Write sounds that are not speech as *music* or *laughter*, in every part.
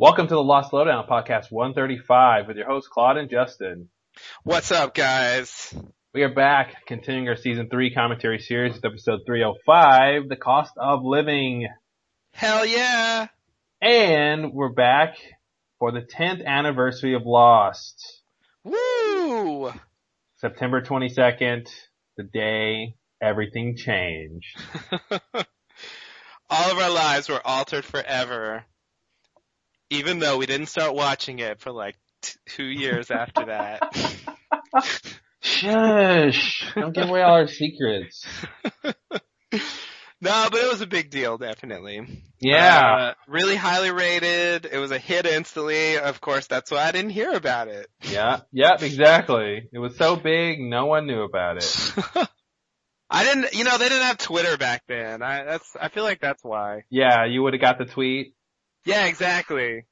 Welcome to the Lost Lowdown podcast 135 with your hosts Claude and Justin. What's up, guys? We are back continuing our season three commentary series with episode 305, The Cost of Living. Hell yeah! And we're back for the 10th anniversary of Lost. Woo! September 22nd, the day everything changed. *laughs* All of our lives were altered forever. Even though we didn't start watching it for like t- two years after that. *laughs* Shush! Don't give away all our secrets. *laughs* no, but it was a big deal, definitely. Yeah. Uh, really highly rated. It was a hit instantly. Of course, that's why I didn't hear about it. Yeah. Yep, exactly. It was so big, no one knew about it. *laughs* I didn't, you know, they didn't have Twitter back then. I, that's, I feel like that's why. Yeah, you would have got the tweet. Yeah, exactly.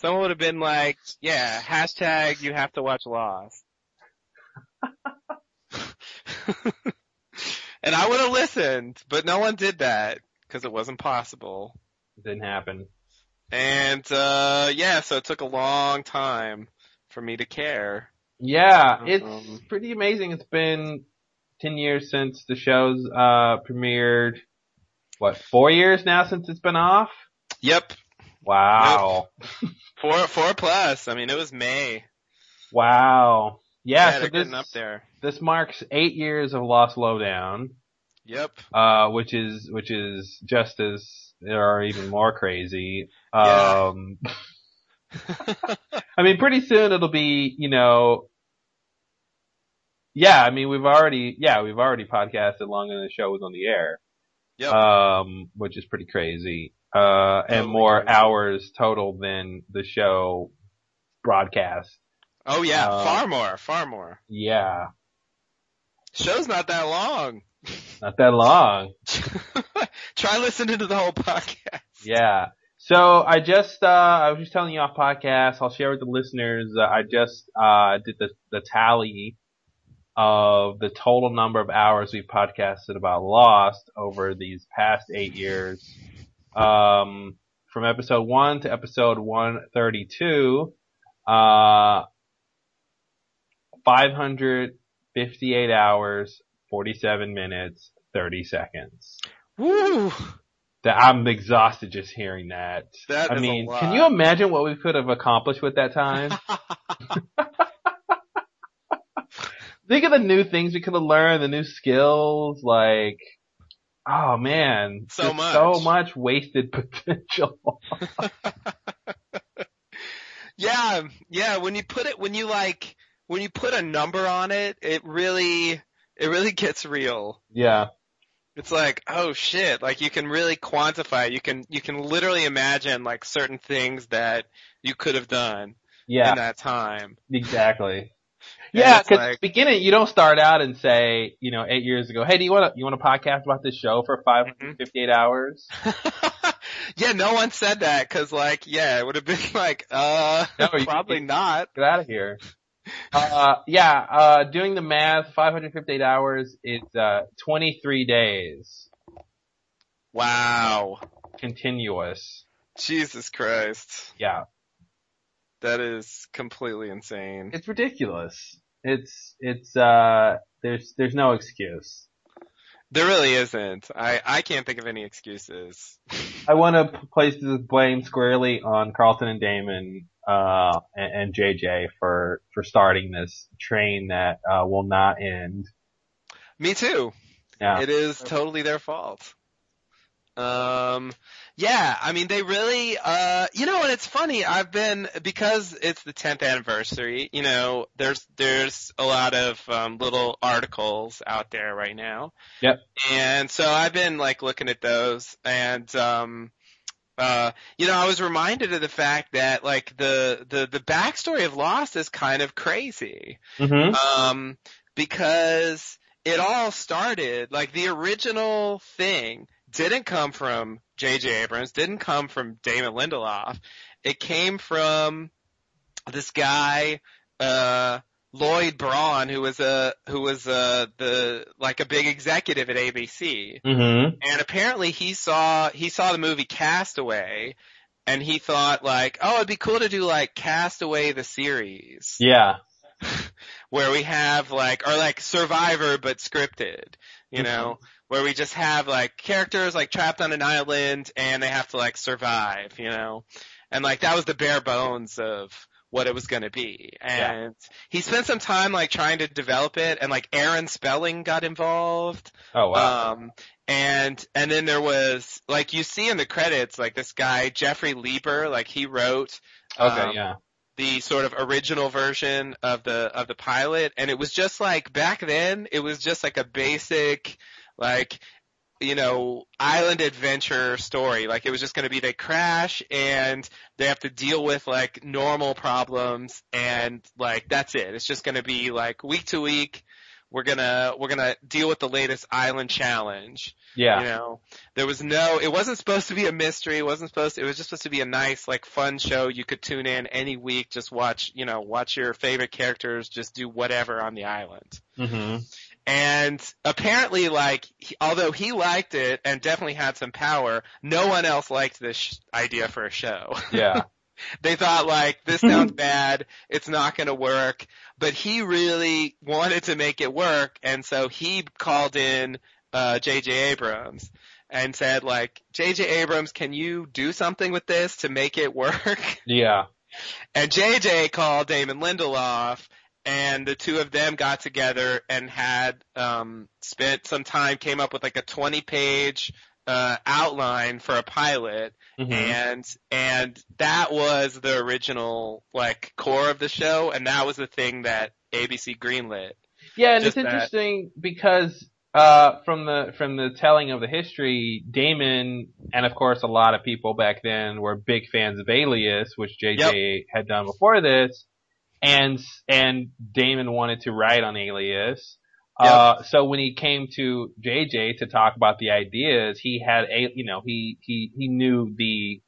Someone would have been like, yeah, hashtag you have to watch Lost. *laughs* and I would have listened, but no one did that because it wasn't possible. It didn't happen. And, uh, yeah, so it took a long time for me to care. Yeah, it's Um, pretty amazing. It's been 10 years since the show's, uh, premiered. What, four years now since it's been off? Yep. Wow. Four, four plus. I mean, it was May. Wow. Yeah, yeah so this, up there. this marks eight years of Lost Lowdown, Yep. uh, which is, which is just as, or even more crazy. Yeah. Um, *laughs* I mean, pretty soon it'll be, you know, yeah, I mean, we've already, yeah, we've already podcasted longer than the show was on the air, yep. um, which is pretty crazy, uh, and Totally more hours total than the show broadcast. oh yeah, uh, far more, far more. Yeah, Show's not that long. *laughs* not that long. *laughs* Try listening to the whole podcast. Yeah. So I just, uh, I was just telling you off podcast. I'll share with the listeners. Uh, I just, uh, did the, the tally of the total number of hours we've podcasted about Lost over these past eight years. Um, from episode one to episode 132, uh, 558 hours, 47 minutes, 30 seconds. Woo! That I'm exhausted just hearing that. That I is a mean, lot. can you imagine what we could have accomplished with that time? *laughs* Think of the new things we could have learned, the new skills, like, oh man, So much. so much wasted *laughs* potential. *laughs* yeah, yeah. When you put it, when you like, when you put a number on it, it really, it really gets real. yeah, It's like, oh shit, like you can really quantify it. You can, you can literally imagine like certain things that you could have done yeah, in that time. exactly. Yeah, because like- beginning, you don't start out and say, you know, eight years ago, hey, do you want to, you want to podcast about this show for 558 Mm-hmm. hours? *laughs* yeah, no one said that because like, yeah, it would have been *laughs* like, uh, No, probably not. Get out of here. Uh, yeah, uh, doing the math, 558 hours, is uh, 23 days. Wow. Continuous. Jesus Christ. Yeah. That is completely insane. It's ridiculous. It's, it's, uh, there's, there's no excuse. There really isn't. I, I can't think of any excuses. I want to place the blame squarely on Carlton and Damon, uh, and, and JJ for, for starting this train that, uh, will not end. Me too. Yeah. It is totally their fault. Um, yeah, I mean, they really, uh, you know, and it's funny, I've been, because it's the 10th anniversary, you know, there's, there's a lot of, um, little articles out there right now. Yep. And so I've been like looking at those and, um, uh, you know, I was reminded of the fact that like the, the, the backstory of Lost is kind of crazy hmm um, because it all started like the original thing didn't come from J.J. Abrams, didn't come from Damon Lindelof. It came from this guy, uh, Lloyd Braun, who was a who was uh the like a big executive at ABC, hmm and apparently he saw he saw the movie Castaway, and he thought like, oh, it'd be cool to do like Castaway the series. Yeah. *laughs* where we have like, or like Survivor but scripted, you know, where we just have like characters like trapped on an island and they have to like survive, you know, and like that was the bare bones of what it was going to be. And he spent some time like trying to develop it and like Aaron Spelling got involved. Oh wow. Um, and, and then there was, like you see in the credits, like this guy, Jeffrey Lieber, like he wrote, okay, um, yeah. the sort of original version of the of the pilot and it was just like back then it was just like a basic like you know island adventure story like it was just going to be they crash and they have to deal with like normal problems and like that's it it's just going to be like week to week we're going to we're going to deal with the latest island challenge Yeah. you know, there was no, it wasn't supposed to be a mystery. It wasn't supposed to, it was just supposed to be a nice, like fun show. You could tune in any week, just watch, you know, watch your favorite characters just do whatever on the island. hmm And apparently, like, he, although he liked it and definitely had some power, no one else liked this sh- idea for a show. *laughs* Yeah. they thought like, this sounds *laughs* bad, it's not gonna work, but he really wanted to make it work, and so he called in, uh, J.J. Abrams and said like, J.J. Abrams, can you do something with this to make it work? Yeah. And JJ called Damon Lindelof and the two of them got together and had um spent some time came up with like a 20 page uh outline for a pilot. Mhm. and and that was the original like core of the show. And that was the thing that ABC greenlit. Yeah, and Just it's that- interesting because uh from the from the telling of the history, Damon and of course a lot of people back then were big fans of Alias, which JJ had done before this, and and Damon wanted to write on Alias. Uh, so when he came to JJ to talk about the ideas, he had a, you know, he, he, he knew the,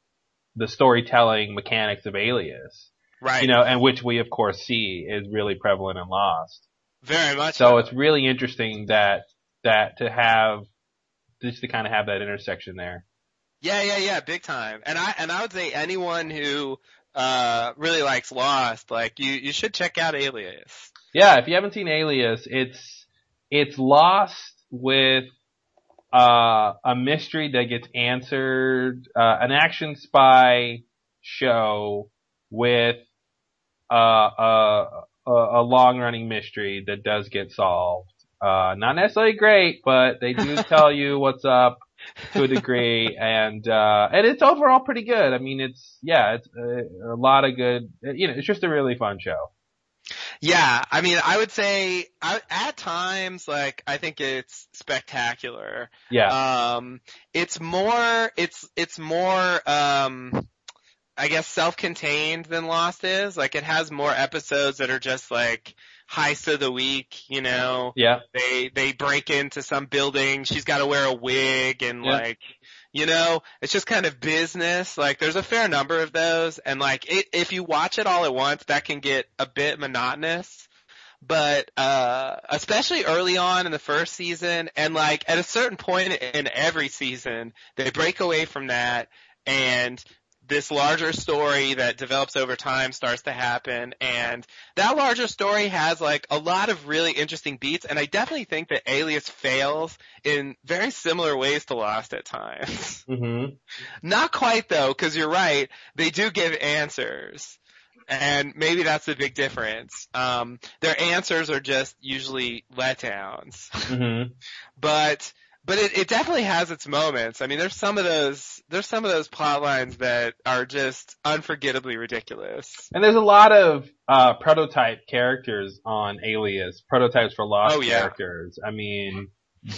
the storytelling mechanics of Alias, Right. you know, and which we of course see is really prevalent in Lost. very much So it's really interesting that, that to have, just to kind of have that intersection there. Yeah, yeah, yeah, big time. And I and I would say anyone who uh really likes Lost, like you you should check out Alias. Yeah, if you haven't seen Alias, it's, it's Lost with, uh, a mystery that gets answered, uh, an action spy show with, uh, a, a, a long running mystery that does get solved. Uh, not necessarily great, but they do *laughs* tell you what's up to a degree *laughs* and, uh, and it's overall pretty good. I mean, it's, yeah, it's uh, a lot of good, you know, it's just a really fun show. Yeah, I mean, I would say I, at times, like I think it's spectacular. Yeah. Um, it's more, it's it's more, um, I guess self-contained than Lost is. Like it has more episodes that are just like heist of the week, you know. yeah. they they break into some building she's got to wear a wig and Yeah. like you know it's just kind of business like there's a fair number of those and like it, if you watch it all at once that can get a bit monotonous but uh especially early on in the first season and like at a certain point in every season they break away from that and this larger story that develops over time starts to happen and that larger story has like a lot of really interesting beats and I definitely think that Alias fails in very similar ways to Lost at times. *laughs* hmm Not quite though, cause you're right, they do give answers. And maybe that's the big difference. Um, their answers are just usually letdowns. *laughs* hmm but but it, it definitely has its moments. I mean, there's some of those there's some of those plot lines that are just unforgettably ridiculous. And there's a lot of uh prototype characters on Alias, prototypes for lost Oh, yeah. characters. I mean,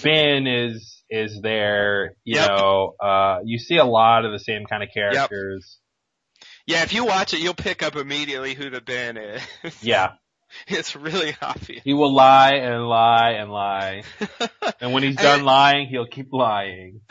Ben is is there, you Yep. know, uh you see a lot of the same kind of characters. Yeah, if you watch it, you'll pick up immediately who the Ben is. Yeah. *laughs* it's really obvious. He will lie and lie and lie. *laughs* And when he's done And- lying, he'll keep lying.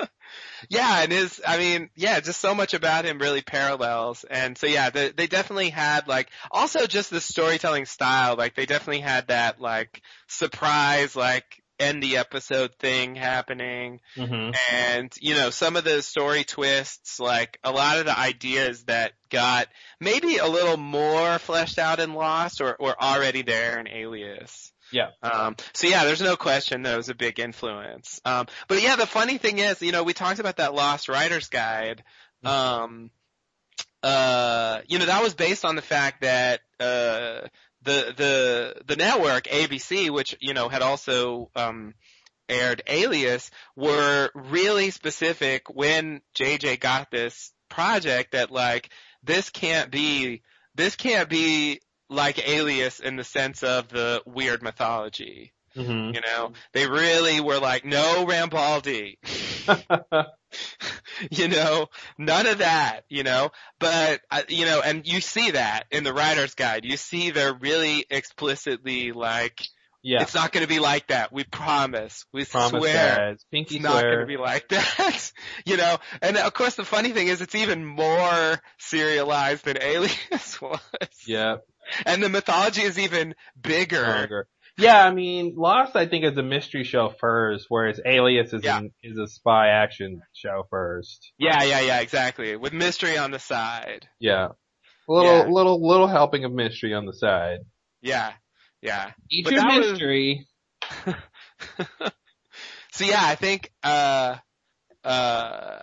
*laughs* yeah, and his, I mean, yeah, just so much about him really parallels. And so yeah, they, they definitely had like, also just the storytelling style, like they definitely had that like surprise, like end the episode thing happening. hmm And, you know, some of the story twists, like a lot of the ideas that got maybe a little more fleshed out in Lost or, or already there in Alias. Yeah. Um, so yeah, there's no question that was a big influence. Um, but yeah, the funny thing is, you know, we talked about that Lost Writer's Guide. Um, uh, you know, that was based on the fact that, uh, the, the, the network, ABC, which, you know, had also, um, aired Alias, were really specific when JJ got this project that like, this can't be, this can't be like Alias in the sense of the weird mythology. hmm You know, they really were like, no Rambaldi. *laughs* *laughs* you know, none of that, you know, but, uh, you know, and you see that in the writer's guide. You see they're really explicitly like, yeah. it's not going to be like that. We promise. We Promise swear. guys. Pinky It's not going to be like *laughs* that, you know. And of course, the funny thing is, it's even more serialized than Alias *laughs* was, yeah. and the mythology is even bigger. Longer. Yeah, I mean, Lost I think is a mystery show first, whereas Alias is Yeah. an, is a spy action show first. Yeah, yeah, yeah, exactly. With mystery on the side. Yeah. A little, Yeah. little, little helping of mystery on the side. Yeah, yeah. Eat But your that was- mystery. *laughs* so yeah, I think uh uh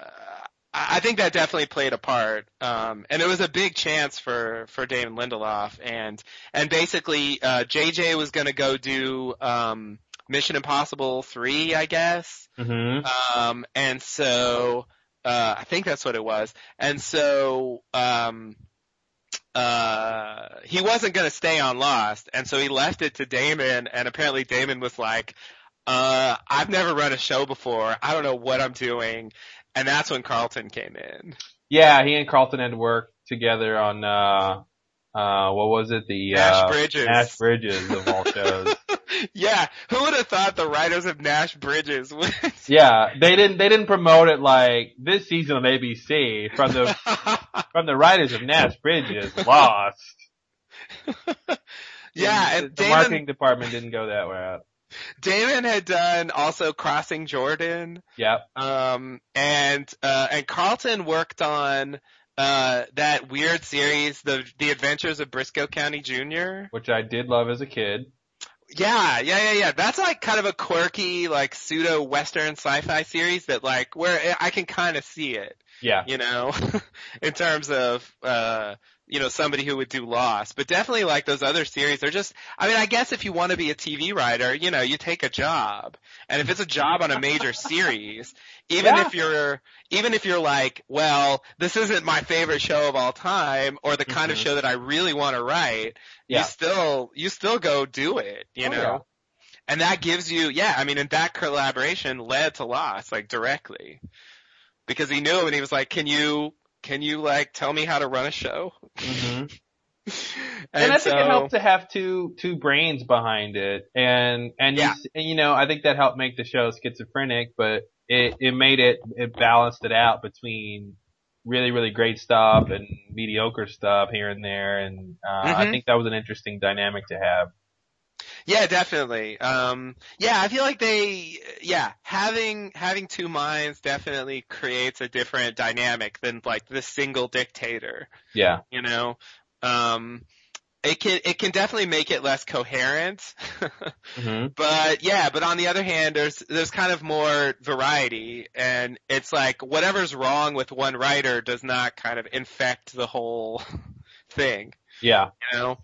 I think that definitely played a part. Um and it was a big chance for for Damon Lindelof and and basically uh JJ was going to go do um Mission Impossible 3, I guess. hmm Um and so uh I think that's what it was. And so um uh he wasn't going to stay on Lost and so he left it to Damon and apparently Damon was like uh I've never run a show before. I don't know what I'm doing. And that's when Carlton came in. Yeah, he and Carlton had worked together on, uh, uh, what was it? The, Nash uh, Bridges. Nash Bridges of all *laughs* shows. yeah, who would have thought the writers of Nash Bridges would *laughs* yeah, they didn't, they didn't promote it like this season of ABC from the, *laughs* from the writers of Nash Bridges, Lost. Yeah, the, and the Damon marketing department didn't go that route. Damon had done also Crossing Jordan. Yep. Um, and, uh, and Carlton worked on, uh, that weird series, the, the Adventures of Brisco County Jr. Which I did love as a kid. Yeah, yeah, yeah, yeah. That's like kind of a quirky, like pseudo western sci-fi series that like, where I can kind of see it, Yeah. you know, *laughs* in terms of, uh, you know, somebody who would do Lost, but definitely like those other series, they're just, I mean, I guess if you want to be a TV writer, you know, you take a job. And if it's a job on a major series, even Yeah. if you're, even if you're like, well, this isn't my favorite show of all time or the kind of Mhm. show that I really want to write, Yeah. you still, you still go do it, you Oh, know? yeah. And that gives you, yeah, I mean, and that collaboration led to Lost, like directly. Because he knew him and he was like, can you, can you like tell me how to run a show? hmm *laughs* And, And, I think it helped to have two two brains behind it, and and Yeah. you, and you know I think that helped make the show schizophrenic, but it it made it it balanced it out between really really great stuff and mediocre stuff here and there, and uh, I Mhm. think that was an interesting dynamic to have. Yeah, definitely. Um, yeah, I feel like they, yeah, having, having two minds definitely creates a different dynamic than like the single dictator. Yeah, you know? Um it can it can definitely make it less coherent. *laughs* Hmm but yeah but on the other hand there's there's kind of more variety. And it's like whatever's wrong with one writer does not kind of infect the whole *laughs* thing. Yeah, you know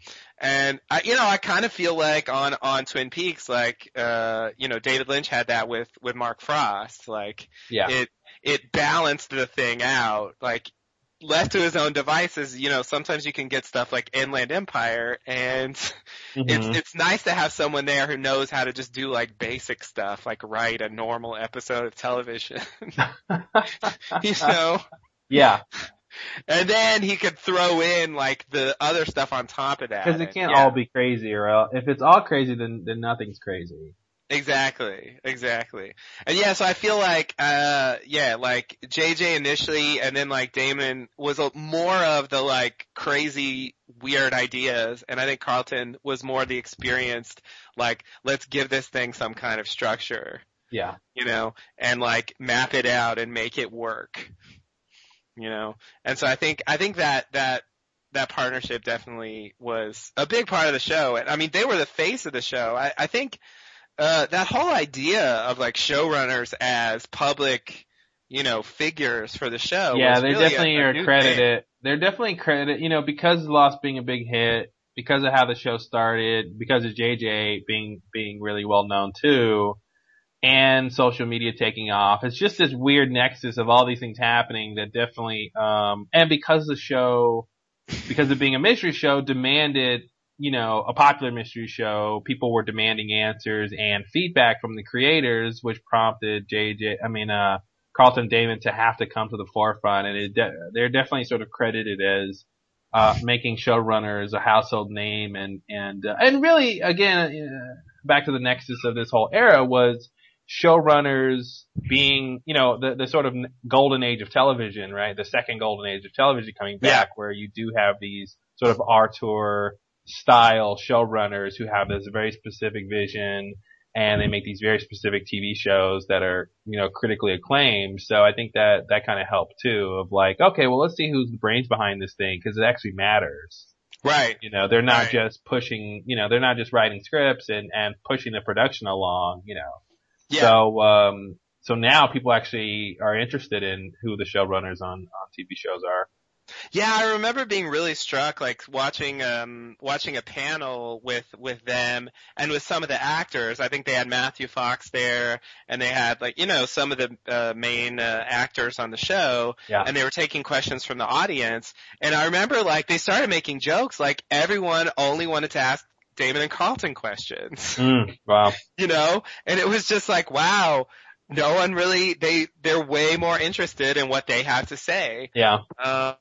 and I, you know, I kind of feel like on on Twin Peaks, like uh, you know, David Lynch had that with with Mark Frost. Like yeah, it it balanced the thing out. Like left to his own devices, you know, sometimes you can get stuff like Inland Empire and Mhm. it's it's nice to have someone there who knows how to just do like basic stuff, like write a normal episode of television. *laughs* *laughs* you know? yeah, And then he could throw in like the other stuff on top of that. because it can't yeah, all be crazy, or else, if it's all crazy, then then nothing's crazy. Exactly, exactly. And yeah, so I feel like, uh, yeah, like JJ initially and then like Damon was a, more of the like crazy weird ideas, and I think Carlton was more the experienced, like, let's give this thing some kind of structure, Yeah. you know, and like map it out and make it work, you know. And so I think I think that that that partnership definitely was a big part of the show. And I mean, they were the face of the show. I, I think uh, that whole idea of like showrunners as public, you know, figures for the show. Yeah, they really definitely a are new credited. thing. They're definitely credited, you know, because Lost being a big hit, because of how the show started, because of JJ being being really well known too, and social media taking off. It's just this weird nexus of all these things happening that definitely, um, and because the show, because of being a mystery show, demanded, you know, a popular mystery show. People were demanding answers and feedback from the creators, which prompted JJ, I mean, uh, Carlton Damon to have to come to the forefront, and de- they're definitely sort of credited as uh, making showrunners a household name, and and uh, and really again uh, back to the nexus of this whole era was showrunners being you know the the sort of golden age of television, right? The second golden age of television coming back, where you do have these sort of auteur style showrunners who have this very specific vision and they make these very specific TV shows that are, you know, critically acclaimed. So I think that that kind of helped too of like, okay, well, let's see who's the brains behind this thing because it actually matters. Right. You know, they're not Right. just pushing, you know, they're not just writing scripts and, and pushing the production along, you know. Yeah. So, um, so now people actually are interested in who the showrunners on, on TV shows are. Yeah, I remember being really struck, like watching um watching a panel with with them and with some of the actors. I think they had Matthew Fox there, and they had like you know some of the uh, main uh, actors on the show, Yeah. and they were taking questions from the audience. And I remember like they started making jokes, like everyone only wanted to ask Damon and Carlton questions, Mm, wow. *laughs* you know, and it was just like wow. No one really, they, they're way more interested in what they have to say Yeah. um,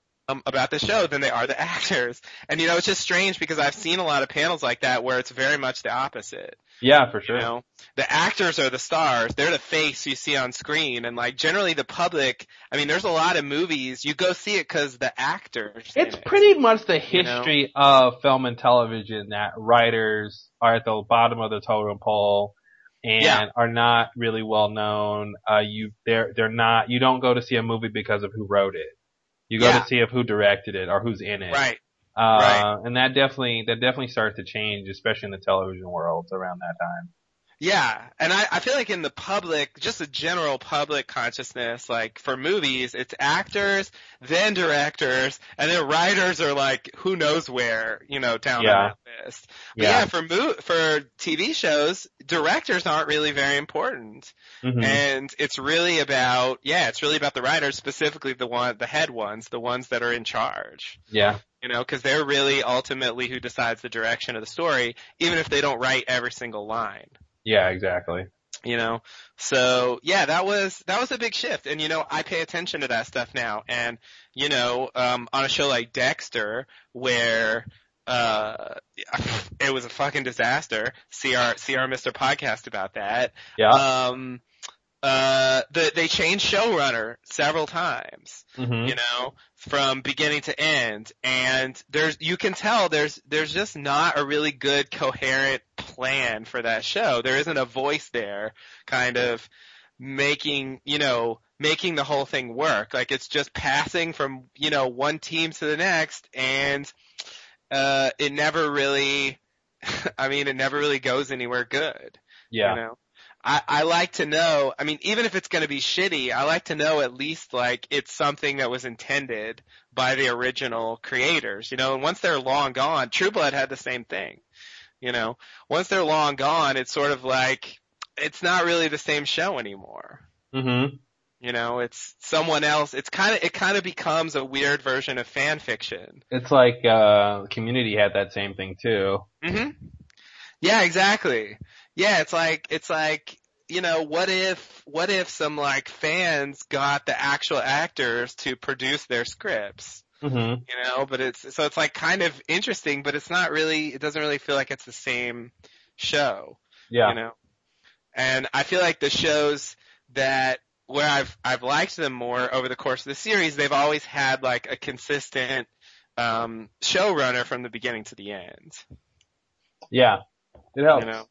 about the show than they are the *laughs* actors. And you know, it's just strange because I've seen a lot of panels like that where it's very much the opposite. Yeah, for sure. You know, the actors are the stars; they're the face you see on screen, and like generally the public. I mean, there's a lot of movies you go see it because the actors. It's it. pretty much the You know? history of film and television that writers are at the bottom of the totem pole and Yeah. are not really well known. Uh, you, they're, they're not, you don't go to see a movie because of who wrote it. You go Yeah. to see of who directed it or who's in it. right. Uh, right. and that definitely, that definitely started to change, especially in the television world around that time. Yeah, and I, I feel like in the public, just the general public consciousness, like for movies, it's actors, then directors, and then writers are like who knows where, you know, down Yeah. on that list. But Yeah. yeah, for mo- for TV shows, directors aren't really very important, Mhm. and it's really about yeah, it's really about the writers, specifically the one, the head ones, the ones that are in charge. yeah. You know, because they're really ultimately who decides the direction of the story, even if they don't write every single line Yeah, exactly. you know? So yeah that was that was a big shift. And you know i pay attention to that stuff now. And you know um on a show like dexter where uh *laughs* it was a fucking disaster. See our see our mr podcast about that. Yeah. um uh the they changed showrunner several times hmm you know, from beginning to end. And there's, you can tell there's, there's just not a really good coherent plan for that show. There isn't a voice there kind of making, you know, making the whole thing work. Like it's just passing from, you know, one team to the next and, uh, it never really, *laughs* I mean, it never really goes anywhere good. yeah. You know? I, I like to know, I mean, even if it's gonna be shitty, I like to know at least like it's something that was intended by the original creators, you know, and once they're long gone, True Blood had the same thing. You know, once they're long gone, it's sort of like, it's not really the same show anymore. hmm You know, it's someone else, it's kinda, it kinda becomes a weird version of fan fiction. It's like, uh, Community had that same thing too. hmm Yeah, exactly. Yeah, it's like it's like you know, what if what if some like fans got the actual actors to produce their scripts, hmm you know? But it's so it's like kind of interesting, but it's not really. It doesn't really feel like it's the same show, Yeah. you know. And I feel like the shows that where I've I've liked them more over the course of the series, they've always had like a consistent um, showrunner from the beginning to the end. Yeah, it helps. You know,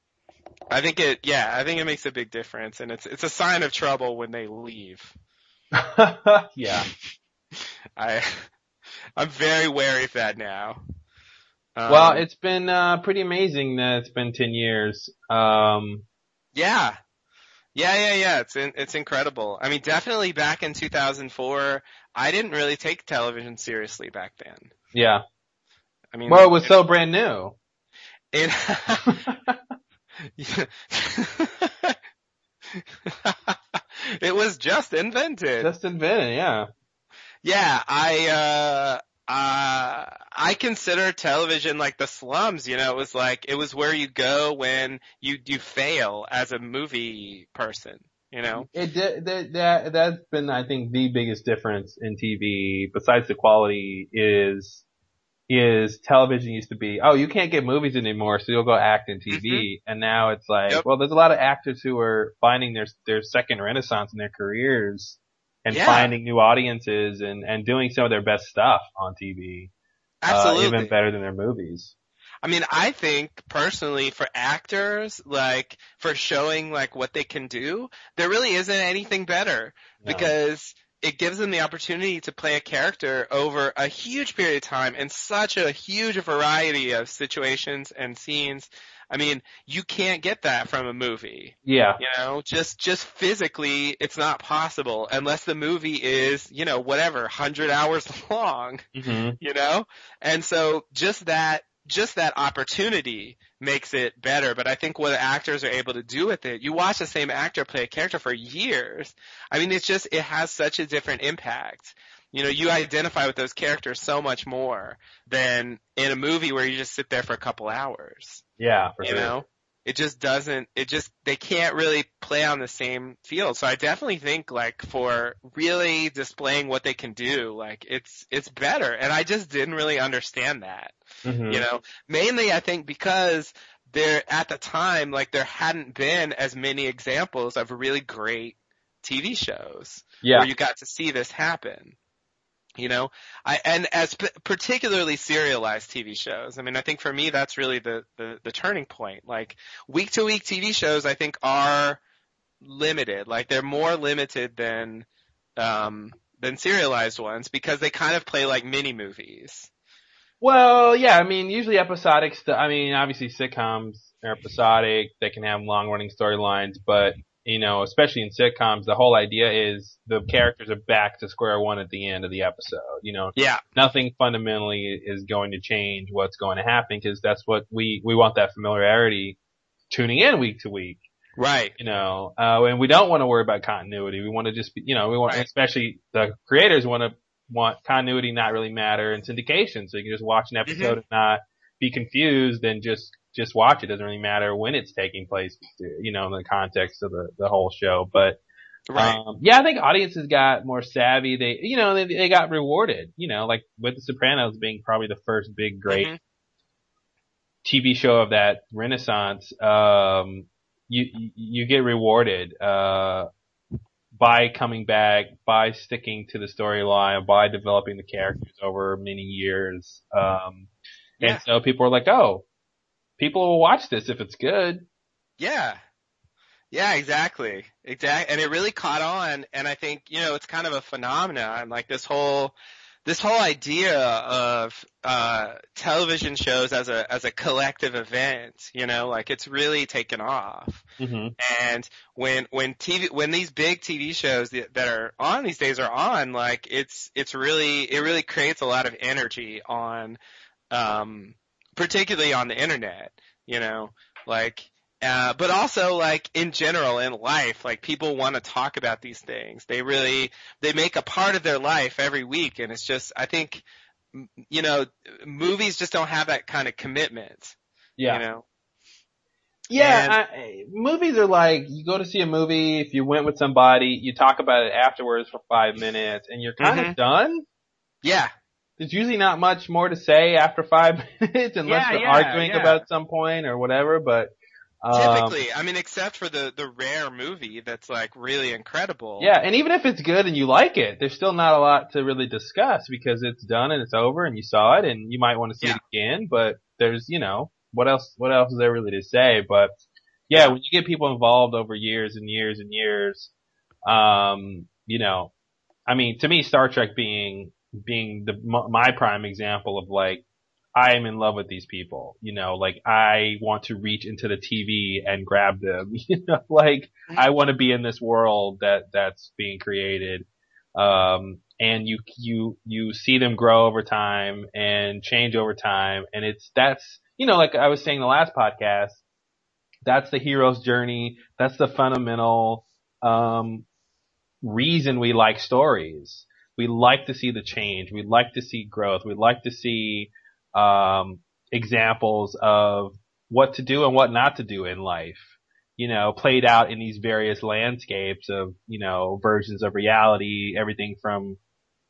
I think it. Yeah, I think it makes a big difference, and it's it's a sign of trouble when they leave. *laughs* yeah. *laughs* I I'm very wary of that now. Um, well, it's been uh, pretty amazing that it's been ten years. Um, yeah, yeah, yeah, yeah. It's in, it's incredible. I mean, definitely back in 2004, I didn't really take television seriously back then. yeah. I mean, Well, it was so brand new. it, *laughs* *laughs* it was just invented. Just invented. Yeah. Yeah, I uh uh I consider television like the slums, you know, it was like it was where you go when you you fail as a movie person, you know. It did, that, that, that's been, I think, the biggest difference in TV, besides the quality, is, is television used to be, oh, you can't get movies anymore, so you'll go act in TV. And now it's like, Yep. well, there's a lot of actors who are finding their, their second renaissance in their careers and Yeah. finding new audiences and, and doing some of their best stuff on TV. Absolutely. Uh, even better than their movies. I mean, I think personally for actors, like for showing like what they can do, there really isn't anything better No. because it gives them the opportunity to play a character over a huge period of time in such a huge variety of situations and scenes. I mean, you can't get that from a movie. yeah. You know, just just physically, it's not possible unless the movie is, you know, whatever, hundred hours *laughs* long hmm you know? And so just that, just that opportunity makes it better. But I think what actors are able to do with it, you watch the same actor play a character for years. I mean, it's just, it has such a different impact. You know, you identify with those characters so much more than in a movie where you just sit there for a couple hours. Yeah, for you sure. know? It just doesn't, it just, they can't really play on the same field. So I definitely think like for really displaying what they can do, like it's, it's better. And I just didn't really understand that, Mhm. you know, mainly I think because there, at the time, like there hadn't been as many examples of really great TV shows Yeah. where you got to see this happen. You know, I and as p- particularly serialized TV shows. I mean, I think for me that's really the, the the turning point. Like week to week TV shows, I think are limited. Like they're more limited than um than serialized ones because they kind of play like mini movies. Well, yeah, I mean, usually episodic stuff. I mean, obviously sitcoms are episodic. They can have long running storylines, but you know, especially in sitcoms, the whole idea is the characters are back to square one at the end of the episode. You know, Yeah, nothing fundamentally is going to change what's going to happen because that's what we we want that familiarity tuning in week to week. right. You know, uh, and we don't want to worry about continuity. We want to just be, you know, we want, Right. especially the creators want to want continuity not really matter in syndication. So you can just watch an Mm-hmm. episode and not be confused and just, just watch it. Doesn't really matter when it's taking place, you know, in the context of the, the whole show. But, Right. um, yeah, I think audiences got more savvy. They, you know, they, they got rewarded, you know, like with The Sopranos being probably the first big great Mhm. TV show of that renaissance, um, you, you, you get rewarded, uh, by coming back, by sticking to the storyline, by developing the characters over many years. Um, Yeah. and so people are like, oh, people will watch this if it's good. Yeah. Yeah, exactly. Exactly. And it really caught on and I think, you know, it's kind of a phenomenon, like this whole this whole idea of uh television shows as a as a collective event, you know, like it's really taken off. Mm-hmm. And when when TV when these big TV shows that, that are on these days are on, like it's it's really it really creates a lot of energy on um particularly on the internet, you know, like uh, but also like in general in life, like people want to talk about these things. They really, they make a part of their life every week and it's just, I think, you know, movies just don't have that kind of commitment, Yeah. you know? Yeah, And- I, movies are like you go to see a movie. If you went with somebody, you talk about it afterwards for five minutes, and you're kind Mhm. of done. Yeah. There's usually not much more to say after five *laughs* minutes, unless Yeah, you're yeah, arguing yeah. about some point or whatever. But Um, Typically, I mean, except for the the rare movie that's like really incredible. Yeah, and even if it's good and you like it, there's still not a lot to really discuss because it's done and it's over and you saw it and you might want to see Yeah. it again, but there's, you know, what else, what else is there really to say? But yeah, when you get people involved over years and years and years, um, you know, I mean, to me, Star Trek being, being the, my prime example of like, I am in love with these people, you know, like I want to reach into the TV and grab them, *laughs* you know, like I want to be in this world that that's being created. Um, and you, you, you see them grow over time and change over time. And it's, that's, you know, like I was saying the last podcast, that's the hero's journey. That's the fundamental, um, reason we like stories. We like to see the change. We like to see growth. We like to see, um, examples of what to do and what not to do in life you know, played out in these various landscapes of, you know, versions of reality, everything from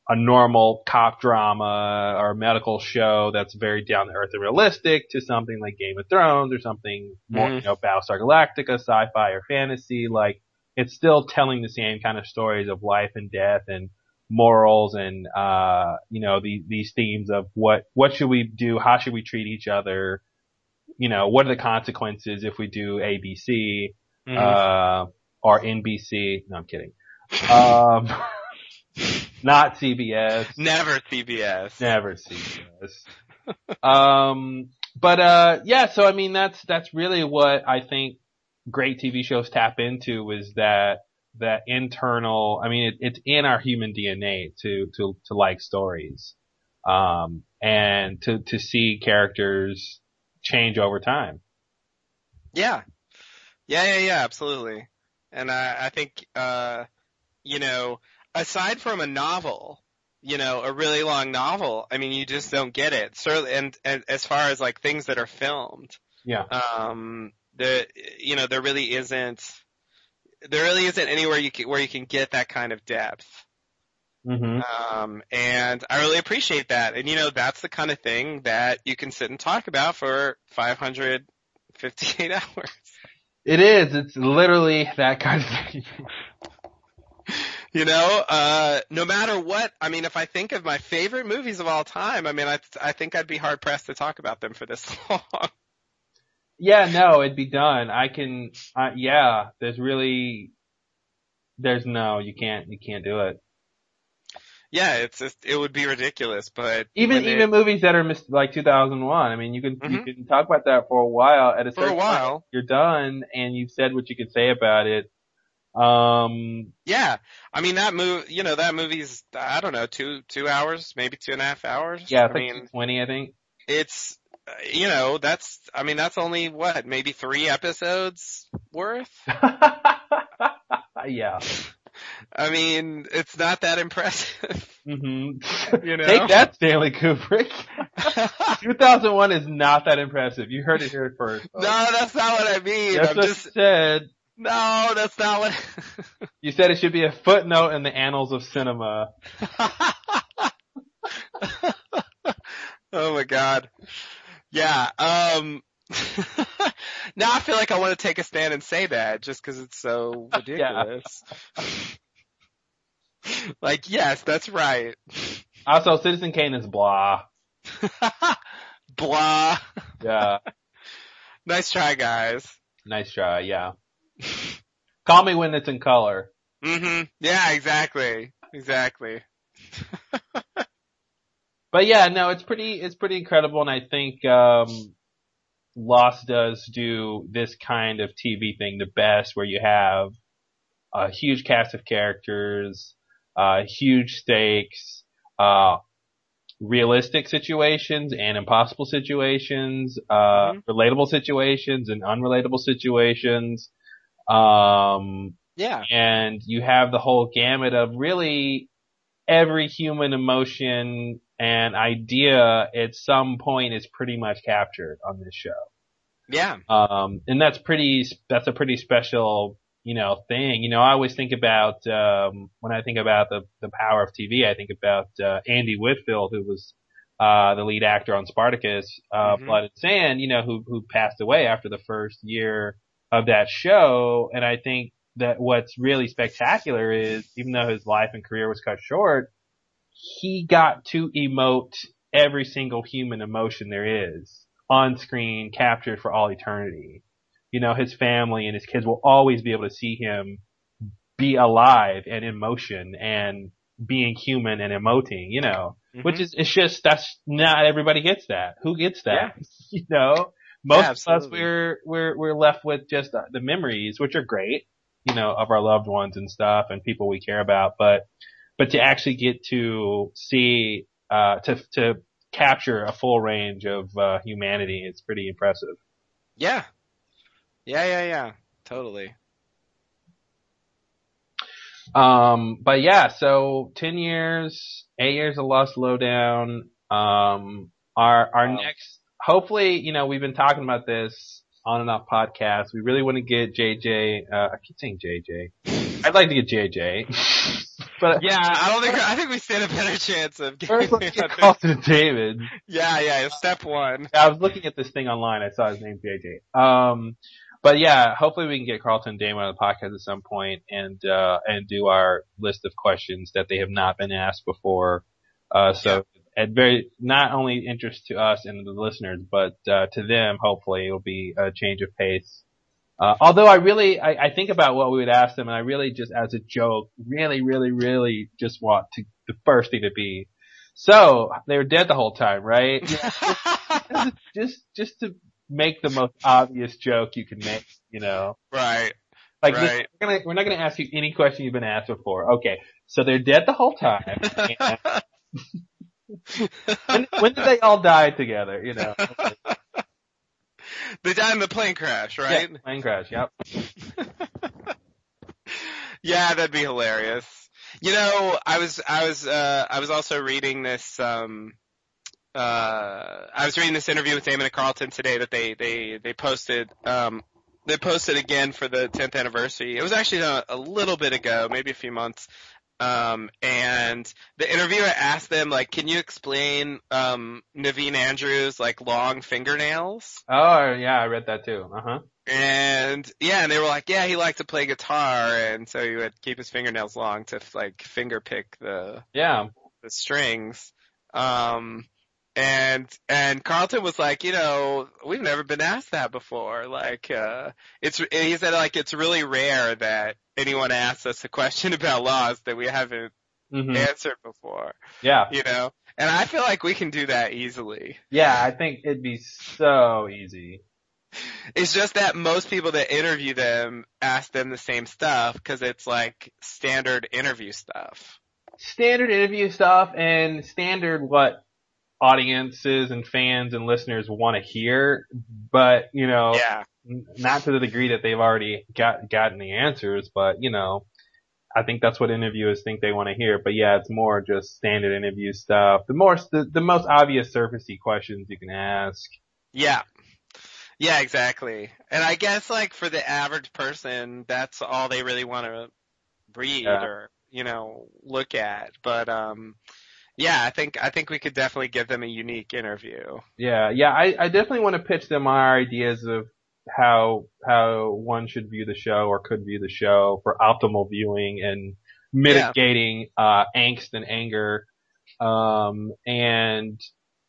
a normal cop drama or medical show that's very down to earth and realistic to something like Game of Thrones or something more, Mhm. you know, Battlestar Galactica, sci-fi or fantasy. Like, it's still telling the same kind of stories of life and death and morals and, uh, you know, these, these themes of what, what should we do? How should we treat each other? You know, what are the consequences if we do ABC? Mhm. uh, or NBC. No, I'm kidding. Um, *laughs* not CBS. Never CBS. Never CBS. um, but uh, yeah. So I mean, that's that's really what I think great TV shows tap into is that that internal. I mean, it, it's in our human DNA to to to like stories, um, and to to see characters change over time. Yeah. Yeah, yeah, yeah, absolutely. And I, I think, uh, you know, aside from a novel, you know, a really long novel, I mean, you just don't get it. Certainly, and, and as far as like things that are filmed, Yeah. um, the, you know, there really isn't, there really isn't anywhere you can, where you can get that kind of depth. hmm Um, and I really appreciate that. And you know, that's the kind of thing that you can sit and talk about for 558 *laughs* hours. It is. It's literally that kind of thing. You know, uh, no matter what, I mean, if I think of my favorite movies of all time, I mean, I, I think I'd be hard pressed to talk about them for this *laughs* long. Yeah, no, it'd be done. I can. Uh, yeah, there's really. There's no. You can't. You can't do it. yeah, it's just, it would be ridiculous, but Even when it- even movies that are mis- like 2001. I mean, you can you Mhm. can talk about that for a while. At a for a certain point, while, you're done, and you've said what you could say about it. Um. yeah, I mean, that move, you know, that movie's, I don't know, two, two hours, maybe two and a half hours. Yeah, I like mean, 20, I think. it's, you know, that's, I mean, that's only what, maybe three episodes worth? *laughs* yeah. I mean, it's not that impressive, *laughs* hmm you know? Take that, Stanley Kubrick. *laughs* 2001 is not that impressive. You heard it here first. no, that's not what I mean. That's I'm what just, said. no, that's not what, You said it should be a footnote in the annals of cinema. oh my god. Yeah, um, *laughs* now I feel like I want to take a stand and say that just cause it's so *laughs* ridiculous. *laughs* like, yes, that's right. Also, Citizen Kane is blah. Blah. Yeah. Nice try, guys. nice try. Yeah. Call me when it's in color. hmm Yeah, exactly. Exactly. But yeah, no, it's pretty, it's pretty incredible. And I think, um, Lost does do this kind of TV thing the best where you have a huge cast of characters, uh, huge stakes, uh, realistic situations and impossible situations, uh, Mhm. relatable situations and unrelatable situations. Um, Yeah. and you have the whole gamut of really every human emotion and idea at some point is pretty much captured on this show. Yeah. Um, and that's pretty, that's a pretty special, you know, thing. You know, I always think about, um, when I think about the, the power of TV, I think about, uh, Andy Whitfield, who was, uh, the lead actor on Spartacus, uh, Mhm. Blood and Sand, you know, who, who passed away after the first year of that show. And I think that what's really spectacular is, even though his life and career was cut short, he got to emote every single human emotion there is on screen, captured for all eternity. You know, his family and his kids will always be able to see him be alive and in motion and being human and emoting, you know, Mhm. which is, it's just, that's not everybody gets that. Who gets that? *laughs* you know, most Yeah, of us, we're, we're, we're left with just the, the memories, which are great, you know, of our loved ones and stuff and people we care about, but, but to actually get to see, uh, to, to capture a full range of, uh, humanity, it's pretty impressive. Yeah. Yeah, yeah, yeah. Totally. Um, but yeah, so 10 years, 8 years of Lost Lowdown. Um, our, our next, hopefully, you know, we've been talking about this on and off podcast. We really want to get JJ, uh, I keep saying JJ. I'd like to get JJ. *laughs* but Yeah, I don't think I think we stand a better chance of getting let's get *laughs* Carlton David. Yeah, yeah, step one. I was looking at this thing online. I saw his name JJ. Um, but yeah, hopefully we can get Carlton Damon on the podcast at some point and uh, and do our list of questions that they have not been asked before. Uh, so at very not only interest to us and the listeners, but uh, to them, hopefully it'll be a change of pace. Uh, although I really, I, I think about what we would ask them, and I really just, as a joke, really, really, really just want to the first thing to be. So they were dead the whole time, right? *laughs* *laughs* just just to make the most obvious joke you can make, you know. right. Like Right. listen, we're, gonna, we're not going to ask you any question you've been asked before. Okay, so they're dead the whole time. *laughs* When, when did they all die together? You know, they died in the plane crash, right? Yeah, plane crash. Yep. *laughs* Yeah, that'd be hilarious. You know, I was I was uh I was also reading this um uh I was reading this interview with Damon and Carlton today that they they they posted um they posted again for the 10th anniversary. It was actually a, a little bit ago, maybe a few months. Um and the interviewer asked them like, "Can you explain um Naveen Andrews like long fingernails?" Oh yeah, I read that too. Uh huh. And yeah, and they were like, yeah, he liked to play guitar, and so he would keep his fingernails long to like finger pick the Yeah. the strings. Um, and and Carlton was like, you know, we've never been asked that before. Like, uh, it's he said like it's really rare that anyone asks us a question *laughs* about Lost that we haven't hmm answered before. Yeah. You know, and I feel like we can do that easily. Yeah. I think it'd be so easy. It's just that most people that interview them ask them the same stuff because it's like standard interview stuff. standard interview stuff and standard what audiences and fans and listeners want to hear, but you know, Yeah. n- not to the degree that they've already got gotten the answers, but you know, I think that's what interviewers think they want to hear. But yeah, it's more just standard interview stuff. The more the, the most obvious surfacey questions you can ask. Yeah. Yeah, exactly. And I guess like for the average person, that's all they really want to read Yeah. or, you know, look at. But, um, yeah, I think, I think we could definitely give them a unique interview. Yeah, yeah, I, I definitely want to pitch them our ideas of how how one should view the show or could view the show for optimal viewing and mitigating uh angst and anger um and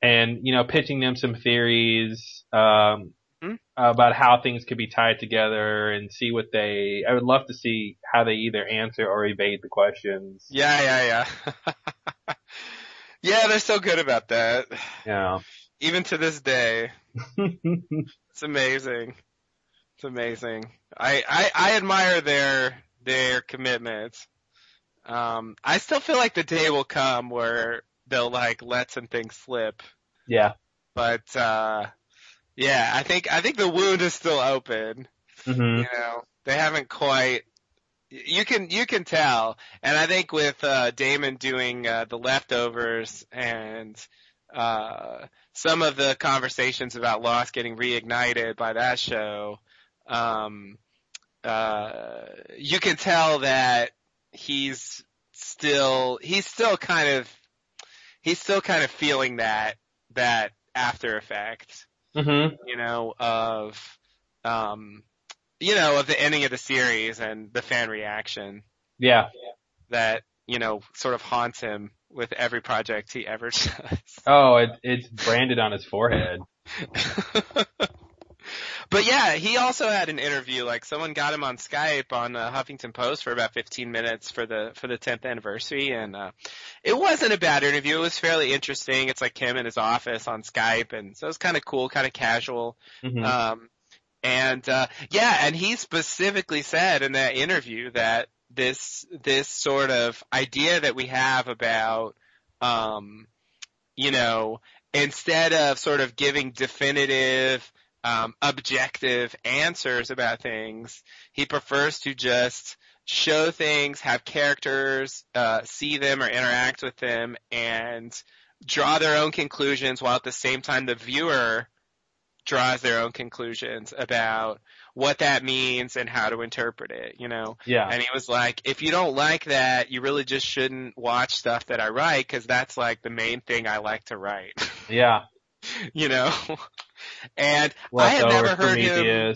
and you know pitching them some theories um Hmm? about how things could be tied together and see what they I would love to see how they either answer or evade the questions. Yeah, yeah, yeah. *laughs* yeah, they're so good about that. Yeah. Even to this day. *laughs* It's amazing. It's amazing. I, I, I admire their, their commitment. Um, I still feel like the day will come where they'll like let some things slip. yeah. But, uh, yeah, I think, I think the wound is still open. Mm-hmm. You know, they haven't quite, you can, you can tell. And I think with, uh, Damon doing, uh, the leftovers and, uh, some of the conversations about Lost getting reignited by that show, um, uh, you can tell that he's still, he's still kind of, he's still kind of feeling that that after effect, Mm-hmm. you know, of, um, you know, of the ending of the series and the fan reaction Yeah. that, you know, sort of haunts him with every project he ever *laughs* does. Oh, it, it's branded on his forehead. *laughs* but yeah, he also had an interview. Like someone got him on Skype on uh, Huffington Post for about 15 minutes for the for the 10th anniversary, and uh, it wasn't a bad interview. It was fairly interesting. It's like him in his office on Skype, and so it was kind of cool, kind of casual. hmm Um, and uh, yeah, and he specifically said in that interview that this this sort of idea that we have about, um, you know, instead of sort of giving definitive, um, objective answers about things, he prefers to just show things, have characters, uh, see them or interact with them, and draw their own conclusions while at the same time the viewer draws their own conclusions about what that means and how to interpret it, you know? Yeah. And he was like, if you don't like that, you really just shouldn't watch stuff that I write because that's like the main thing I like to write, *laughs* Yeah. you know? And I have never heard him.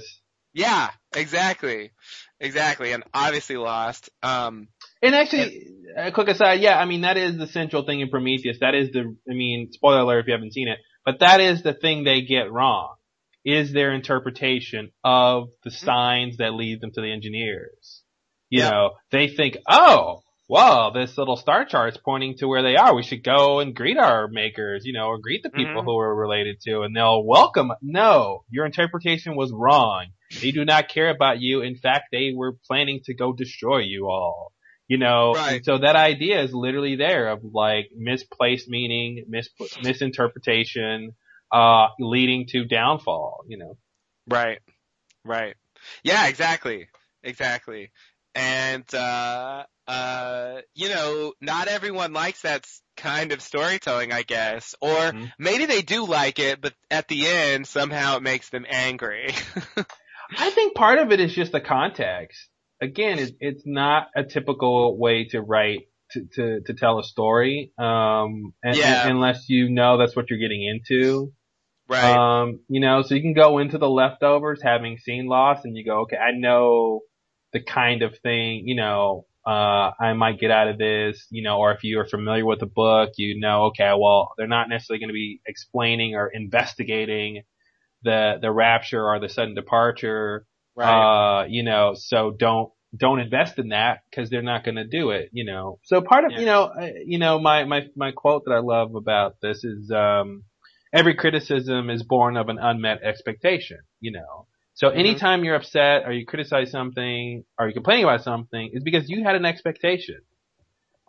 Yeah, exactly. Exactly. And obviously lost. Um, And actually, a quick aside, yeah, I mean, that is the central thing in Prometheus. That is the, I mean, spoiler alert if you haven't seen it, but that is the thing they get wrong, is their interpretation of the signs that lead them to the engineers. You Yeah. know, they think, oh, well, this little star chart's pointing to where they are. We should go and greet our makers, you know, or greet the people Mhm. who we're related to, and they'll welcome. No, your interpretation was wrong. They do not care about you. In fact, they were planning to go destroy you all. You know, Right. so that idea is literally there of like misplaced meaning, mis- misinterpretation, uh, leading to downfall, you know. Right. Right. Yeah, exactly. Exactly. And, uh, uh, you know, not everyone likes that kind of storytelling, I guess. Or Mhm. maybe they do like it, but at the end, somehow it makes them angry. *laughs* I think part of it is just the context. Again, it, it's not a typical way to write to to, to tell a story, um, and, Yeah. unless you know that's what you're getting into. right. Um, you know, so you can go into the leftovers having seen Lost, and you go, okay, I know the kind of thing, you know, uh, I might get out of this, you know, or if you are familiar with the book, you know, okay, well, they're not necessarily going to be explaining or investigating the the rapture or the sudden departure right. uh, you know, so don't, don't invest in that because they're not going to do it, you know. So part of, Yeah. you know, uh, you know, my, my, my quote that I love about this is, um, every criticism is born of an unmet expectation, you know. So Mhm. anytime you're upset or you criticize something or you're complaining about something, it's because you had an expectation,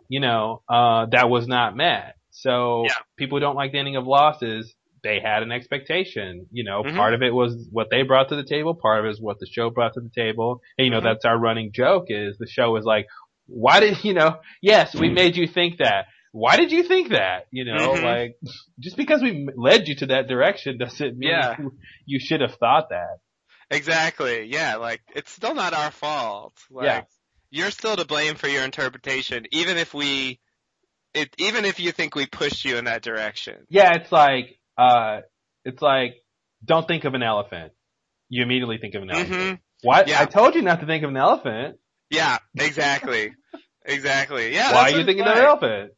you know, uh, that was not met. So Yeah. people don't like the ending of Lost is they had an expectation. You know, Mhm. part of it was what they brought to the table, part of it is what the show brought to the table. And you know, Mhm. that's our running joke is the show is like, why did, you know, yes, we made you think that. Why did you think that? You know, Mhm. like, just because we led you to that direction doesn't mean Yeah. you, you should have thought that. Exactly. Yeah, like it's still not our fault. Like Yeah. you're still to blame for your interpretation, even if we it even if you think we pushed you in that direction. Yeah, it's like, uh, it's like, don't think of an elephant. You immediately think of an elephant. hmm Why? Yeah. I told you not to think of an elephant. Yeah, exactly. *laughs* exactly. Yeah. Why are what you thinking like. of an elephant?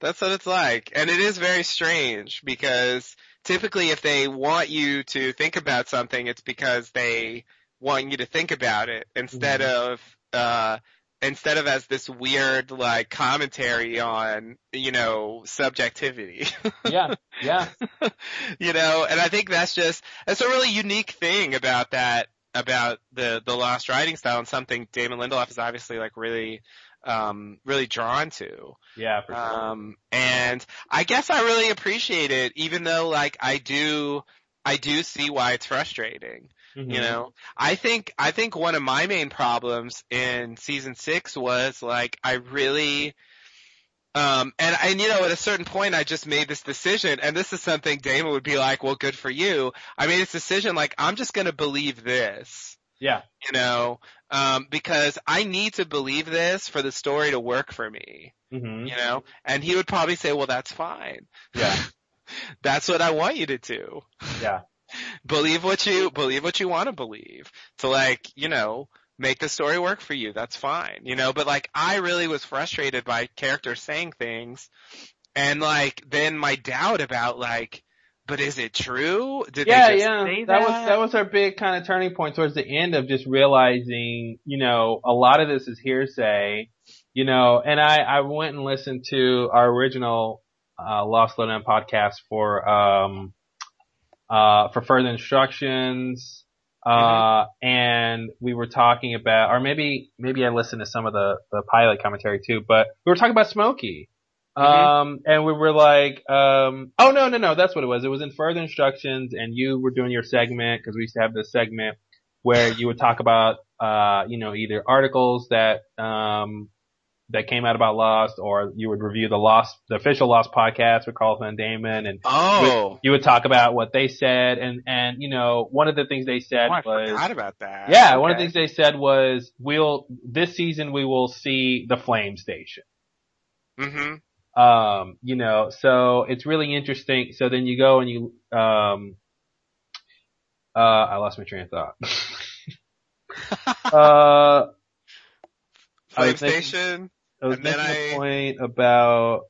That's what it's like. And it is very strange because typically if they want you to think about something, it's because they want you to think about it instead of, uh, instead of as this weird like commentary on, you know, subjectivity. *laughs* Yeah, yeah. you know, and I think that's just, that's a really unique thing about that, about the, the lost writing style and something Damon Lindelof is obviously like really, um, really drawn to. Yeah, for sure. Um, and I guess I really appreciate it, even though like I do, I do see why it's frustrating. Mhm. You know, I think, I think one of my main problems in season six was like, I really, um, and, and you know, at a certain point I just made this decision, and this is something Damon would be like, well, good for you. I made this decision like, I'm just gonna believe this Yeah, you know, um, because I need to believe this for the story to work for me, hmm you know, and he would probably say, well, that's fine. yeah, *laughs* That's what I want you to do. Yeah. Believe what you believe what you want to believe. To like, you know, make the story work for you. That's fine. You know, but like I really was frustrated by characters saying things and like then my doubt about like but is it true? Did yeah, they just yeah. say that that? was that was our big kind of turning point towards the end of just realizing, you know, a lot of this is hearsay, you know, and I I went and listened to our original uh Lost Lowdown podcast for um uh for further instructions uh and we were talking about or maybe maybe I listened to some of the the pilot commentary too, but we were talking about Smokey. Um, and we were like, um, oh no, no, no, that's what it was. It was in further instructions and you were doing your segment because we used to have this segment where you would talk about, uh, you know, either articles that, um, that came out about Lost or you would review the Lost, the official Lost podcast with Carlton and Damon and Oh. you would talk about what they said and, and, you know, one of the things they said Oh, I was, forgot about that. yeah, one of the things they said was, we'll, this season we will see the Flame Station. Mhm. Um, you know, so it's really interesting. So then you go and you, um, uh, I lost my train of thought. *laughs* *laughs* uh, Flame Station. I was And then making a I- point about,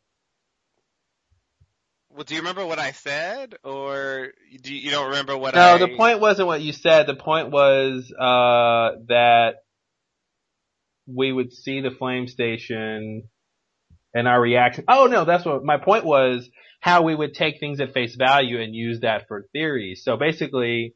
Well, do you remember what I said, or do you, you don't remember what I no, I? the point wasn't what you said. The point was, uh, that we would see the flame station and our reaction. Oh no, that's what my point was. How we would take things at face value and use that for theories. So basically,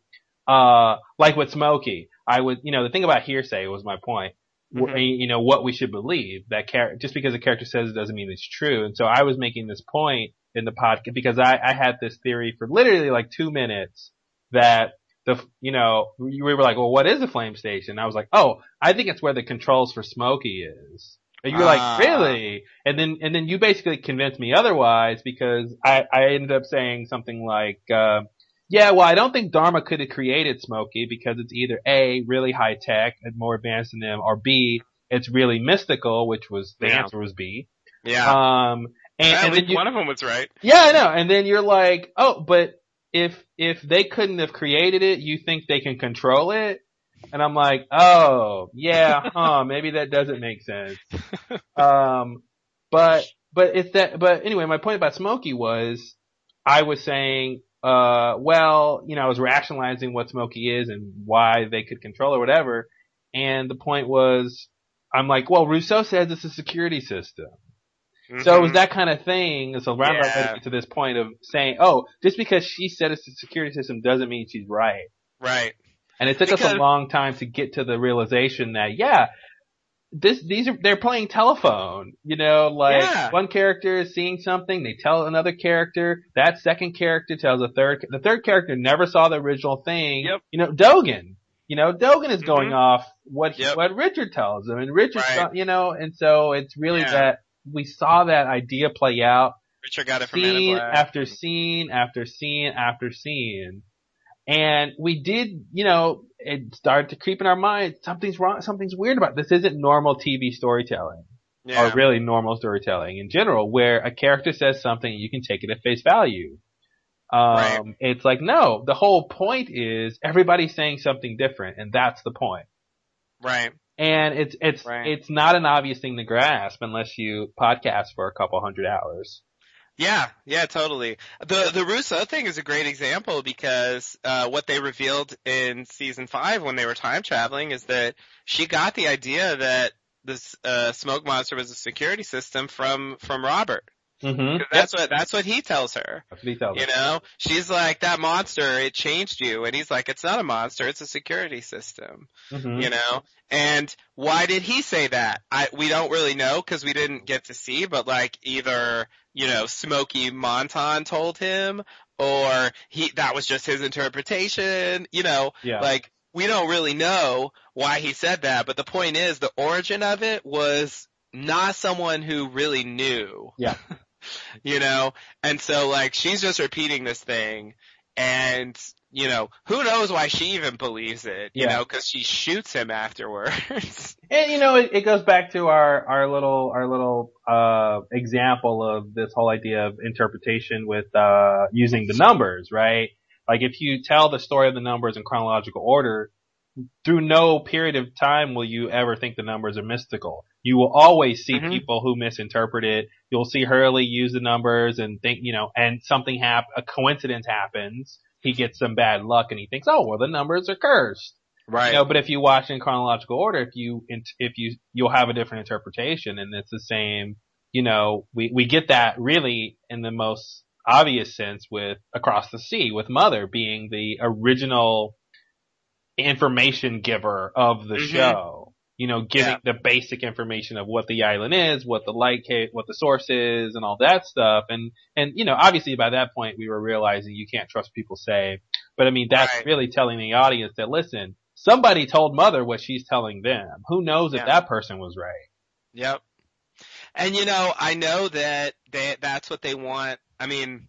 uh, like with Smokey, I would, you know, the thing about hearsay was my point. Mhm. You know, what we should believe that char- just because a character says it doesn't mean it's true. And so I was making this point in the podcast because I, I had this theory for literally like two minutes that the, you know, we were like, well, what is a flame station? I was like, oh, I think it's where the controls for Smokey is. And you were Ah. like, really? And then, and then you basically convinced me otherwise because I, I ended up saying something like, uh, yeah, well, I don't think Dharma could have created Smokey because it's either A, really high tech and more advanced than them, or B, it's really mystical, which was, the Yeah. answer was B. yeah. Um, and, and then you, one of them was right. yeah, I know. And then you're like, oh, but if if they couldn't have created it, you think they can control it? And I'm like, oh, yeah, *laughs* huh, maybe that doesn't make sense. Um, but but it's that. But anyway, my point about Smokey was, I was saying, uh, well, you know, I was rationalizing what Smokey is and why they could control or whatever. And the point was, I'm like, well, Rousseau says it's a security system. So it was Mhm. that kind of thing. So round Yeah. to this point of saying, oh, just because she said it's a security system doesn't mean she's right. right. And it took us a long time to get to the realization that, yeah, this, these are, they're playing telephone. You know, like Yeah. one character is seeing something, they tell another character, that second character tells a third, the third character never saw the original thing. Yep. You know, Dogen. You know, Dogen is going Mhm. off what Yep. what Richard tells him, and Richard, Right. you know, and so it's really Yeah. that we saw that idea play out Richard got it from scene after scene after scene after scene. And we did, you know, it started to creep in our minds. Something's wrong. Something's weird about this. Isn't normal TV storytelling Yeah. or really normal storytelling in general, where a character says something and you can take it at face value. Um, Right. it's like, no, the whole point is everybody's saying something different and that's the point. Right. And it's, it's, Right. it's not an obvious thing to grasp unless you podcast for a couple hundred hours. Yeah, yeah, totally. The the Rousseau thing is a great example because uh what they revealed in season five when they were time traveling is that she got the idea that this uh smoke monster was a security system from from Robert. Mm-hmm. That's what that's what he tells her. That's what he tells You us. know, she's like that monster. It changed you, and he's like, it's not a monster. It's a security system. Mhm. You know, and why did he say that? I we don't really know because we didn't get to see. But like either you know Smokey Monton told him, or he that was just his interpretation. You know, Yeah. like we don't really know why he said that. But the point is, the origin of it was not someone who really knew. Yeah. *laughs* you know, and so like she's just repeating this thing, and you know, who knows why she even believes it, you Yeah. know, cause she shoots him afterwards. *laughs* And you know, it, it goes back to our our little our little uh example of this whole idea of interpretation with uh using the numbers, right? Like if you tell the story of the numbers in chronological order, through no period of time will you ever think the numbers are mystical. You will always see Mhm. people who misinterpret it. You'll see Hurley use the numbers and think, you know, and something hap- a coincidence happens. He gets some bad luck and he thinks, oh, well, the numbers are cursed. right. You know, but if you watch in chronological order, if you if you you'll have a different interpretation, and it's the same. You know, we we get that really in the most obvious sense with Across the Sea, with Mother being the original information giver of the Mhm. show. You know, giving Yeah. the basic information of what the island is, what the light, what the source is, and all that stuff. And and you know, obviously by that point we were realizing you can't trust people say. But I mean, that's Right. really telling the audience that listen, somebody told Mother what she's telling them. Who knows if that person was right? Yep. And you know, I know that they, that's what they want. I mean,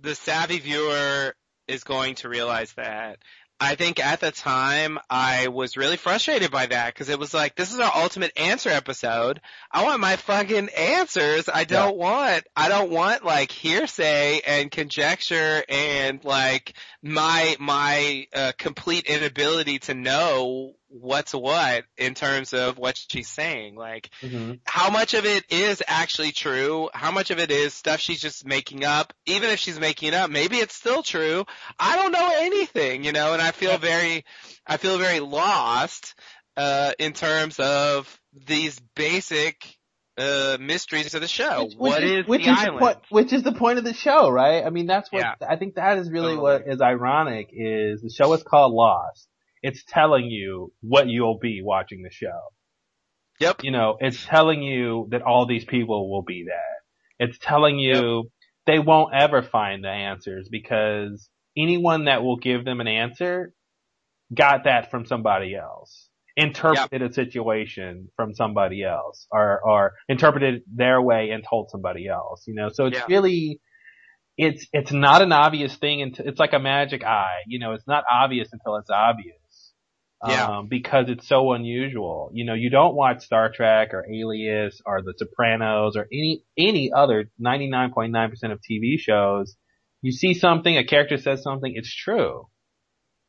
the savvy viewer is going to realize that. I think at the time I was really frustrated by that because it was like, this is our ultimate answer episode. I want my fucking answers. I don't want, I don't want like hearsay and conjecture and like my, my, uh, complete inability to know what's what in terms of what she's saying. Like, Mm-hmm. how much of it is actually true? How much of it is stuff she's just making up? Even if she's making it up, maybe it's still true. I don't know anything, you know, and I feel very, I feel very lost, uh, in terms of these basic, uh, mysteries of the show. What is which the is island? The point, which is the point of the show, right? I mean, that's what Yeah. I think that is really Totally. what is ironic is the show is called Lost. It's telling you what you'll be watching the show. Yep. You know, it's telling you that all these people will be there. It's telling you they won't ever find the answers because anyone that will give them an answer got that from somebody else. Interpreted a situation from somebody else or, or interpreted their way and told somebody else, you know, so it's really, it's, it's not an obvious thing until, it's like a magic eye, you know, it's not obvious until it's obvious. Yeah. Um, because it's so unusual. You know, you don't watch Star Trek or Alias or The Sopranos or any, any other 99.9% of TV shows. You see something, a character says something, it's true.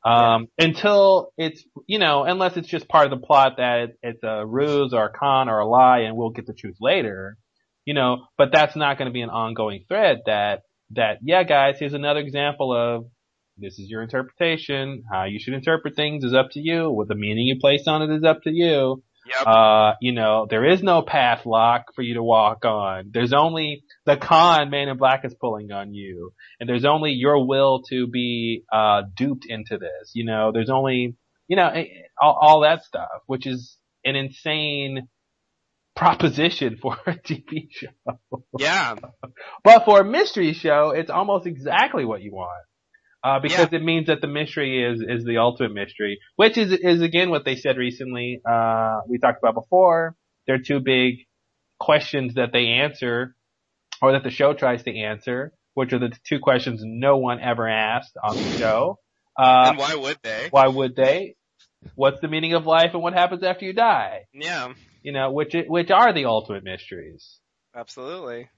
Um, until it's, you know, unless it's just part of the plot that it, it's a ruse or a con or a lie and we'll get the truth later, you know, but that's not going to be an ongoing thread that, that, yeah guys, here's another example of this is your interpretation. How you should interpret things is up to you. What the meaning you place on it is up to you. Yep. Uh, you know, there is no path lock for you to walk on. There's only the con Man in Black is pulling on you. And there's only your will to be, uh, duped into this. You know, there's only, you know, eh, all, all that stuff, which is an insane proposition *laughs* for a TV show. yeah. *laughs* But for a mystery show, it's almost exactly what you want. Uh, because it means that the mystery is, is the ultimate mystery, which is, is again what they said recently, uh, we talked about before. There are two big questions that they answer, or that the show tries to answer, which are the two questions no one ever asked on the show. Uh, and why would they? why would they? What's the meaning of life and what happens after you die? Yeah. You know, which, which are the ultimate mysteries. Absolutely.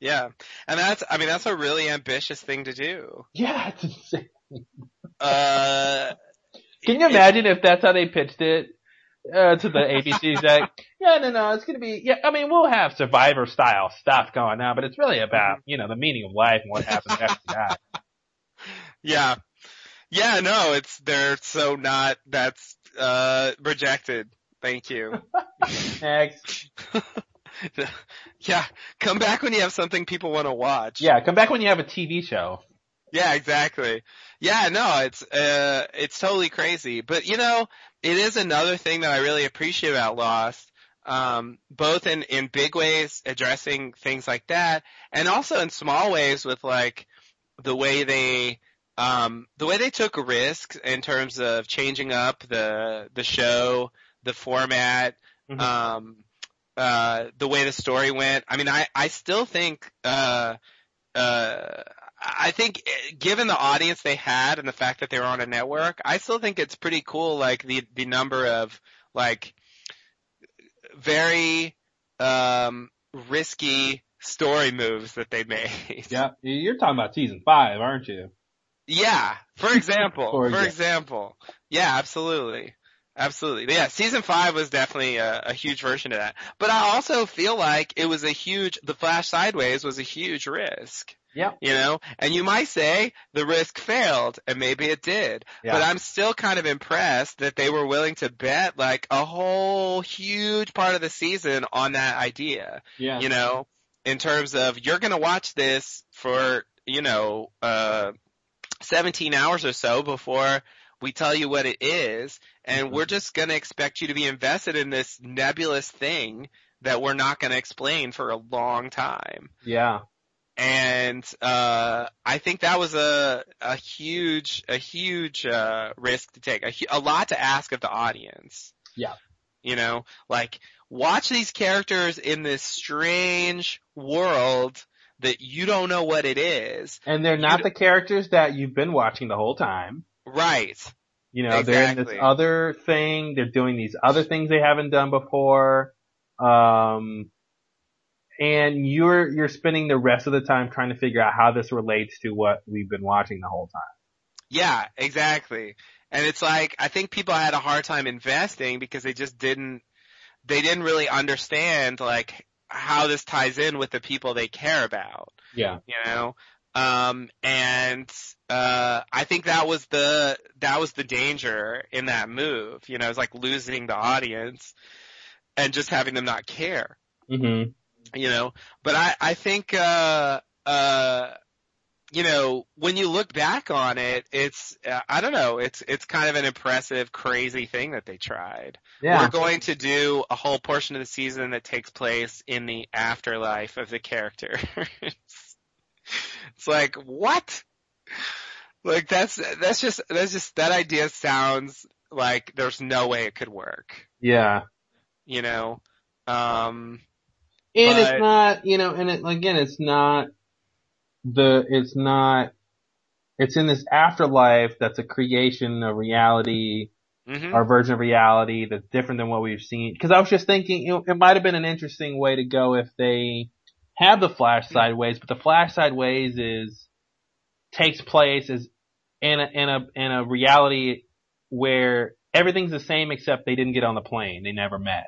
Yeah. And that's, I mean, that's a really ambitious thing to do. Yeah, it's insane. *laughs* Uh, Can you imagine if that's how they pitched it uh, to the ABC? like, *laughs* yeah, no, no, it's gonna be. Yeah, I mean, we'll have Survivor style stuff going on, but it's really about you know the meaning of life and what happens after *laughs* die. yeah. Yeah, no, it's, they're so not, that's, uh, rejected. Thank you. Next, *laughs* yeah. Come back when you have something people want to watch. yeah, come back when you have a TV show. Yeah, exactly. Yeah, no, it's uh it's totally crazy. But you know, it is another thing that I really appreciate about Lost. Um, both in, in big ways addressing things like that and also in small ways with like the way they um the way they took risks in terms of changing up the the show, the format, Mhm. um uh the way the story went. I mean I I still think uh uh I think eh, given the audience they had and the fact that they were on a network, I still think it's pretty cool like the the number of like very um risky story moves that they made. *laughs* Yeah, you're talking about season five, aren't you? Yeah, for example, *laughs* For for, example. example. Yeah, absolutely. Absolutely. Yeah, season five was definitely a, a huge version of that. But I also feel like it was a huge, the Flash Sideways was a huge risk. Yeah. You know, and you might say the risk failed, and maybe it did. Yeah. But I'm still kind of impressed that they were willing to bet like a whole huge part of the season on that idea Yeah. you know, in terms of you're going to watch this for, you know, uh, 17 hours or so before we tell you what it is, and we're just going to expect you to be invested in this nebulous thing that we're not going to explain for a long time. Yeah. And uh I think that was a a huge a huge uh risk to take, a, a lot to ask of the audience. Yeah. You know, like watch these characters in this strange world that you don't know what it is. And they're not the characters that you've been watching the whole time. Right. You know, they're in this other thing. They're doing these other things they haven't done before. Um, and you're, you're spending the rest of the time trying to figure out how this relates to what we've been watching the whole time. Yeah, exactly. And it's like I think people had a hard time investing because they just didn't they didn't really understand like how this ties in with the people they care about. Yeah. you know um and uh i think that was the that was the danger in that move you know it's like losing the audience and just having them not care hmm you know but i i think uh uh you know when you look back on it it's uh, i don't know it's it's kind of an impressive crazy thing that they tried Yeah. we're going to do a whole portion of the season that takes place in the afterlife of the character. *laughs* it's like what? Like that's that's just that's just that idea sounds like there's no way it could work. Yeah. You know, um, And But- it's not, you know, and it, again, it's not the, it's not, it's in this afterlife that's a creation of reality, mhm. our version of reality that's different than what we've seen. Cause I was just thinking, you know, it might have been an interesting way to go if they had the Flash Sideways, but the Flash Sideways is, takes place as in a, in a, in a reality where everything's the same except they didn't get on the plane. They never met.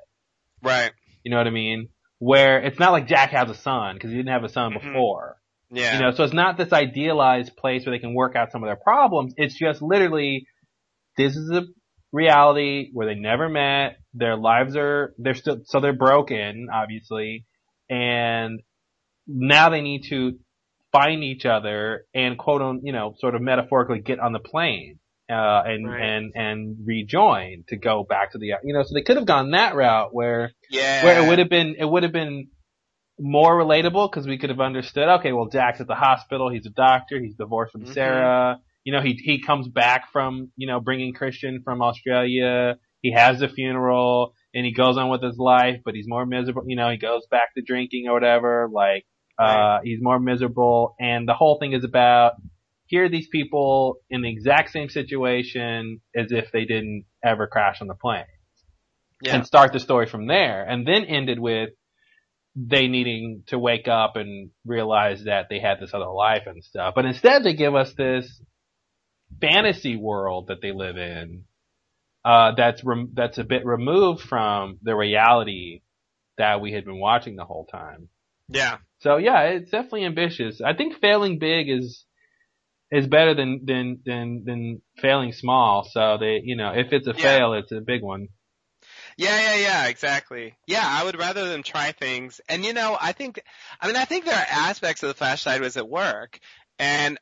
right. You know what I mean? Where it's not like Jack has a son because he didn't have a son Mhm. before. Yeah. You know, so it's not this idealized place where they can work out some of their problems. It's just literally, this is a reality where they never met. Their lives are, they're still, so they're broken, obviously. And now they need to find each other and quote on, you know, sort of metaphorically get on the plane. Uh, and, Right. and, and rejoin to go back to the, you know, so they could have gone that route where, yeah. where it would have been it would have been more relatable because we could have understood. Okay, well, Jack's at the hospital. He's a doctor. He's divorced from Mhm. Sarah. You know, he he comes back from you know bringing Christian from Australia. He has a funeral and he goes on with his life, but he's more miserable. You know, he goes back to drinking or whatever. Like, uh, he's more miserable, and the whole thing is about here are these people in the exact same situation as if they didn't ever crash on the plane yeah. and start the story from there and then ended with they needing to wake up and realize that they had this other life and stuff. But instead they give us this fantasy world that they live in, uh, that's, rem- that's a bit removed from the reality that we had been watching the whole time. yeah. So yeah, it's definitely ambitious. I think failing big is, is better than, than, than, than failing small. So they, you know, if it's a Yeah. fail, it's a big one. Yeah, yeah, yeah, exactly. Yeah, I would rather them try things. And you know, I think, I mean, I think there are aspects of the Flash Sideways at work. And,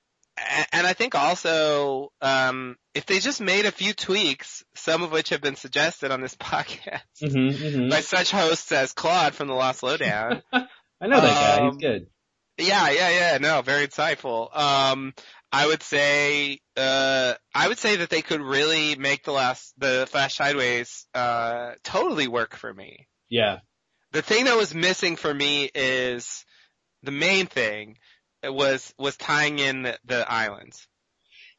and I think also, um, if they just made a few tweaks, some of which have been suggested on this *laughs* podcast Mm-hmm, mm-hmm. by such hosts as Claude from the Lost Lowdown. *laughs* I know that guy. Um, He's good. Yeah, yeah, yeah. No, very insightful. Um, I would say, uh, I would say that they could really make the last, the Flash Sideways, uh, totally work for me. Yeah. The thing that was missing for me is the main thing was was tying in the, the islands.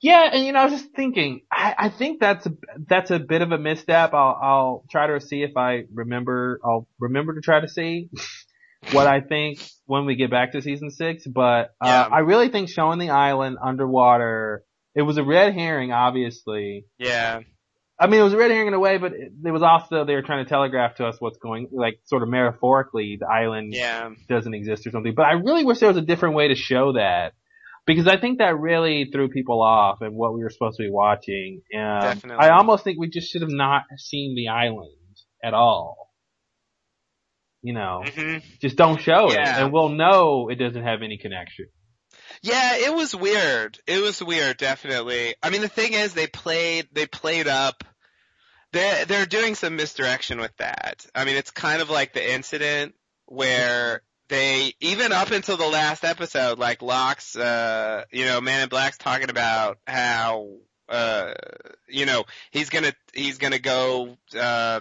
Yeah, and you know, I was just thinking, I, I think that's a, that's a bit of a misstep. I'll, I'll try to see if I remember, I'll remember to try to see *laughs* what I think when we get back to season six, but, uh, Yeah. I really think showing the island underwater, it was a red herring, obviously. Yeah. I mean, it was a red herring in a way, but it, it was also, they were trying to telegraph to us what's going, like, sort of metaphorically, the island Yeah. doesn't exist or something. But I really wish there was a different way to show that. Because I think that really threw people off and what we were supposed to be watching. Um, Definitely. I almost think we just should have not seen the island at all. You know, hmm just don't show it and we'll know it doesn't have any connection. Yeah, it was weird. It was weird, definitely. I mean, the thing is, they played, they played up. They're they're doing some misdirection with that. I mean, it's kind of like the incident where they even up until the last episode, like Locke's, uh, you know, Man in Black's talking about how, uh, you know, he's gonna he's gonna go, uh,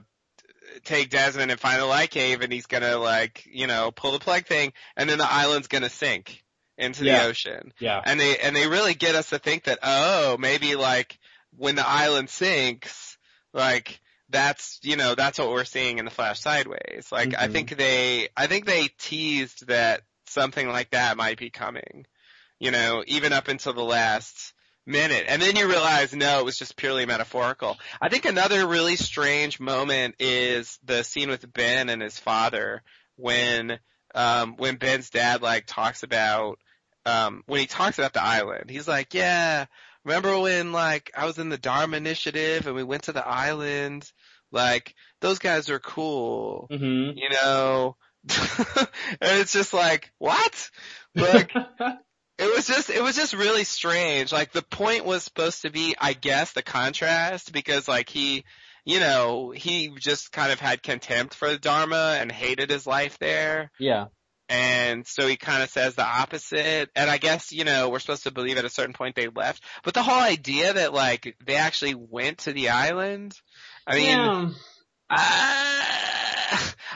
take Desmond and find the light cave, and he's gonna like, you know, pull the plug thing, and then the island's gonna sink into Yeah. the ocean Yeah. and they and they really get us to think that oh maybe like when the island sinks like that's you know that's what we're seeing in the flash sideways like i Mhm. think they i think they teased that something like that might be coming you know even up until the last minute. And then you realize no it was just purely metaphorical. I think another really strange moment is the scene with ben and his father when um when ben's dad like talks about um when he talks about the island. He's like yeah remember when like i was in the dharma initiative and we went to the island? Like those guys are cool Mm-hmm. you know? *laughs* And it's just like what? Like *laughs* it was just it was just really strange like the point was supposed to be i guess the contrast because like he you know he just kind of had contempt for the dharma and hated his life there yeah. and so he kind of says the opposite. And I guess, you know, we're supposed to believe at a certain point they left. But the whole idea that like they actually went to the island, I mean, Yeah. ah, I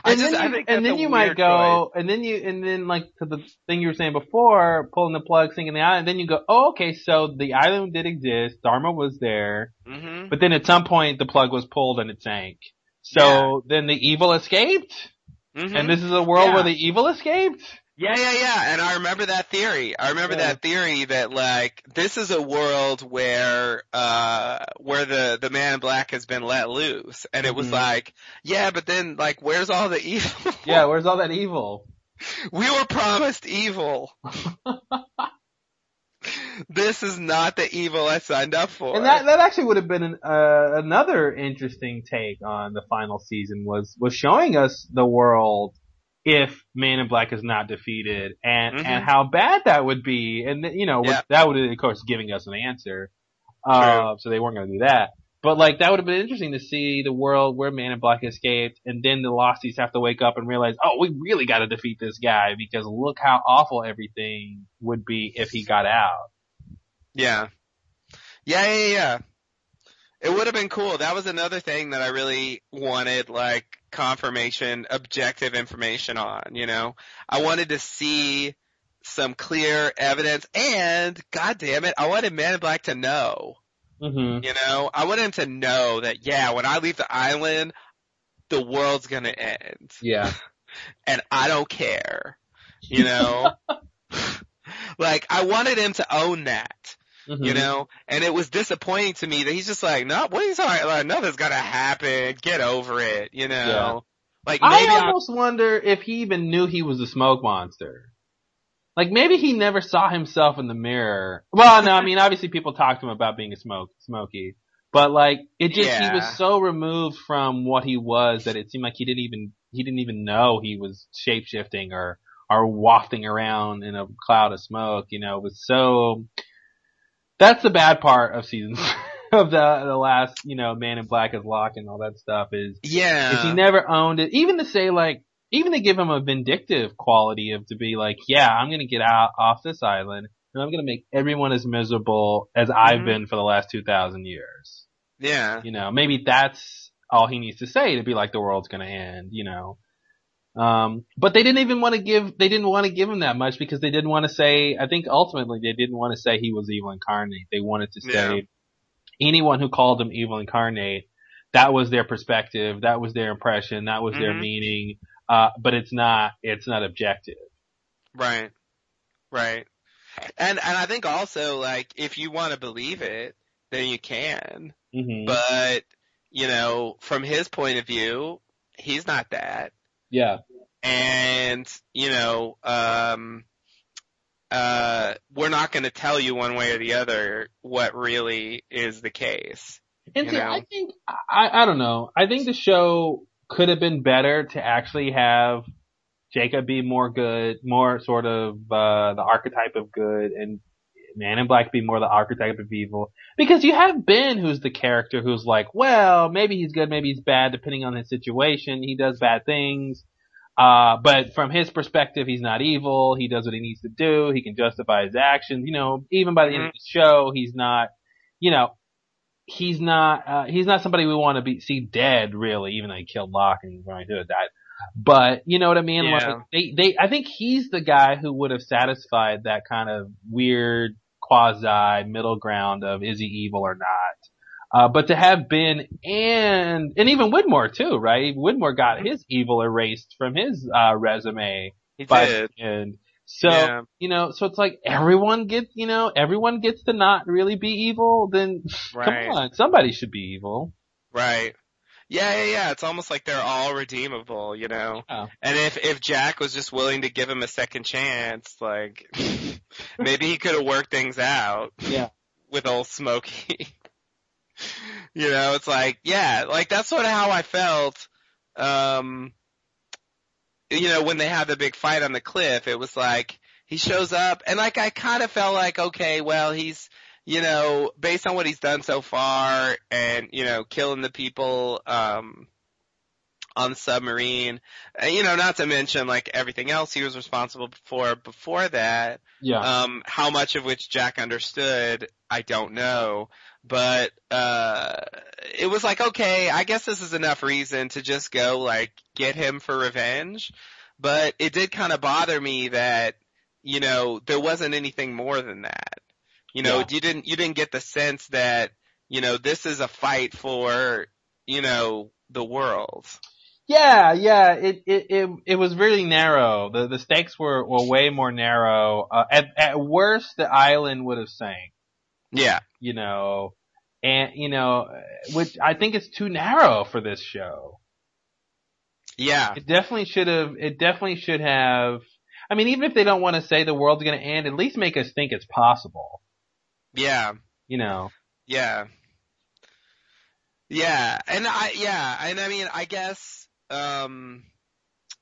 and just, then you, and then you might go, and then you, and then like to the thing you were saying before, pulling the plug, sinking the island, then you go, oh, okay, so the island did exist, Dharma was there, choice. hmm but then at some point the plug was pulled and it sank. So then the evil escaped, hmm and this is a world Yeah. where the evil escaped. Yeah, yeah, yeah. And I remember that theory. I remember Yeah. that theory that like this is a world where uh where the the man in black has been let loose. And it was Mhm. like, yeah, but then like where's all the evil? *laughs* Yeah, where's all that evil? *laughs* we were promised evil. *laughs* this is not the evil I signed up for. And that that actually would have been an, uh, another interesting take on the final season was was showing us the world if Man in Black is not defeated and Mhm. and how bad that would be and you know Yeah. that would of course giving us an answer. Uh, so they weren't going to do that. But like that would have been interesting to see the world where Man in Black escaped, and then the Losties have to wake up and realize, oh, we really got to defeat this guy because look how awful everything would be if he got out. Yeah. Yeah, yeah, yeah. It would have been cool. That was another thing that I really wanted, like, confirmation, objective information on, you know? I wanted to see some clear evidence and, god damn it, I wanted Man in Black to know, hmm you know? I wanted him to know that, yeah, when I leave the island, the world's gonna end. Yeah. *laughs* And I don't care. You know? *laughs* *laughs* like, I wanted him to own that you Mhm. know? And it was disappointing to me that he's just like, no, what are you talking about? Nothing's gonna happen. Get over it, you know? Yeah. Like maybe I I, almost wonder if he even knew he was a smoke monster. Like maybe he never saw himself in the mirror. Well, no, I mean obviously people talk to him about being a smoke, smoky, but like it just he was so removed from what he was that it seemed like he didn't even he didn't even know he was shape shifting or or wafting around in a cloud of smoke. You know, it was so. That's the bad part of seasons *laughs* of the the last you know Man in Black is Locked and all that stuff is yeah. is he never owned it. Even to say like, even to give him a vindictive quality of to be like, yeah, I'm gonna get out off this island and I'm gonna make everyone as miserable as I've Mhm. been for the last two thousand years. yeah. You know, maybe that's all he needs to say to be like the world's gonna end. You know, Um, but they didn't even want to give, they didn't want to give him that much because they didn't want to say, I think ultimately they didn't want to say he was evil incarnate. They wanted to say Yeah. anyone who called him evil incarnate, that was their perspective, that was their impression, that was their Mhm. meaning, uh, but it's not, it's not objective. Right. Right. And and I think also like if you want to believe it, then you can. hmm But you know, from his point of view, he's not that. Yeah. And you know, um, uh, we're not going to tell you one way or the other what really is the case. And see, know? I think I I don't know. I think the show could have been better to actually have Jacob be more good, more sort of uh the archetype of good, and Man in Black be more the archetype of evil. Because you have Ben, who's the character who's like, well, maybe he's good, maybe he's bad, depending on his situation. He does bad things. Uh, but from his perspective, he's not evil. He does what he needs to do. He can justify his actions. You know, even by the end of the show, he's not, you know, he's not, uh, he's not somebody we want to be, see dead, really, even though he killed Locke and Brian Hood died. But, you know what I mean? Yeah. Like, they, they, I think he's the guy who would have satisfied that kind of weird quasi middle ground of is he evil or not. Uh, but to have Ben and, and even Widmore too, right? Widmore got his evil erased from his, uh, resume He by did. end. So, Yeah. you know, so it's like everyone gets, you know, everyone gets to not really be evil, then *laughs* Right. come on, somebody should be evil. Right. Yeah, yeah, yeah. It's almost like they're all redeemable, you know. Yeah. And if if Jack was just willing to give him a second chance, like *laughs* maybe he could have worked things out Yeah. with old Smokey. *laughs* you know, it's like, yeah, like that's sort of how I felt. Um, you know, when they had the big fight on the cliff, it was like he shows up, and like I kind of felt like, okay, well, he's, you know, based on what he's done so far, and you know, killing the people, um, on the submarine, and, you know, not to mention like everything else he was responsible for before that. Yeah. Um, how much of which Jack understood, I don't know. But uh it was like, okay, I guess this is enough reason to just go like get him for revenge. But it did kind of bother me that, you know, there wasn't anything more than that. You know, Yeah. you didn't you didn't get the sense that, you know, this is a fight for, you know, the world. Yeah, yeah, it, it, it, it was really narrow. The, the stakes were, were way more narrow. Uh, at, at worst, the island would have sank, Yeah. you know, and, you know, which I think is too narrow for this show. Yeah. It definitely should have, it definitely should have, I mean, even if they don't want to say the world's gonna end, at least make us think it's possible, Yeah. you know. Yeah. Yeah, and I yeah, and I mean I guess um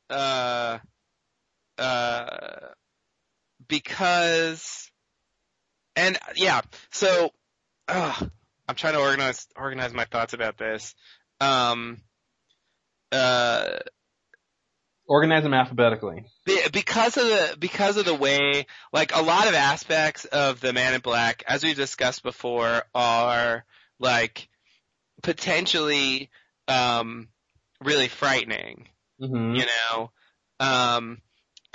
uh uh because and yeah, so uh, I'm trying to organize organize my thoughts about this. Um uh Organize them alphabetically. because of the because of the way like a lot of aspects of the man in black as we've discussed before are like potentially um really frightening hmm you know um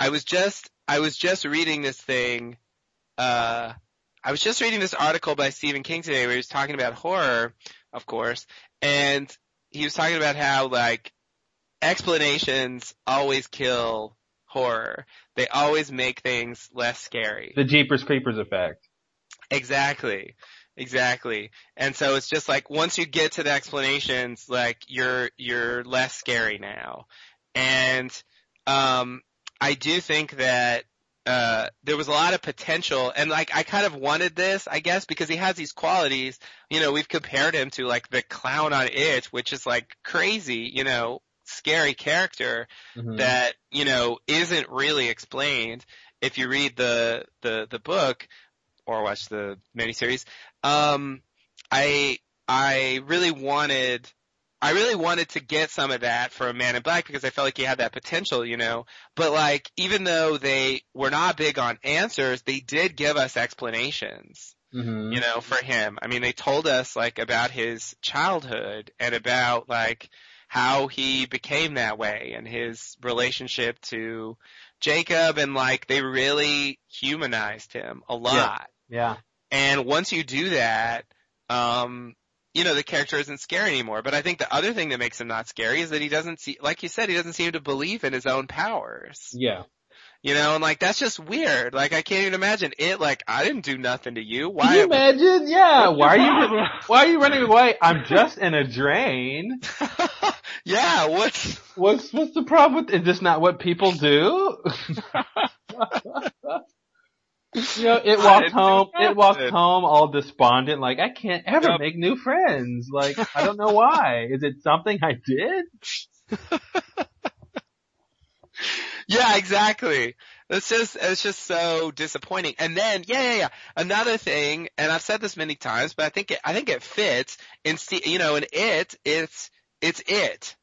i was just i was just reading this thing uh i was just reading this article by stephen king today where he was talking about horror of course and he was talking about how like explanations always kill horror they always make things less scary The Jeepers Creepers effect. Exactly. Exactly. And so it's just like once you get to the explanations, like you're you're less scary now. And um I do think that uh there was a lot of potential and like I kind of wanted this, I guess, because he has these qualities. You know, we've compared him to like the clown on it, which is like crazy, you know, scary character Mhm. that you know isn't really explained if you read the the the book or watch the miniseries. Um, I I really wanted I really wanted to get some of that from Man in Black because I felt like he had that potential, you know. But like even though they were not big on answers, they did give us explanations Mhm. you know, for him. I mean, they told us like about his childhood and about like how he became that way and his relationship to Jacob and like they really humanized him a lot. Yeah. And once you do that, um, you know, the character isn't scary anymore. But I think the other thing that makes him not scary is that he doesn't see, like you said, he doesn't seem to believe in his own powers. Yeah. You know, and like that's just weird. Like I can't even imagine it. Like I didn't do nothing to you. Why? Can you imagine? Yeah. Why are you? *laughs* Why are you running away? I'm just in a drain. *laughs* yeah. What's What's what's the problem with? Is this not what people do? *laughs* you know, it I walked home. It walked home all despondent, like I can't ever Yep. make new friends. Like I don't know why. Is it something I did? Yeah, exactly. It's just it's just so disappointing. And then yeah, yeah, yeah. Another thing, and I've said this many times, but I think it I think it fits. In you know, in it, it's it's it.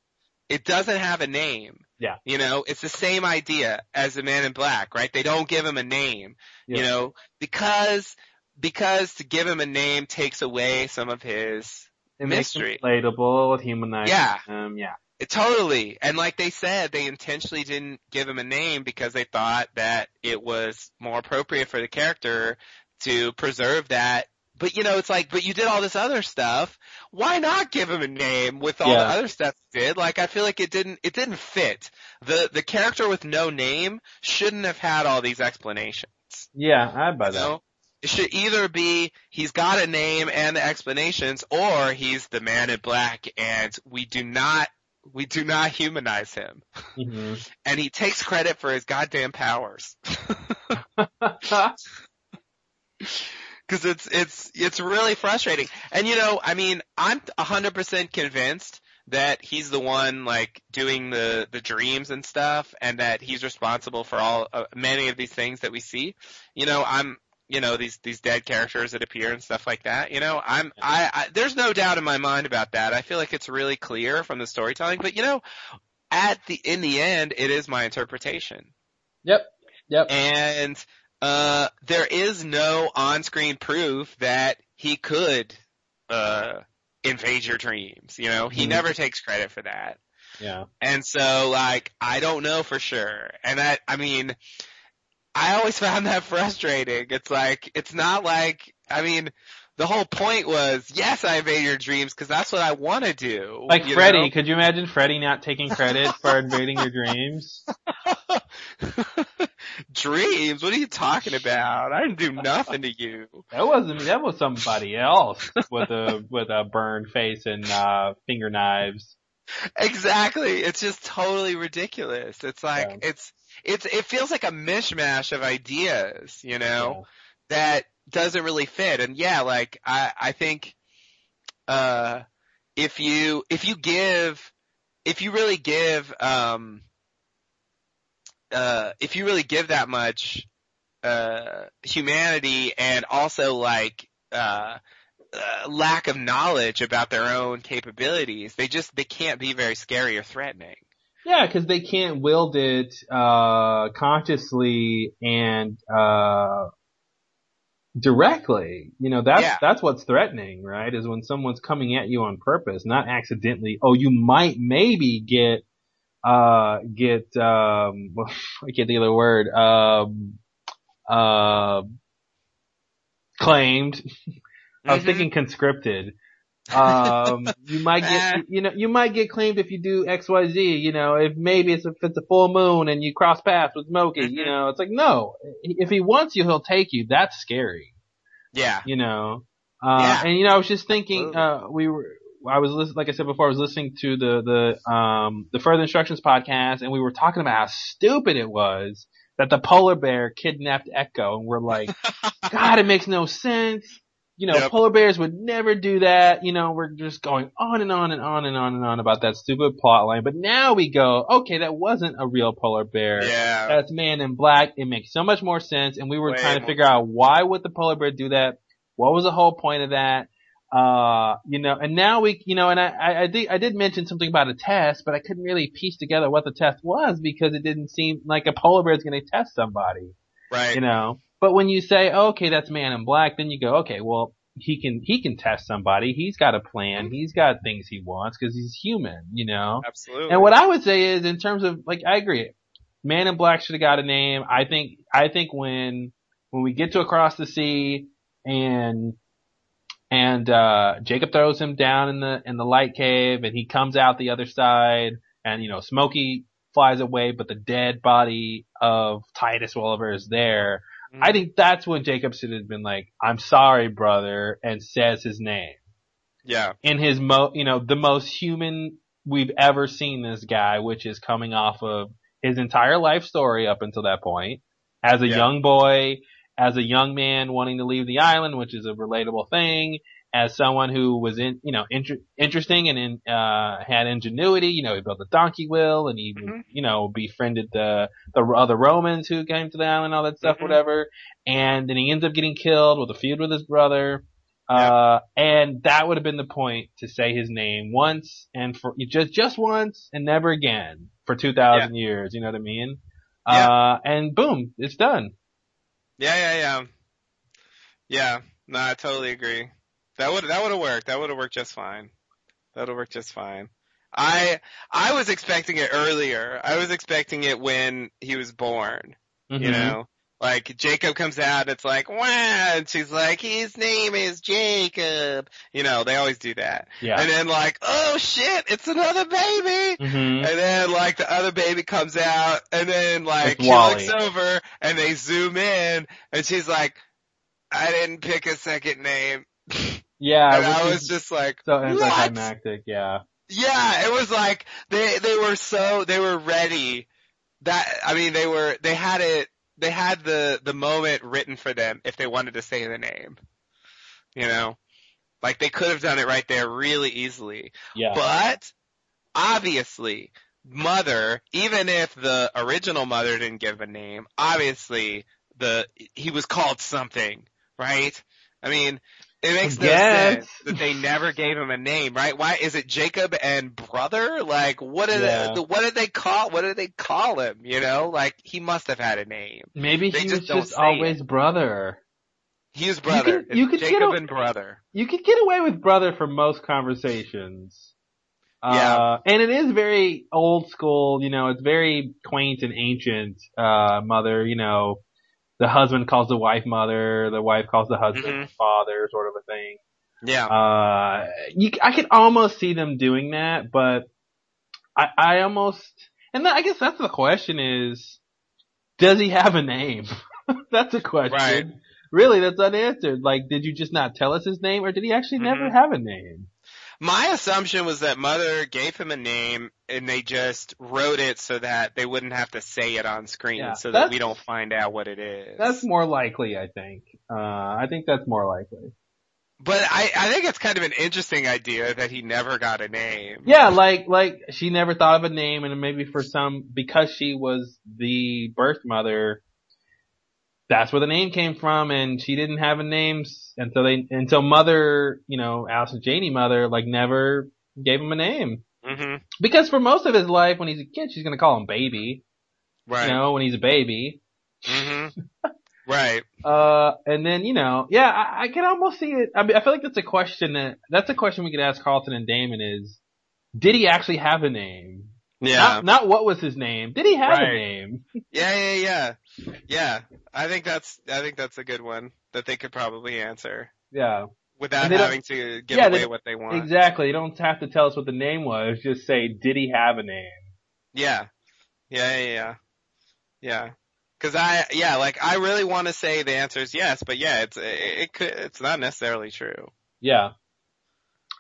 It doesn't have a name. Yeah. You know, it's the same idea as the Man in Black, right? They don't give him a name. yeah. You know, because because to give him a name takes away some of his It makes him mystery. relatable, humanizing Yeah. him. Yeah. It- Totally. And like they said, they intentionally didn't give him a name because they thought that it was more appropriate for the character to preserve that. But you know, it's like, but you did all this other stuff. Why not give him a name with all the other stuff you did? Like I feel like it didn't, it didn't fit. The, the character with no name shouldn't have had all these explanations. Yeah, I buy You that. know? It should either be he's got a name and the explanations, or he's the man in black and we do not we do not humanize him. hmm And he takes credit for his goddamn powers. *laughs* Cause it's, it's, it's really frustrating. And you know, I mean, I'm a hundred percent convinced that he's the one like doing the, the dreams and stuff and that he's responsible for all, uh, many of these things that we see. You know, I'm, you know, these, these dead characters that appear and stuff like that. You know, I'm, I, I, there's no doubt in my mind about that. I feel like it's really clear from the storytelling, but you know, at the, in the end, it is my interpretation yep. Yep. and uh there is no on-screen proof that he could uh invade your dreams you know he Mhm. never takes credit for that Yeah. and so like i don't know for sure and i i mean i always *laughs* found that frustrating it's like it's not like i mean the whole point was yes i invade your dreams because that's what i want to do Like Freddy, know? could you imagine Freddy not taking credit for invading your dreams? *laughs* dreams what are you talking about i didn't do nothing to you That wasn't that was somebody else with a with a burned face and uh finger knives. Exactly. It's just totally ridiculous. It's like Yeah. it's it's it feels like a mishmash of ideas, you know, that doesn't really fit. And yeah, like I I think uh if you if you give if you really give um uh if you really give that much uh humanity and also like uh uh, lack of knowledge about their own capabilities. They just they can't be very scary or threatening. Yeah, because they can't wield it uh consciously and uh directly. You know, that's Yeah. that's what's threatening, right? Is when someone's coming at you on purpose, not accidentally. Oh, you might maybe get uh get um *laughs* I can't think of the word um uh claimed. *laughs* I was Mhm. thinking conscripted. Um, you might *laughs* Eh. get, you know, you might get claimed if you do X, Y, Z. You know, if maybe it's if it's a full moon and you cross paths with Smokey. You Mhm. know, it's like no. If he wants you, he'll take you. That's scary. Yeah. You know. Uh, Yeah. and you know, I was just thinking, uh, we were, I was listening, like I said before, I was listening to the, the, um, the Further Instructions podcast and we were talking about how stupid it was that the polar bear kidnapped Echo and we're like, *laughs* God, it makes no sense. You know, Yep. polar bears would never do that. You know, we're just going on and on and on and on and on about that stupid plot line. But now we go, okay, that wasn't a real polar bear. Yeah. That's man in black. It makes so much more sense. And we were trying to figure out why would the polar bear do that? What was the whole point of that? Uh, you know, and now we, you know, and I, I, I did, I did mention something about a test, but I couldn't really piece together what the test was because it didn't seem like a polar bear is going to test somebody Right. you know. But when you say, oh, okay, that's Man in Black, then you go, okay, well, he can he can test somebody. He's got a plan. He's got things he wants because he's human, you know. Absolutely. And what I would say is, in terms of like, I agree. Man in Black should have got a name. I think I think when when we get to across the sea and and uh Jacob throws him down in the in the light cave and he comes out the other side and you know Smokey flies away but the dead body of Titus Welliver is there. Mhm. I think that's when Jacobson have been like, I'm sorry, brother, and says his name. yeah. In his mo, you know, the most human we've ever seen this guy, which is coming off of his entire life story up until that point. As a Yeah. young boy, as a young man wanting to leave the island, which is a relatable thing, as someone who was in, you know, inter- interesting and in, uh, had ingenuity, you know, he built a donkey wheel and he, Mhm. you know, befriended the, the other Romans who came to the island, all that stuff, Mhm. whatever. And then he ends up getting killed with a feud with his brother. Uh, and that would have been the point to say his name once and for just, just once and never again for 2000 years. You know what I mean? Yeah. Uh, and boom, it's done. Yeah, yeah, yeah. Yeah. No, I totally agree. That would that would have worked. That would have worked just fine. That would worked just fine. I I was expecting it earlier. I was expecting it when he was born. You Mhm. know, like Jacob comes out, it's like wow, and she's like, his name is Jacob. You know, they always do that. Yeah. And then like, oh shit, it's another baby. hmm And then like the other baby comes out and then like she looks over and they zoom in and she's like, I didn't pick a second name. *laughs* Yeah. and I was just like, so anticlimactic. Yeah. Yeah, it was like they they were so they were ready. That I mean they were they had it they had the the moment written for them if they wanted to say the name. You know? Like they could have done it right there really easily. Yeah. But obviously, mother, even if the original mother didn't give a name, obviously the he was called something, right? I mean, it makes no sense that they never gave him a name, right? Why is it Jacob and brother? Like, what did Yeah. they, what did they call? What did they call him? You know, like he must have had a name. Maybe they he just was just always brother. He was brother. could- you It's could get Jacob a- and brother. You could get away with brother for most conversations. Yeah. Uh, and it is very old school, you know, it's very quaint and ancient, uh, mother, you know, the husband calls the wife mother, the wife calls the husband Mhm. father, sort of a thing. Yeah. Uh, you, I could almost see them doing that, but I, I almost, and I guess that's the question is, does he have a name? *laughs* that's a question. Right. Really, that's unanswered. Like, did you just not tell us his name, or did he actually never Mhm. have a name? My assumption was that mother gave him a name and they just wrote it so that they wouldn't have to say it on screen Yeah, so that we don't find out what it is. That's more likely, I think. Uh, I think that's more likely. but I, I think it's kind of an interesting idea that he never got a name. Yeah, like, like, she never thought of a name and maybe for some, because she was the birth mother, that's where the name came from and she didn't have a name until they, until mother, you know, Allison Janney mother, like never gave him a name. Hmm Because for most of his life, when he's a kid, she's gonna call him baby, Right. you know, when he's a baby. hmm *laughs* right. Uh, and then, you know, yeah, I, I can almost see it. I mean, I feel like that's a question that, that's a question we could ask Carlton and Damon is, did he actually have a name? Yeah. Not, not what was his name. Did he have a name? *laughs* yeah, yeah, yeah. Yeah. I think that's, I think that's a good one that they could probably answer Yeah, without And they don't- having to give Yeah, away they- what they want. exactly. You don't have to tell us what the name was. Just say, did he have a name? Yeah. Yeah, yeah, yeah. Yeah. Cause I, yeah, like I really want to say the answer is yes, but yeah, it's, it, it could, it's not necessarily true. Yeah.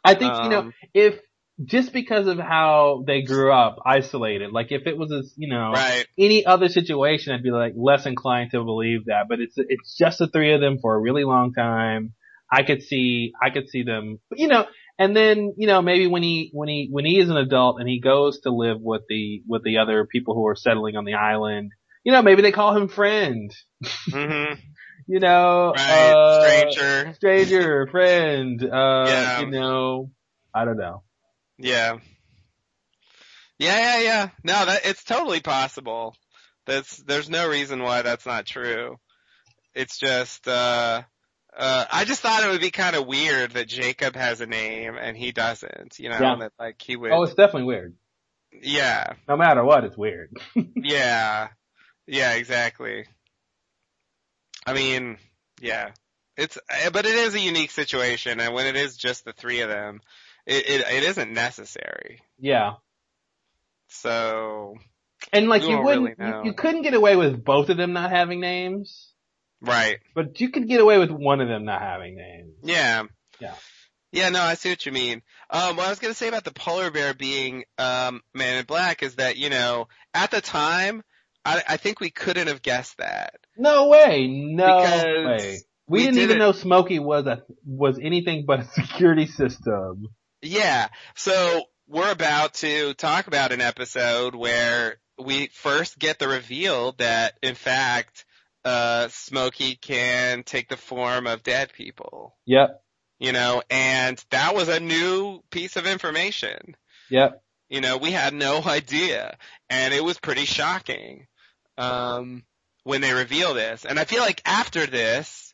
I think, you know, Um, if, just because of how they grew up isolated, like if it was a, you know, Right. any other situation, I'd be like less inclined to believe that. But it's it's just the three of them for a really long time. I could see I could see them, you know. And then you know maybe when he when he when he is an adult and he goes to live with the with the other people who are settling on the island, you know maybe they call him friend. hmm *laughs* You know, Right. uh, Stranger. stranger, friend. Uh, Yeah. you know, I don't know. Yeah. Yeah, yeah, yeah. No, that it's totally possible. That's there's no reason why that's not true. It's just uh Uh, I just thought it would be kind of weird that Jacob has a name and he doesn't, you know, Yeah. that like he would, Oh, it's definitely weird. yeah, No matter what, it's weird. *laughs* yeah, yeah, exactly. I mean, yeah, it's, eh, but it is a unique situation and when it is just the three of them, it, it, it isn't necessary. Yeah. So, And like you wouldn't, really you, you couldn't get away with both of them not having names, right. but you could get away with one of them not having names. Yeah. Yeah. Yeah, no, I see what you mean. Um, what I was gonna say about the polar bear being, um, Man in Black is that, you know, at the time, I, I think we couldn't have guessed that. No way, no way. We, we didn't even know Smokey was a was anything but a *laughs* security system. Yeah. So, we're about to talk about an episode where we first get the reveal that, in fact, uh, Smokey can take the form of dead people. Yep, You know, and that was a new piece of information. yep. You know, we had no *laughs* idea, and it was pretty shocking um, when they reveal this. And I feel like after this,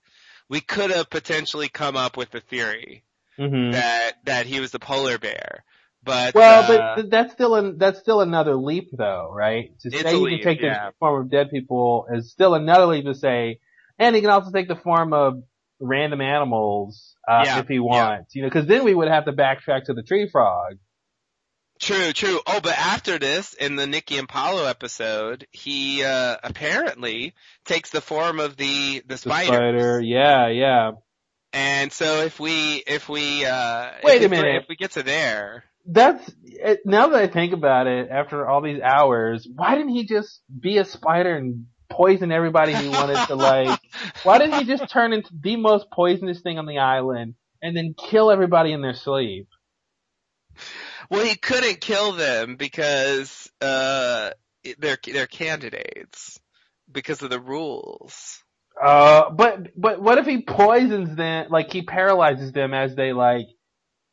we could have potentially come up with the theory hmm that that he was the polar bear. But Well, uh, but that's still an, that's still another leap though, right? To say he leap, can take yeah. the form of dead people is still another leap to say, and he can also take the form of random animals uh, Yeah, if he wants, you know, because then we would have to backtrack to the tree frog. true, true. Oh, but after this, in the Nikki and Paolo episode, he uh, apparently takes the form of the the spider. spider, yeah, yeah. And so if we if we uh, Wait if a we- minute. if we get to there. That's now that I think about it. After all these hours, why didn't he just be a spider and poison everybody he wanted to like? *laughs* Why didn't he just turn into the most poisonous thing on the island and then kill everybody in their sleep? Well, he couldn't kill them because uh they're they're candidates because of the rules. Uh, but but what if he poisons them? Like he paralyzes them as they like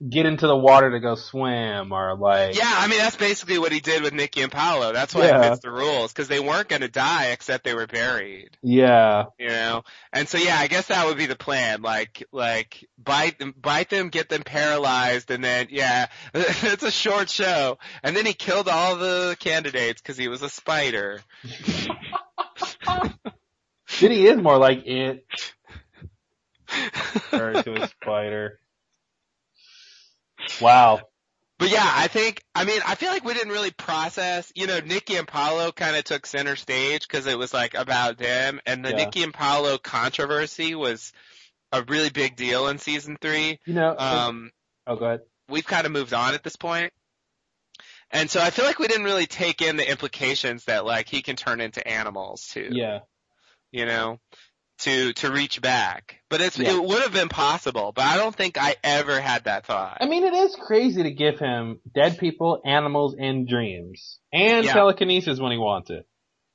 get into the water to go swim, or like Yeah, I mean that's basically what he did with Nikki and Paolo. That's why Yeah. it fits the rules because they weren't going to die except they were buried. yeah, You know, and so yeah, I guess that would be the plan. Like like bite them, bite them, get them paralyzed, and then yeah, *laughs* it's a short show. And then he killed all the candidates because he was a spider. *laughs* then he is more like it *laughs* turned to a spider. Wow. But yeah, I think, I mean, I feel like we didn't really process, you know, Nikki and Paolo kind of took center stage because it was like about them and the Yeah. Nikki and Paolo controversy was a really big deal in season three. You know. Um, oh, go ahead. we've kind of moved on at this point. And so I feel like we didn't really take in the implications that like he can turn into animals too. Yeah. You know, to, to reach back. But it's, Yeah. it would have been possible, but I don't think I ever had that thought. I mean, it is crazy to give him dead people, animals, and dreams, and Yeah. telekinesis when he wants it.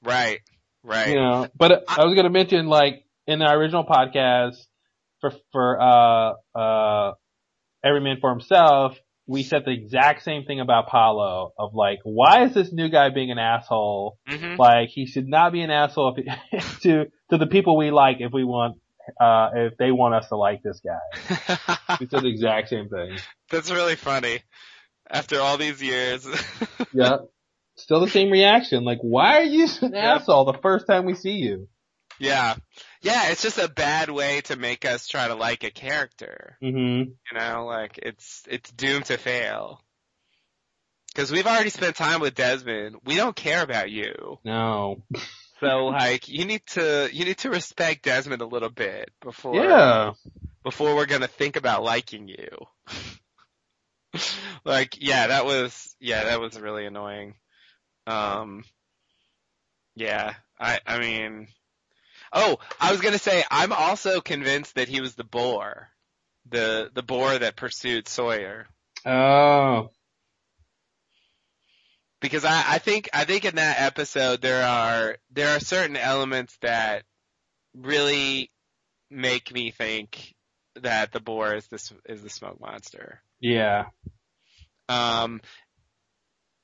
right. Right. You know, but uh, I was going to mention, like, in our original podcast for for uh uh Every Man for Himself, we said the exact same thing about Paolo of like, why is this new guy being an asshole? hmm Like, he should not be an asshole if he, *laughs* to to the people we like if we want uh if they want us to like this guy. *laughs* We said the exact same thing. That's really funny. After all these years. *laughs* Yeah. Still the same reaction. Like, why are you an Yeah. asshole the first time we see you? yeah. Yeah, it's just a bad way to make us try to like a character. Mm-hmm. You know, like it's it's doomed to fail. Cause we've already spent time with Desmond. We don't care about you. No. *laughs* So like you need to you need to respect Desmond a little bit before Yeah. before we're gonna think about liking you. *laughs* like, yeah, that was, yeah, that was really annoying. Um, yeah, I, I mean, oh, I was gonna say, I'm also convinced that he was the boar. The, the boar that pursued Sawyer. Oh. Because I, I think, I think in that episode there are, there are certain elements that really make me think that the boar is this, is the smoke monster. Yeah. Um,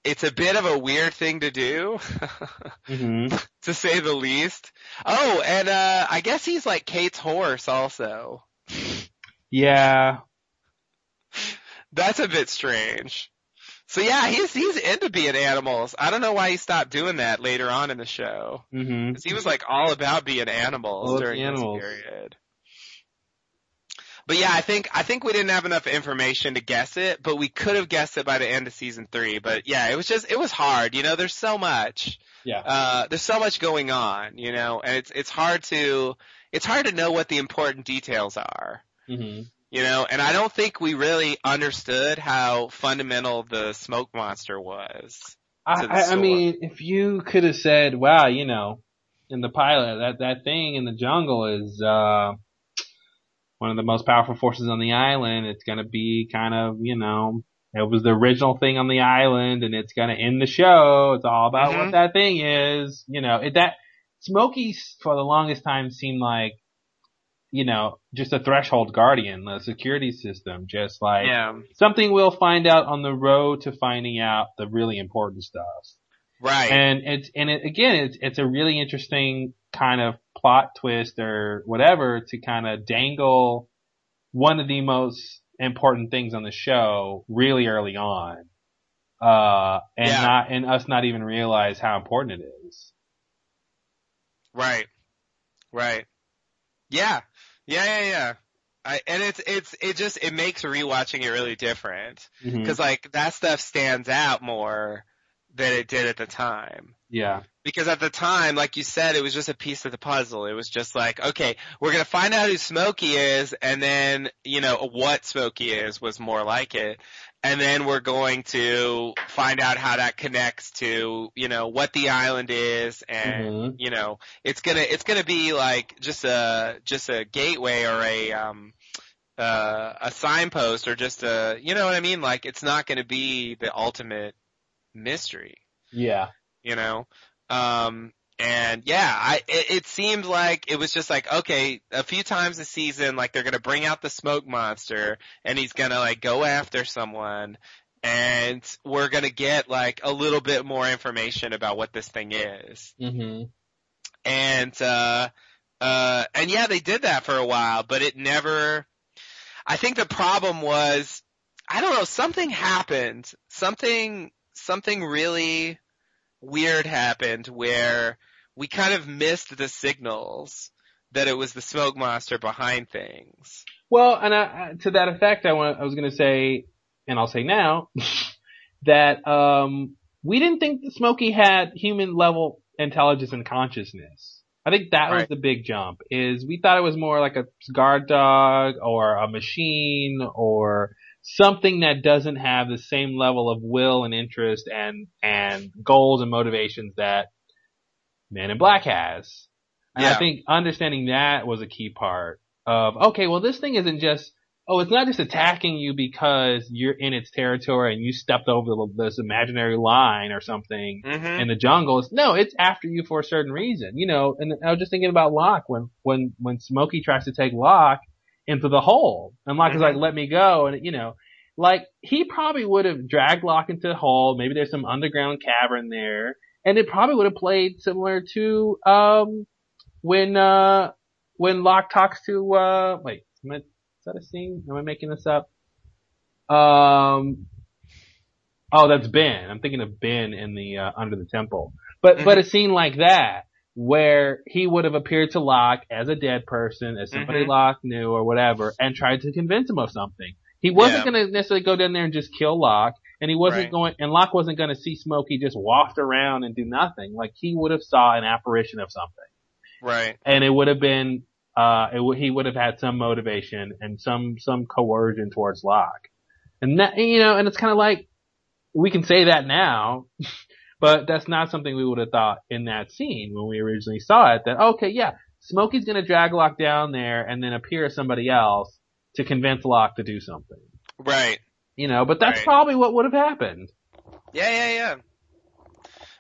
it's a bit of a weird thing to do, *laughs* Mm-hmm. to say the least. Oh, and uh, I guess he's like Kate's horse also. Yeah. That's a bit strange. So yeah, he's he's into being animals. I don't know why he stopped doing that later on in the show. hmm Because he was like all about being animals during animals. this period. But yeah, I think I think we didn't have enough information to guess it, but we could have guessed it by the end of season three. But yeah, it was just it was hard. You know, there's so much. Yeah. Uh, there's so much going on. You know, and it's it's hard to it's hard to know what the important details are. hmm You know, and I don't think we really understood how fundamental the smoke monster was. I, I, I mean, if you could have said, "Wow, you know, in the pilot, that that thing in the jungle is uh one of the most powerful forces on the island. It's gonna be kind of, you know, it was the original thing on the island, and it's gonna end the show. It's all about Mhm. what that thing is. You know, it, that Smokey for the longest time seemed like, you know, just a threshold guardian, a security system, just like Yeah. something we'll find out on the road to finding out the really important stuff. Right. And it's and it, again, it's it's a really interesting kind of plot twist or whatever to kind of dangle one of the most important things on the show really early on, uh, and Yeah. not and us not even realize how important it is. Right. Right. Yeah. Yeah, yeah, yeah. I, and it's, it's, it just, it makes rewatching it really different. Mhm. Cause like, that stuff stands out more than it did at the time. Yeah, Because at the time, like you said, it was just a piece of the puzzle. It was just like, okay, we're gonna find out who Smokey is, and then, you know, what Smokey is was more like it. And then we're going to find out how that connects to, you know, what the island is and, Mhm. you know, it's gonna, it's gonna be like just a, just a gateway or a, um, uh, a signpost or just a, you know what I mean? Like, it's not gonna be the ultimate mystery yeah, you know um and yeah i it, it seemed like it was just like okay a few times a season like they're gonna bring out the smoke monster and he's gonna like go after someone and we're gonna get like a little bit more information about what this thing is Mm-hmm. and uh uh and yeah they did that for a while but it never i think the problem was i don't know something happened something something really weird happened where we kind of missed the signals that it was the smoke monster behind things Well, and I, to that effect, I want I was going to say, and I'll say now, *laughs* that um, we didn't think that Smokey had human level intelligence and consciousness. I think that was Right. the big jump. Is we thought it was more like a guard dog or a machine or something that doesn't have the same level of will and interest and and goals and motivations that Man in Black has. And I think understanding that was a key part of, okay, well this thing isn't just, oh, it's not just attacking you because you're in its territory and you stepped over this imaginary line or something mm-hmm. in the jungle. It's, no, it's after you for a certain reason, you know, and I was just thinking about Locke when, when, when Smokey tries to take Locke into the hole and Locke is like, let me go. And you know, like he probably would have dragged Locke into the hole. Maybe there's some underground cavern there and it probably would have played similar to, um, when, uh, when Locke talks to, uh, wait, am I, is that a scene? Am I making this up? Um, oh, that's Ben. I'm thinking of Ben in the, uh, Under the Temple. But, but a scene like that, where he would have appeared to Locke as a dead person, as somebody Mhm. Locke knew or whatever, and tried to convince him of something. He wasn't Yeah. gonna necessarily go down there and just kill Locke, and he wasn't Right. going, and Locke wasn't gonna see Smokey just waft around and do nothing. Like he would have saw an apparition of something right and it would have been uh it w- he would have had some motivation and some some coercion towards Locke. And that you know, and it's kind of like we can say that now, *laughs* but that's not something we would have thought in that scene when we originally saw it that okay, yeah, Smokey's going to drag Locke down there and then appear as somebody else to convince Locke to do something. right You know, but that's Right. probably what would have happened. yeah yeah yeah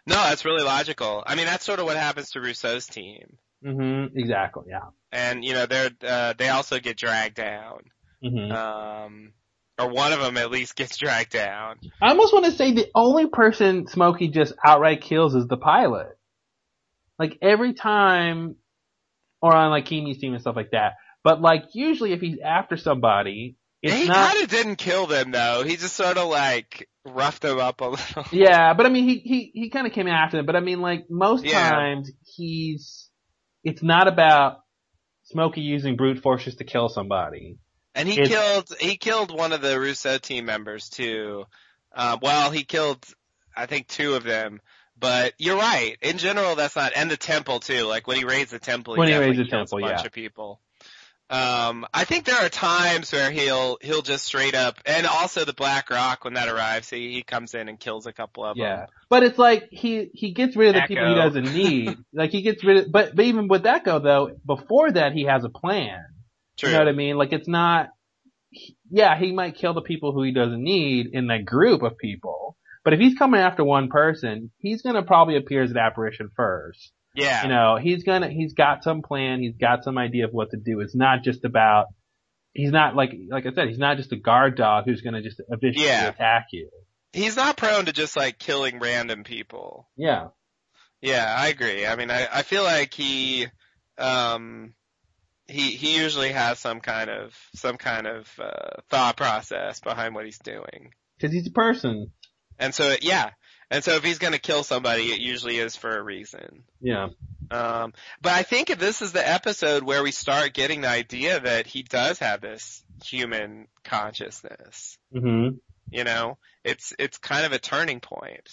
no that's really logical i mean that's sort of what happens to rousseau's team Mm-hmm. Exactly. Yeah. and you know they're uh, they also get dragged down Mhm. um or one of them at least gets dragged down I almost want to say the only person Smokey just outright kills is the pilot. Like every time, or on like Keamy's team and stuff like that, But like usually if he's after somebody, it's he not. kind of didn't kill them though. He just sort of like roughed them up a little. *laughs* Yeah, but I mean he he he kind of came after them. But I mean like most Yeah. times he's it's not about Smokey using brute force just to kill somebody. And he It's- killed he killed one of the Rousseau team members too. Um, well, he killed I think two of them. But you're right. In general, that's not and the temple too. Like when he razed the temple, When he razed the temple, a bunch yeah. of people. Um, I think there are times where he'll he'll just straight up, and also the Black Rock when that arrives, he he comes in and kills a couple of Yeah. them. But it's like he he gets rid of the people he doesn't need. *laughs* like he gets rid of but but even with Echo though, before that he has a plan. True. You know what I mean? Like it's not yeah, he might kill the people who he doesn't need in that group of people. But if he's coming after one person, he's gonna probably appear as an apparition first. yeah. You know, he's gonna he's got some plan, he's got some idea of what to do. It's not just about he's not like like I said, he's not just a guard dog who's gonna just viciously Yeah. attack you. He's not prone to just like killing random people. Yeah. Yeah, I agree. I mean, I, I feel like he, um, he, he usually has some kind of, some kind of, uh, thought process behind what he's doing. Cause he's a person. And so, yeah. And so if he's gonna kill somebody, it usually is for a reason. Yeah. Um, but I think this is the episode where we start getting the idea that he does have this human consciousness. hmm You know, it's, it's kind of a turning point.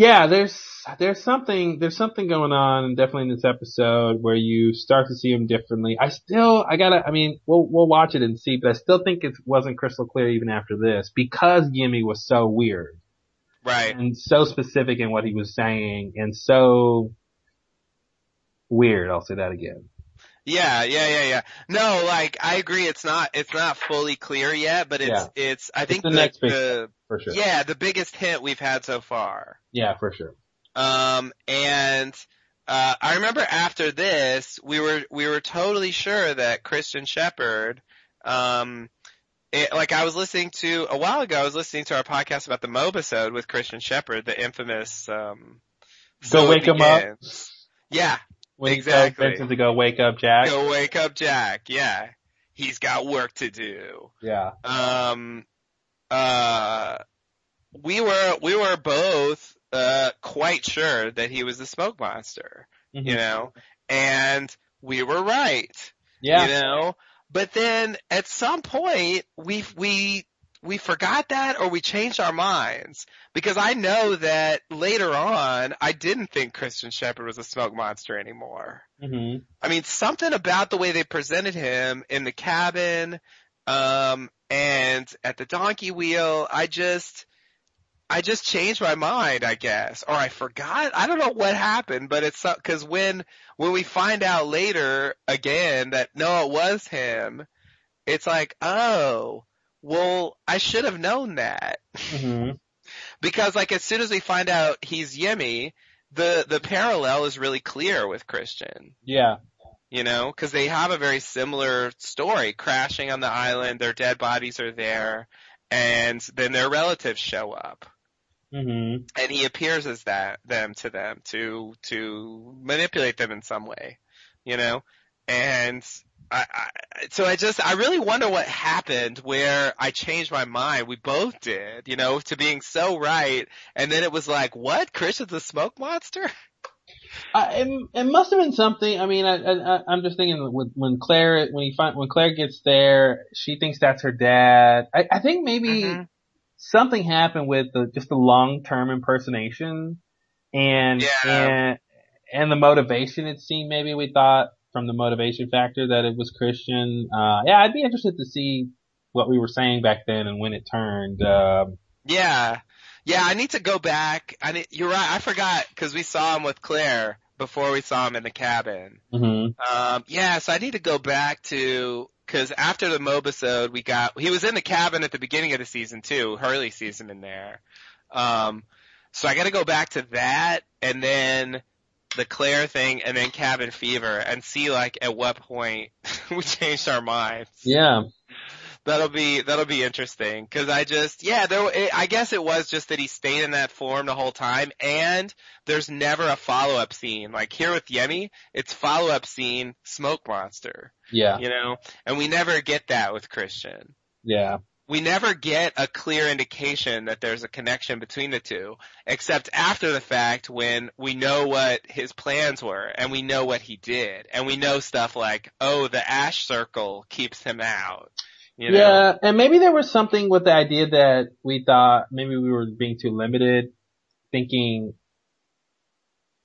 Yeah, there's there's something there's something going on and definitely in this episode where you start to see him differently. I still I gotta I mean we'll we'll watch it and see, but I still think it wasn't crystal clear even after this because Yemi was so weird Right. and so specific in what he was saying and so weird. I'll say that again. Yeah, yeah, yeah, yeah. No, like I agree. It's not it's not fully clear yet, but it's Yeah. it's I think the the, next big the For sure. yeah the biggest hint we've had so far. Yeah, for sure. Um, and uh, I remember after this, we were we were totally sure that Christian Shepherd, um, it, like I was listening to a while ago, I was listening to our podcast about the Mobisode with Christian Shepherd, the infamous um, Go So wake him up. Yeah, He Exactly. to go wake up Jack. go wake up Jack. Yeah, he's got work to do. Yeah. um uh we were we were both uh quite sure that he was the smoke monster Mhm. you know and we were right Yeah. you know but then at some point we we we forgot that or we changed our minds because I know that later on I didn't think Christian Shepherd was a smoke monster anymore. hmm I mean, something about the way they presented him in the cabin, um, and at the donkey wheel, I just, I just changed my mind, I guess, or I forgot. I don't know what happened, but it's because when when we find out later again that no, it was him, it's like, oh, well, I should have known that hmm because like as soon as we find out he's Yemi, the the parallel is really clear with Christian Yeah. you know, because they have a very similar story. Crashing on the island, their dead bodies are there, and then their relatives show up, hmm and he appears as that them to them to to manipulate them in some way, you know, and. I, I, so I just, I really wonder what happened where I changed my mind. We both did, you know, to being so right. And then it was like, what? Christian's a smoke monster? Uh, it, it must have been something. I mean, I, I, I'm just thinking when, when Claire, when he find, when Claire gets there, she thinks that's her dad. I, I think maybe Mhm. something happened with the, just the long-term impersonation and, Yeah. and, and the motivation it seemed maybe we thought from the motivation factor that it was Christian. Uh, yeah, I'd be interested to see what we were saying back then and when it turned. Um, Yeah. Yeah, I need to go back. I need, you're right. I forgot because we saw him with Claire before we saw him in the cabin. mhm. Um, yeah, so I need to go back to, cause after the Mobisode, we got, he was in the cabin at the beginning of the season too, early season in there. Um, so I gotta go back to that and then the Claire thing and then Cabin Fever and see like at what point *laughs* we changed our minds. Yeah. that'll be that'll be interesting because I just yeah there it, I guess it was just that he stayed in that form the whole time and there's never a follow up scene like here with Yemi it's follow up scene smoke monster Yeah. you know and we never get that with Christian Yeah. We never get a clear indication that there's a connection between the two, except after the fact when we know what his plans were and we know what he did and we know stuff like, oh, the ash circle keeps him out. You know? Yeah, and maybe there was something with the idea that we thought maybe we were being too limited, thinking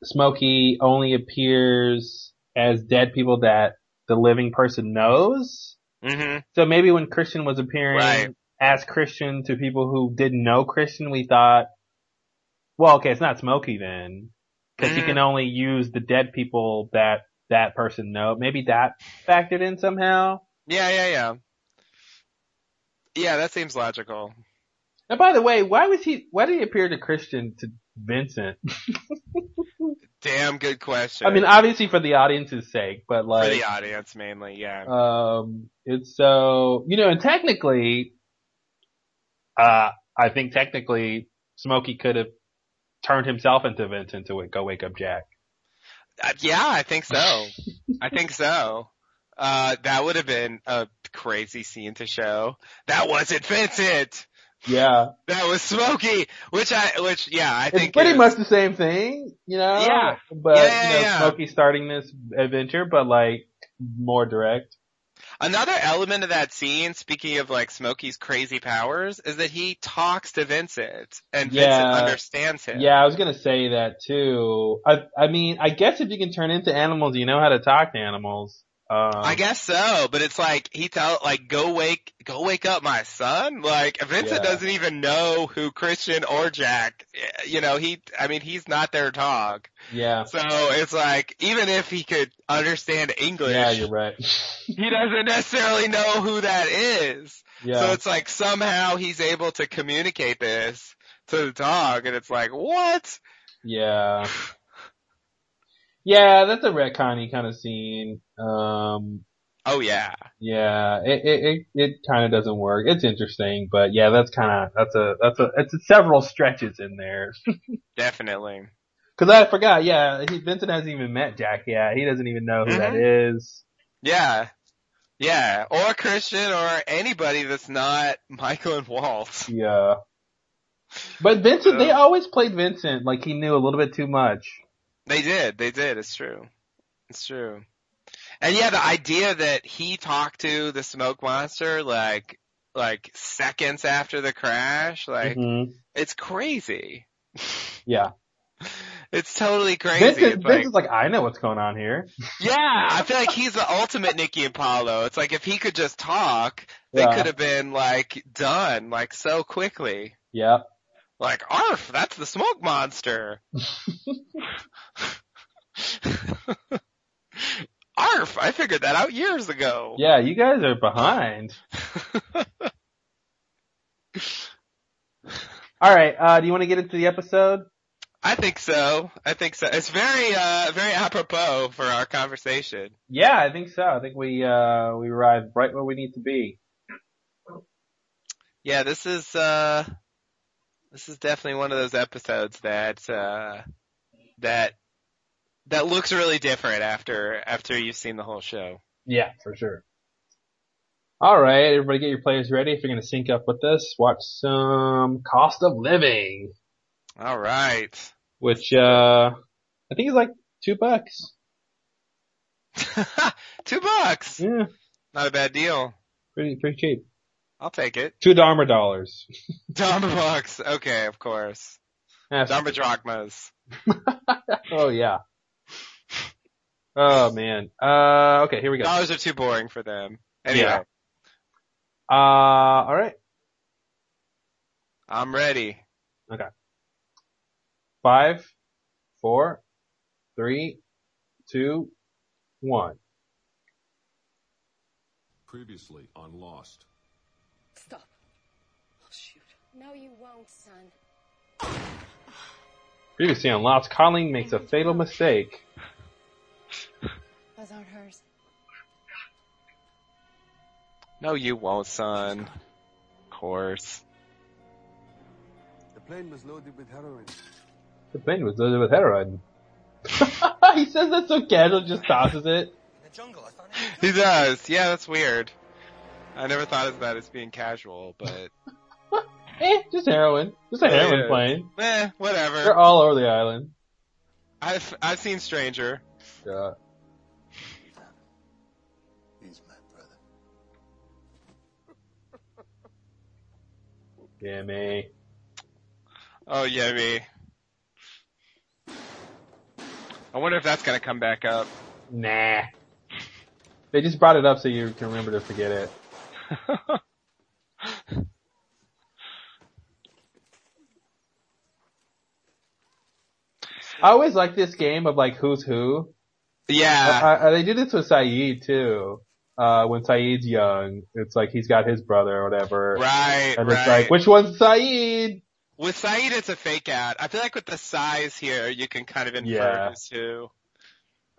Smokey only appears as dead people that the living person knows. Hmm So maybe when Christian was appearing Right. as Christian to people who didn't know Christian, we thought, well, okay, it's not Smokey then, because he Mhm. can only use the dead people that that person know. Maybe that factored in somehow. Yeah, yeah, yeah. Yeah, that seems logical. And by the way, why was he? Why did he appear to Christian to Vincent? *laughs* Damn good question. I mean, obviously for the audience's sake, but like for the audience mainly, yeah. um, it's so you know, and technically, uh, I think technically Smokey could have turned himself into Vincent to go wake up Jack. Uh, yeah, I think so. I think so. Uh, that would have been a crazy scene to show. That wasn't Vincent. Yeah, That was Smokey, which I, which yeah, I it's think pretty is- much the same thing, you know. Yeah. but Yeah, yeah, you know, yeah. Smokey starting this adventure, but like more direct. Another element of that scene, speaking of like Smokey's crazy powers, is that he talks to Vincent and Vincent understands him. Yeah, I was gonna say that too. I I mean, I guess if you can turn into animals, you know how to talk to animals. Um, I guess so, but it's like he tell like go wake go wake up my son. Like Vincent Yeah. doesn't even know who Christian or Jack. You know he I mean he's not their dog. Yeah. So it's like even if he could understand English, Yeah, you're right. *laughs* he doesn't necessarily know who that is. yeah. So it's like somehow he's able to communicate this to the dog, and it's like what? yeah. Yeah, that's a retconny kind of scene. Um, Oh yeah, yeah, it it it, it kind of doesn't work. It's interesting, but yeah, that's kind of that's a that's a it's a several stretches in there. *laughs* definitely. Cause I forgot, yeah, he, Vincent hasn't even met Jack yet. He doesn't even know who that is. Yeah. Yeah, or Christian or anybody that's not Michael and Walt. *laughs* Yeah. But Vincent, they always played Vincent like he knew a little bit too much. They did, they did, it's true. It's true. And yeah, the idea that he talked to the smoke monster like, like seconds after the crash, like, Mhm. it's crazy. *laughs* Yeah. It's totally crazy. Vincent, It's like, Vincent's like, I know what's going on here. *laughs* yeah, I feel like he's the ultimate Nikki and Paolo. It's like if he could just talk, they Yeah. could have been like done like so quickly. Yeah. Like, arf, that's the smoke monster. *laughs* arf, I figured that out years ago. Yeah, you guys are behind. *laughs* Alright, uh, do you want to get into the episode? I think so. I think so. It's very, uh, very apropos for our conversation. Yeah, I think so. I think we, uh, we arrived right where we need to be. Yeah, this is, uh, this is definitely one of those episodes that, uh, that, that looks really different after, after you've seen the whole show. Yeah, for sure. Alright, everybody get your players ready. If you're gonna sync up with us, watch some Cost of Living, Alright. which, uh, I think is like two bucks. *laughs* Two bucks! Yeah, Not a bad deal. pretty, pretty cheap. I'll take it. Two Dharma dollars. *laughs* Dharma bucks. Okay, of course. Dharma drachmas. *laughs* oh yeah. Oh man. Uh, okay, here we go. Dollars are too boring for them. Anyway, Yeah. Uh, alright. I'm ready. Okay. Five, four, three, two, one. Previously on Lost. Stop. I'll shoot. No, you won't, son. Previously on Lost, Colleen makes a fatal mistake. Those aren't hers. No, you won't, son. Of course. The plane was loaded with heroin. The plane was loaded with heroin. *laughs* he says that so casual, just tosses it. In the jungle, I found He does. Yeah, that's weird. I never thought of that as being casual, but *laughs* Eh, just heroin. Just a heroin yeah. plane. eh, whatever. They're all over the island. I've I've seen Stranger. Yeah. Yeah, me. Oh yeah, me. I wonder if that's gonna come back up. Nah. They just brought it up so you can remember to forget it. *laughs* I always like this game of like who's who. yeah. I, I, they do this with Sayid too. Uh, when Sayid's young, it's like he's got his brother or whatever. right, And right. it's like, which one's Sayid? With Sayid, it's a fake out. I feel like with the size here, you can kind of infer Yeah. who's who.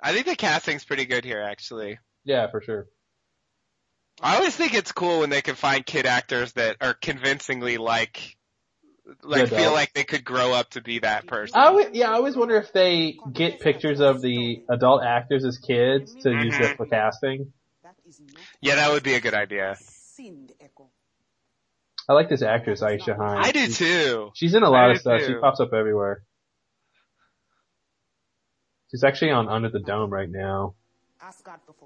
I think the casting's pretty good here, actually. Yeah, for sure. I always think it's cool when they can find kid actors that are convincingly like, like feel adults. like they could grow up to be that person. I always, yeah, I always wonder if they get pictures of the adult actors as kids to use it for casting. Yeah, that would be a good idea. I like this actress, Aisha Hinds. I do too. She's in a lot I of stuff. She pops up everywhere. She's actually on Under the Dome right now.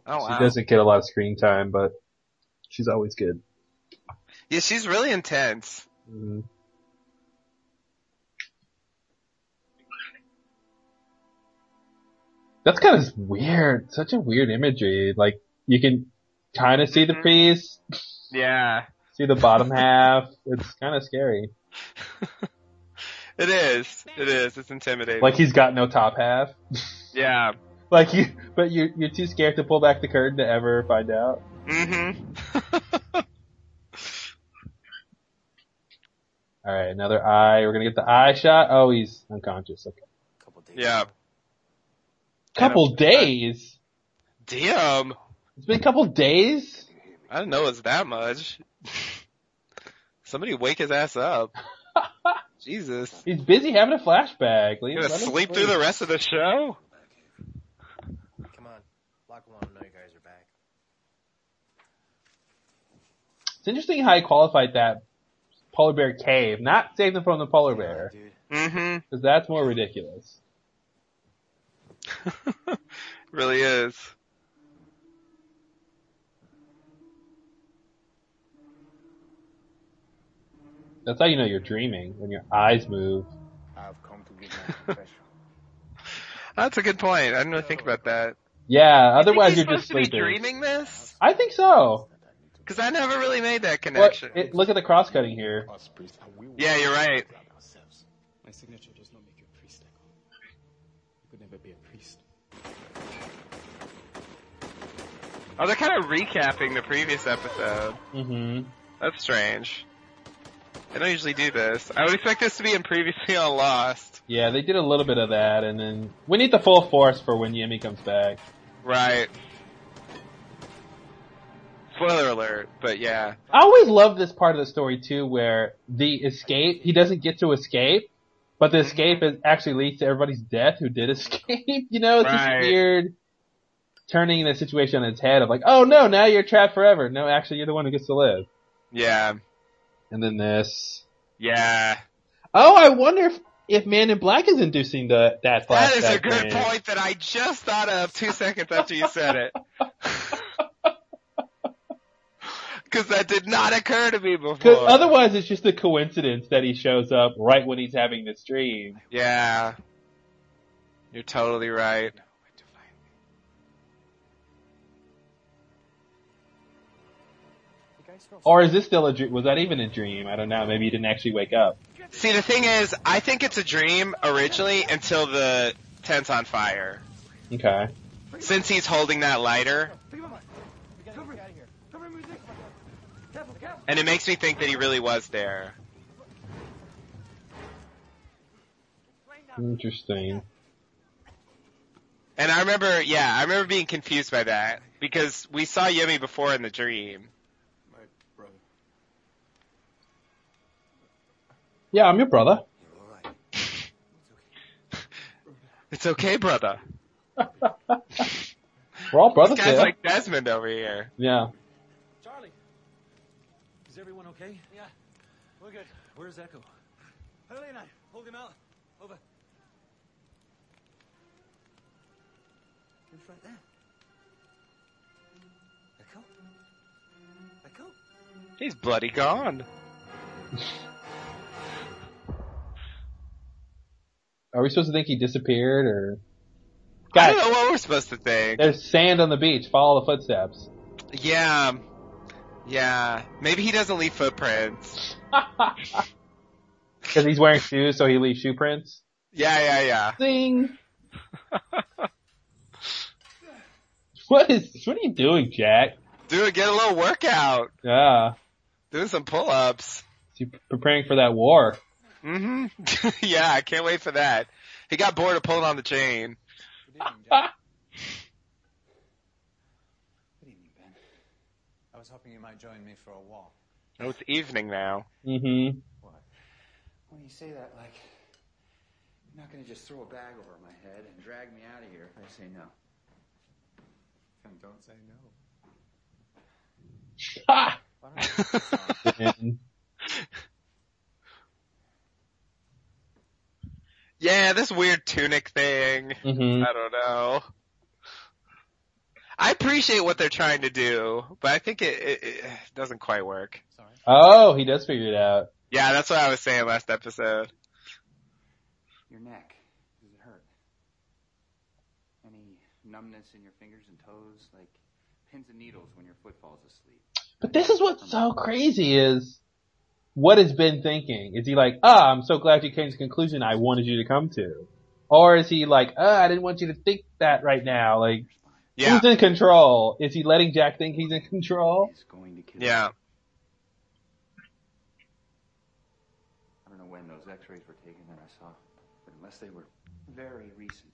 Oh She wow. doesn't get a lot of screen time, but she's always good. Yeah, she's really intense. Mhm. That's kind of weird. Such a weird imagery. Like you can kind of see the Mhm. piece, Yeah. *laughs* see the bottom half. It's kind of scary. It is. It is. It's intimidating. Like he's got no top half. yeah. *laughs* Like you, but you you're too scared to pull back the curtain to ever find out. Mm-hmm. *laughs* All right, another eye. We're gonna get the eye shot. Oh, he's unconscious. Okay. Couple days. yeah. Couple days. Damn. It's been a couple days. I didn't know it's that much. Somebody wake his ass up. *laughs* Jesus. He's busy having a flashback. Leave You gonna let him sleep through the rest of the show? Come on. Lock them on. I know you guys are back. It's interesting how he qualified that polar bear cave, not save them from the polar bear, Dude. Mm-hmm. because that's more ridiculous. *laughs* really is. That's how you know you're dreaming when your eyes move. I've come to give my confession. *laughs* That's a good point. I didn't really think about that. Yeah, otherwise Think you're just supposed to be sleeping. dreaming this? I think so. Because I never really made that What, connection. it, look at the cross cutting here. Us priests, and we will Yeah, you're right. ourselves. My signature does not make you a priest, Eko. You could never be a priest. Oh, they're kind of recapping the previous episode. Mm-hmm. That's strange. They don't usually do this. I would expect this to be in previously on Lost. Yeah, they did a little bit of that, and then we need the full force for when Yemi comes back. Right. Spoiler alert, but yeah. I always love this part of the story too, where the escape he doesn't get to escape, but the mm-hmm. escape is actually leads to everybody's death who did *laughs* escape. You know, it's Right. this weird turning the situation on its head of like, oh no, now you're trapped forever. No, actually, you're the one who gets to live. Yeah. And then this. Yeah. Oh, I wonder if if Man in Black is inducing the that That is a good point that I just thought of two seconds after you said it. *laughs* Cause that did not occur to me Because before. otherwise, it's just a coincidence that he shows up right when he's having this dream. Yeah. You're totally right. Or is this still a dream? Was that even a dream? I don't know. Maybe he didn't actually wake up. See, the thing is, I think it's a dream originally until the tent's on fire. Okay. Since he's holding that lighter. And it makes me think that he really was there. Interesting. And I remember, yeah, I remember being confused by that. Because we saw Yemi before in the dream. Yeah, I'm your brother. You're all right. *laughs* It's okay, brother. *laughs* We're all brothers This guy's here. like Desmond over here. yeah. Charlie, is everyone okay? Yeah, we're good. Where's Eko? Hurley and I hold him out. Over. Who's right there? Eko? Eko? He's bloody gone. *laughs* Are we supposed to think he disappeared or? I Guys, don't know what we're supposed to think. there's sand on the beach. Follow the footsteps. Yeah. Yeah. Maybe he doesn't leave footprints. *laughs* Because he's wearing shoes, so he leaves shoe prints. Yeah, yeah, yeah. Zing. *laughs* What is? What are you doing, Jack? Dude, get a little workout. Yeah. Doing some pull-ups. He preparing for that war? Hmm *laughs* yeah, I can't wait for that. He got bored of pulling on the chain. Good evening, Jack. Good evening, Ben. I was hoping you might join me for a walk. Oh, it's evening now. Mm-hmm. What? When you say that, like, you're not going to just throw a bag over my head and drag me out of here if I say no. Then don't say no. Ha! *laughs* Why don't you just say so? Yeah, this weird tunic thing. mm-hmm. I don't know. I appreciate what they're trying to do, but I think it, it, it doesn't quite work. Sorry. Oh, he does figure it out. Yeah, that's what I was saying last episode. Your neck. Does it hurt? Any numbness in your fingers and toes? Like pins and needles when your foot falls asleep? But this is what's so crazy is what has Ben thinking? Is he like, ah, I'm so glad you came to the conclusion I wanted you to come to? Or is he like, ah, I didn't want you to think that right now? Like, Yeah, who's in control? Is he letting Jack think he's in control? He's going to kill yeah. you. I don't know when those x-rays were taken that I saw, but unless they were very recent.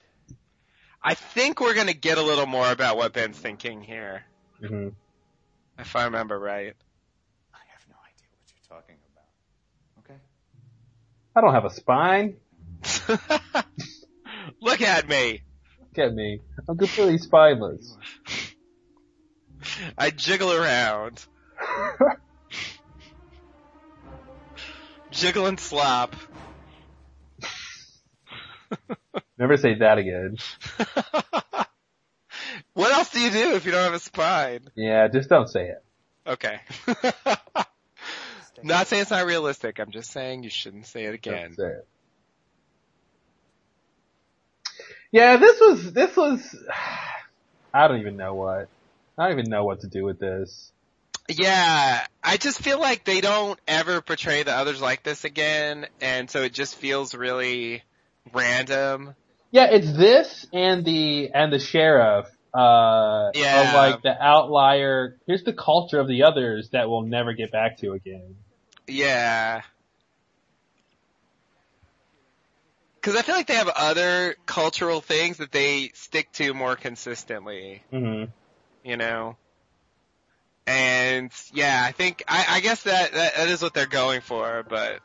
I think we're gonna get a little more about what Ben's thinking here, Mm-hmm. if I remember right. I have no idea what you're talking about. Okay? I don't have a spine. *laughs* Look at me. Look at me. I'm completely spineless. I jiggle around. *laughs* Jiggle and slop. *laughs* Never say that again. what else do you do if you don't have a spine? Yeah, just don't say it. Okay. Not saying it's not realistic. I'm just saying you shouldn't say it again. Say it. Yeah, this was, this was, *sighs* I don't even know what. I don't even know what to do with this. Yeah, I just feel like they don't ever portray the others like this again, and so it just feels really random. Yeah, it's this and the, and the sheriff, uh, Yeah. of like the outlier, here's the culture of the others that we'll never get back to again. Yeah. Cause I feel like they have other cultural things that they stick to more consistently, hmm you know? And yeah, I think, I, I guess that, that, that is what they're going for, but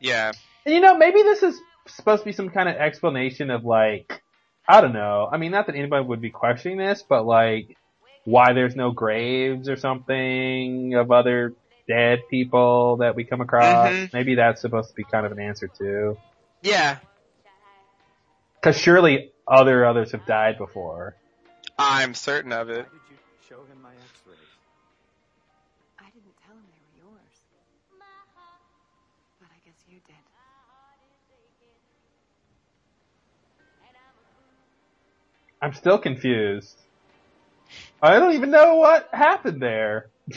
yeah. And you know, maybe this is supposed to be some kind of explanation of like, I don't know. I mean, not that anybody would be questioning this, but like, why there's no graves or something of other dead people that we come across. Mhm. Maybe that's supposed to be kind of an answer too. Yeah. Cause surely other others have died before. I'm certain of it. did you show him my x-rays? I didn't tell him they were yours. But I guess you did. I'm still confused. I don't even know what happened there. *laughs*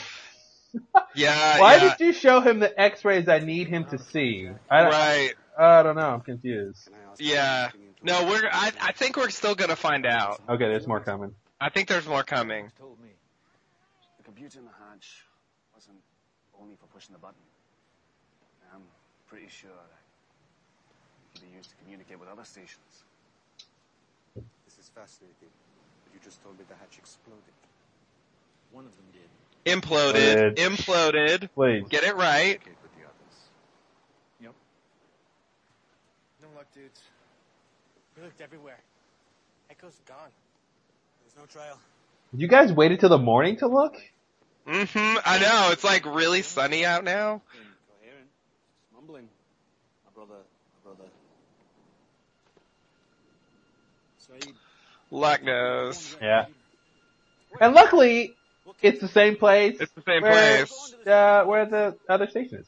Yeah, Why yeah. did you show him the x-rays I need him to see? I don't, Right. I don't know. I'm confused. Can I ask Yeah. No, we're, I, I think we're still gonna find out. Okay, there's more coming. I think there's more coming. told me the computer in the hatch wasn't only for pushing the button. I'm pretty sure it could be used to communicate with other stations. This is fascinating. But you just told me the hatch exploded. One of them did. Imploded. Imploded. Imploded. Please. Get it right. Communicate with the others. dudes. We looked everywhere. Eko's gone. There's no trail. You guys waited till the morning to look? Mm-hmm. I know. It's like really sunny out now. Incoherent. Just mumbling. My brother, my brother. Sayid. Luck knows. Yeah. And luckily, it's the same place. It's the same where, place. Uh, where the other station is.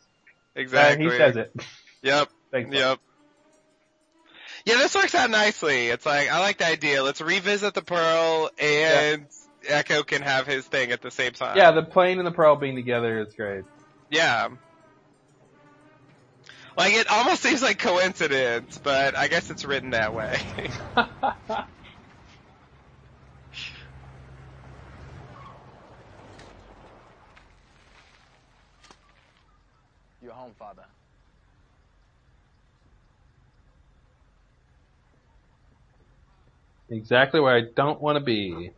Exactly. And he says it. Yep. Thanks. Yep. Yeah, this works out nicely. It's like I like the idea. Let's revisit the Pearl and Eko can have his thing at the same time. Yeah, the plane and the pearl being together is great. Yeah. Like it almost seems like coincidence, but I guess it's written that way. *laughs* You're home, father. exactly where I don't want to be.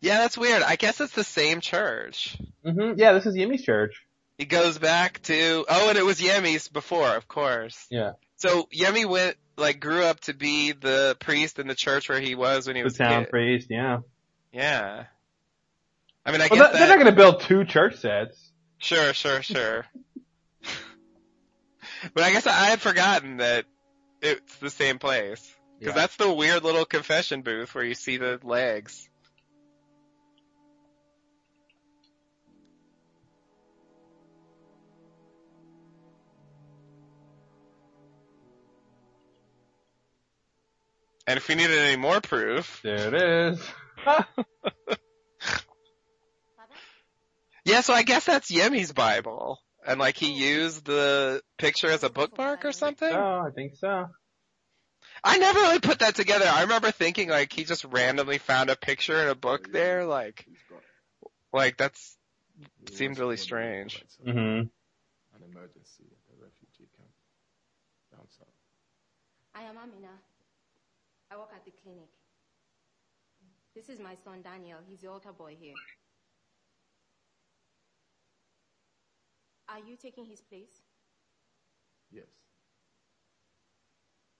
yeah, that's weird. I guess it's the same church. hmm Yeah, this is Yemi's church. He goes back to oh, and it was Yemi's before, of course. Yeah. So Yemi went like grew up to be the priest in the church where he was when he The was a town kid. priest, yeah. Yeah. I mean, I Well, guess th- they're not gonna build two church sets. sure, sure, sure. *laughs* but I guess I had forgotten that it's the same place because Yeah. that's the weird little confession booth where you see the legs. And if we needed any more proof, There it is. *laughs* Yeah, so I guess that's Yemi's Bible. And like he used the picture as a bookmark or something? Oh, I think so. I never really put that together. I remember thinking like he just randomly found a picture in a book there, like like that's seemed really strange. hmm An emergency at the refugee camp down south. I am Amina. I work at the clinic. This is my son Daniel. He's the altar boy here. Are you taking his place? Yes.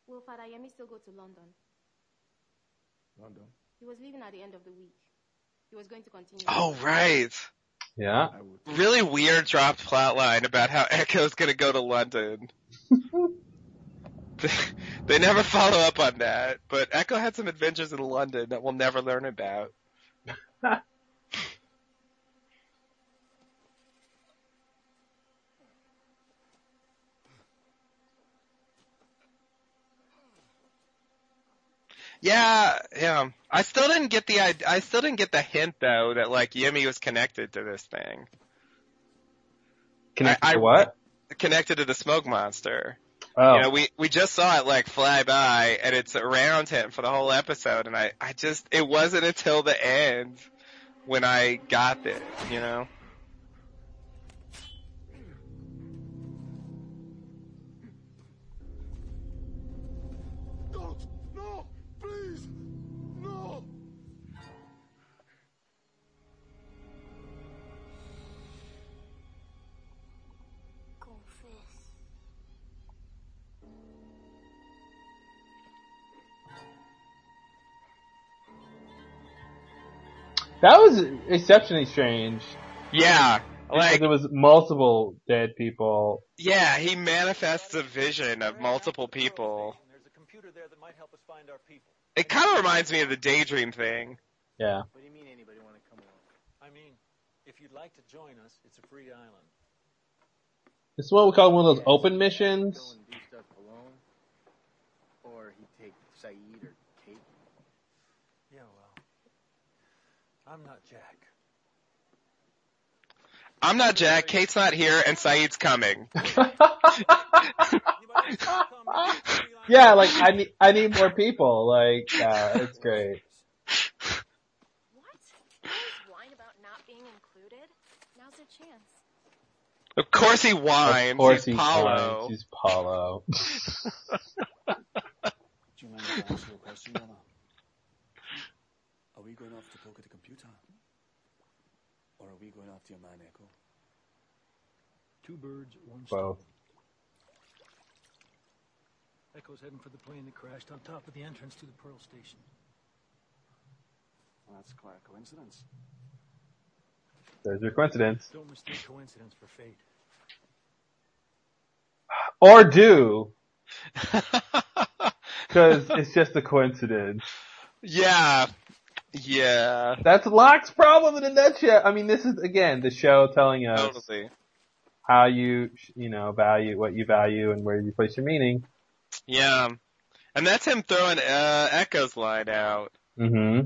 Will Father Yemi still go to London? London. He was leaving at the end of the week. He was going to continue. Oh right. Yeah. Really weird dropped plot line about how Eko's gonna go to London. *laughs* *laughs* they never follow up on that, but Eko had some adventures in London that we'll never learn about. *laughs* Yeah, yeah. I still didn't get the id- I still didn't get the hint though that like Yemi was connected to this thing, Connected I- to what? connected to the smoke monster. Oh. You know, we we just saw it like fly by, and it's around him for the whole episode, and I I just it wasn't until the end when I got it, you know. That was exceptionally strange. Yeah, Like like there was multiple dead people. yeah, he manifests a vision of multiple people. There's a computer there that might help us find our people. It kind of reminds me of the daydream thing. Yeah. What do you mean anybody want to come along? I mean, if you'd like to join us, it's a free island. This is what we call one of those open missions. Go and do stuff alone, or he'd take Sayid or Kate. Yeah, well, I'm not Jack. I'm not Jack, Kate's not here, and Sayid's coming. Anybody else want to come and do free island? yeah, like I need I need more people. Like uh, it's great. What? Whine about not being included? Now's your chance. Of course he whines. of course He's he's Paolo. fine. He's Paolo. time to answer your question, Yana. Are we going off to poke at the computer? Or are we going after your man, Eko? Two birds, one Both. stone. Eko's heading for the plane that crashed on top of the entrance to the Pearl Station. Well, that's quite a coincidence. There's your coincidence. Don't mistake coincidence for fate. Or do. *laughs* Cause it's just a coincidence. *laughs* Yeah. Yeah. That's Locke's problem in a nutshell. I mean, this is, again, the show telling us Totally. how you, you know, value, what you value and where you place your meaning. Yeah. And that's him throwing uh, Eko's line out. hmm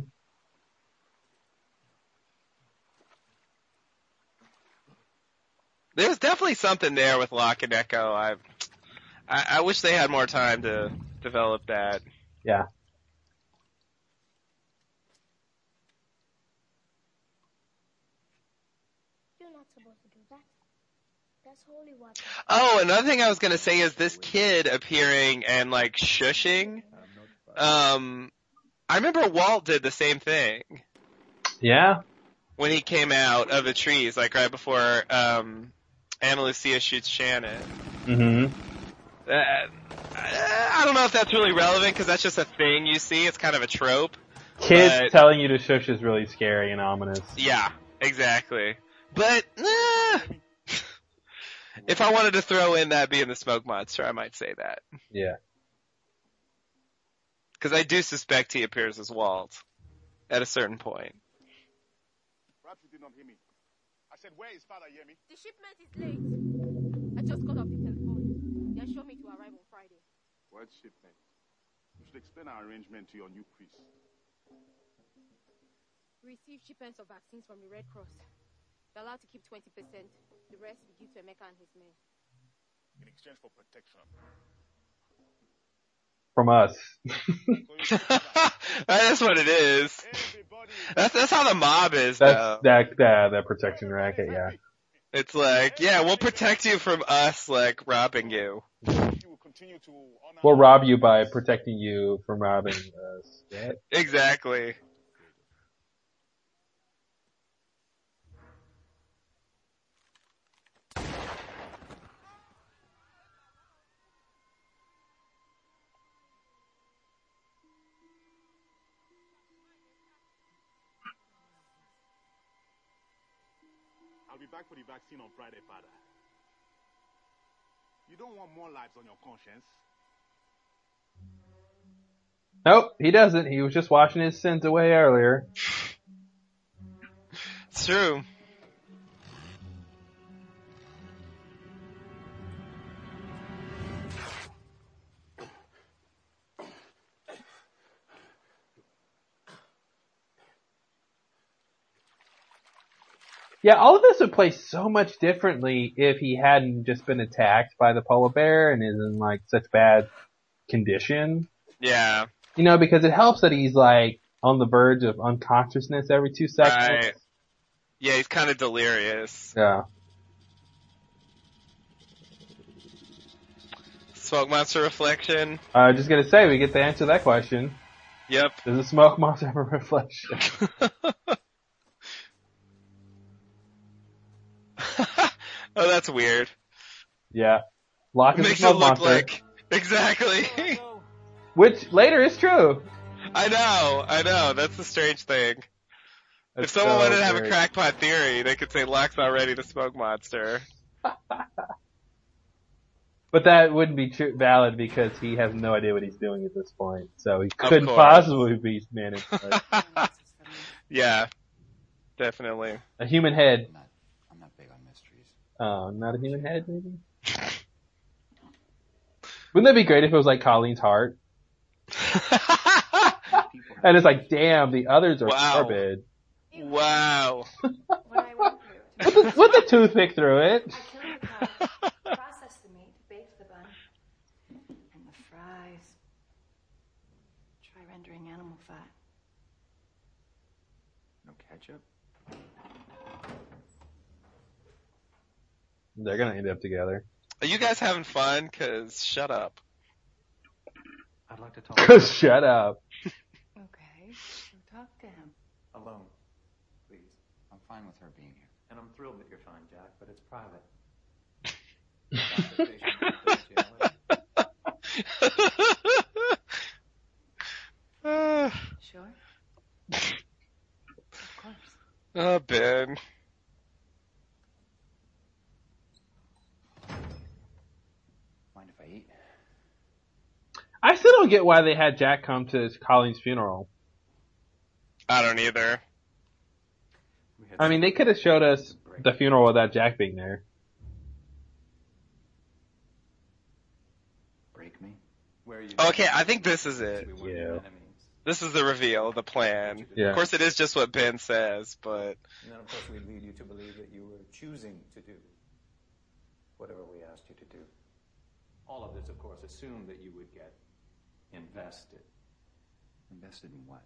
There's definitely something there with Locke and Eko. I, I, I wish they had more time to develop that. Yeah. You're not supposed to do that. That's holy water. Oh, another thing I was gonna say is this kid appearing and like shushing. Um, I remember Walt did the same thing Yeah. when he came out of the trees, like right before um, Ana Lucia shoots Shannon. Mm-hmm. Uh, I don't know if that's really relevant because that's just a thing you see. It's kind of a trope. Kids But- telling you to shush is really scary and ominous. Yeah, exactly. But eh, if I wanted to throw in that being the smoke monster, I might say that Yeah. because I do suspect he appears as Walt at a certain point. Perhaps you did not hear me. I said, where is father, hear me? The shipment is late. I just got off the telephone. They assured me to arrive on Friday. What shipment? You should explain our arrangement to your new priest. We received shipments of vaccines from the Red Cross. They're allowed to keep 20%. The rest will be due to Emeka and his men. In exchange for protection. From us. *laughs* that's what it is. That's that's how the mob is. That's though. that that that protection racket. Yeah. It's like, yeah, we'll protect you from us, like robbing you. We'll rob you by protecting you from robbing us. Yeah. Exactly. For the vaccine on Friday, father. You don't want more lives on your conscience. Nope, he doesn't. He was just washing his sins away earlier. It's true. Yeah, all of this would play so much differently if he hadn't just been attacked by the polar bear and is in like such bad condition. Yeah. You know, because it helps that he's like on the verge of unconsciousness every two seconds. Right. Yeah, he's kind of delirious. Yeah. Smoke monster reflection. I was just gonna say, we get the answer to that question. Yep. Does the smoke monster have a reflection? *laughs* *laughs* Oh, that's weird. yeah. Locke is a it smoke look monster. like exactly. *laughs* Which later is true. I know, I know. That's the strange thing. if That's someone so wanted to have a crackpot theory, they could say Locke's already the smoke monster. *laughs* But that wouldn't be true, valid because he has no idea what he's doing at this point. So he couldn't course. possibly be managed. by Yeah, definitely. a human head. I'm not big on mysteries. Oh, not a human head, maybe? *laughs* Wouldn't that be great if it was like Colleen's heart? *laughs* and it's like, damn, the others are Wow. morbid. Wow. What I went through. Put the, the toothpick through it. I killed the cow, processed the meat, baked the bun, and the fries. Try rendering animal fat. No ketchup? They're gonna end up together. Are you guys having fun? Cause shut up. I'd like to talk. To Shut up. *laughs* Okay, so talk to him. Alone, please. I'm fine with her being here. And I'm thrilled that you're fine, Jack, but it's private. *laughs* Sure? Of course. oh, Ben. Mind if I eat? I still don't get why they had Jack come to Colleen's funeral. I don't either. I mean, they could have showed us the funeral without Jack being there. Break me? Where are you? Okay, I think this is it. Yeah. This is the reveal, the plan. Yeah. Of course, it is just what Ben says, but And then, of course, we lead you to believe that you were choosing to do whatever we asked you to do. All of this, of course, assumed that you would get invested. Invested in what?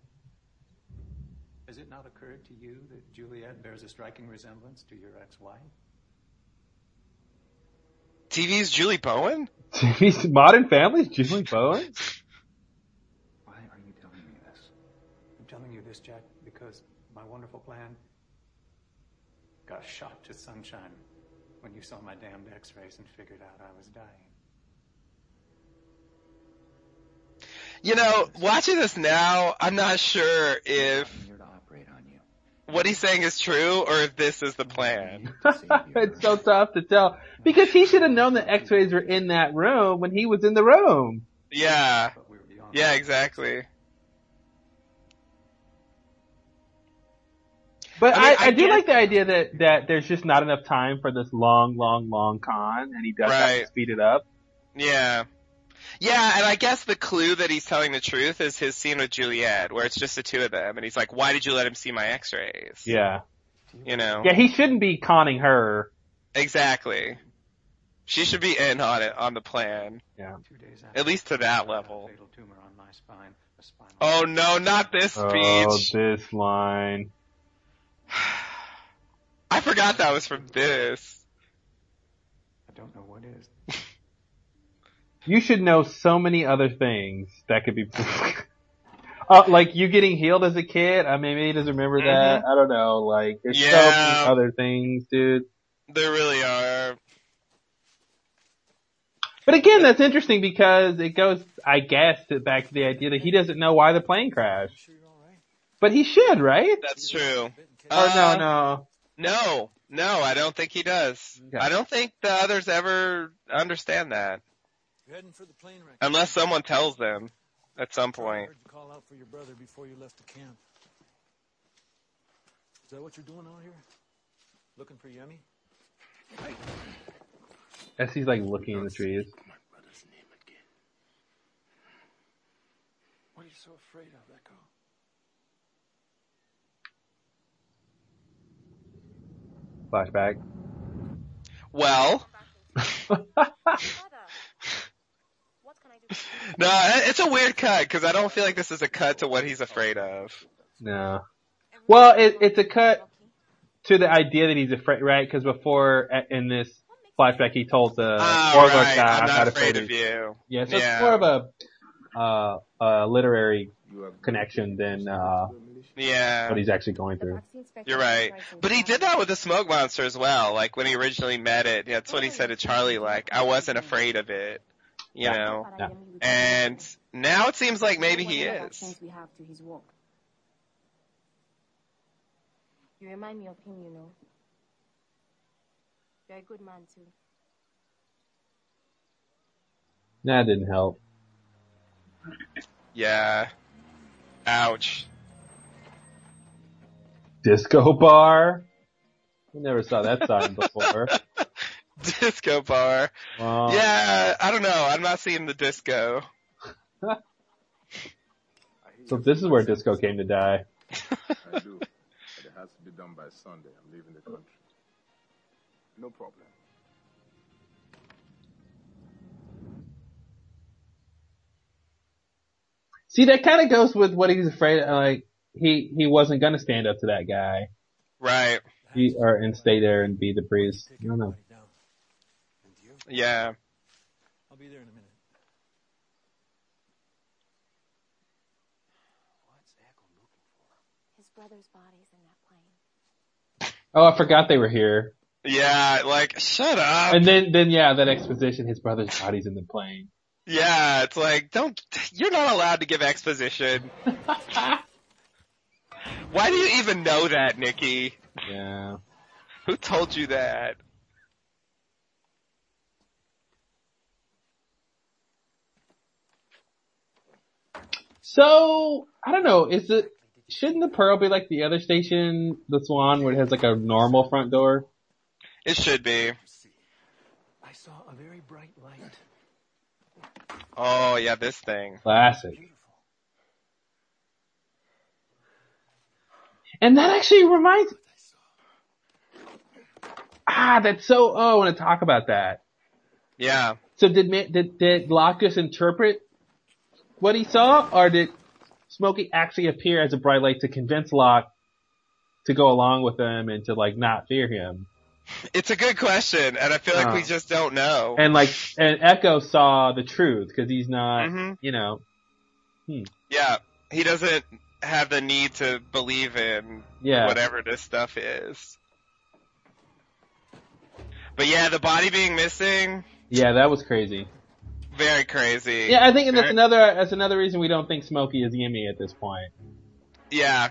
Has it not occurred to you that Juliet bears a striking resemblance to your ex-wife? TV's Julie Bowen? TV's Modern Families, Julie Bowen? Why are you telling me this? I'm telling you this, Jack, because my wonderful plan got shot to sunshine when you saw my damned x-rays and figured out I was dying. You know, watching this now, I'm not sure if here to operate on you. what he's saying is true or if this is the plan. *laughs* it's so tough to tell. Because he should have known that x-rays were in that room when he was in the room. Yeah. Yeah, exactly. But I I, mean, I, I do like the idea that, that there's just not enough time for this long, long, long con, and he does have to speed it up. Yeah. Yeah, and I guess the clue that he's telling the truth is his scene with Juliet, where it's just the two of them, and he's like, why did you let him see my x-rays? Yeah. You know? Yeah, he shouldn't be conning her. Exactly. She should be in on it, on the plan. Yeah. At least to that level. Fatal tumor on my spine. A spinal Oh no, not this oh, speech. Oh, this line. *sighs* I forgot that was from this. I don't know what is. *laughs* You should know so many other things that could be. *laughs* uh, like you getting healed as a kid. I mean, maybe he doesn't remember that. I don't know. Like there's so Mm-hmm. Many other things, dude. There really are. But again, that's interesting because it goes, I guess, back to the idea that he doesn't know why the plane crashed. But he should, right? That's true. Oh Uh, no, no. No, no, I don't think he does. Okay. I don't think the others ever understand that. Unless someone tells them at some point. heard you call out for your brother before you left the camp. Is that what you're doing out here? Looking for Yemi? As he's like looking in the trees. What are you so afraid of, Eko? Flashback. Well, *laughs* *laughs* What can I do? *laughs* no, it's a weird cut because I don't feel like this is a cut to what he's afraid of. No. Well, it, it's a cut to the idea that he's afraid, right? Because before, in this flashback, he told the Ah, Warlord right. guy, I'm not afraid of you. Yeah, so Yeah. it's more of a, uh, a literary connection than, uh, Yeah. what he's actually going through. You're right. But he did that with the smoke monster as well. Like when he originally met it, that's what he said to Charlie, like, I wasn't afraid of it. You Yeah. know? Yeah. And now it seems like maybe he is. we have to his work. You remind me of him, you know. You're a good man too. That didn't help. Yeah. Ouch. Disco bar? I never saw that sign before. *laughs* Disco bar. Wow. Yeah, I don't know. I'm not seeing the disco. So this is where disco came to die. I do. But it has *laughs* to be done by Sunday. I'm leaving the country. No problem. See, that kind of goes with what he's afraid of, like, he, he wasn't gonna stand up to that guy. Right. He, or, and stay there and be the priest. I don't know. Yeah. I'll be there in a minute. What's Eko looking for? His brother's body's in that plane. Oh, I forgot they were here. Yeah, like shut up. And then, then yeah, that exposition. His brother's body's in the plane. Yeah, it's like don't. You're not allowed to give exposition. *laughs* Why do you even know that, Nikki? Yeah. Who told you that? So, I don't know, is it, shouldn't the Pearl be like the other station, the Swan, where it has like a normal front door? It should be. I saw a very bright light. Oh yeah, this thing. Classic. And that actually reminds, ah, that's so, oh, I want to talk about that. Yeah. So did, Ma- did, did Locke just interpret what he saw, or did Smokey actually appear as a bright light to convince Locke to go along with him and to like not fear him? It's a good question, and I feel like we Oh. just don't know. And like, and Eko saw the truth because he's not, Mhm. you know, hmm. Yeah, he doesn't have the need to believe in Yeah. whatever this stuff is. But yeah, the body being missing, yeah, that was crazy. Very crazy. Yeah, I think that's another that's another reason we don't think Smokey is Yemi at this point Yeah,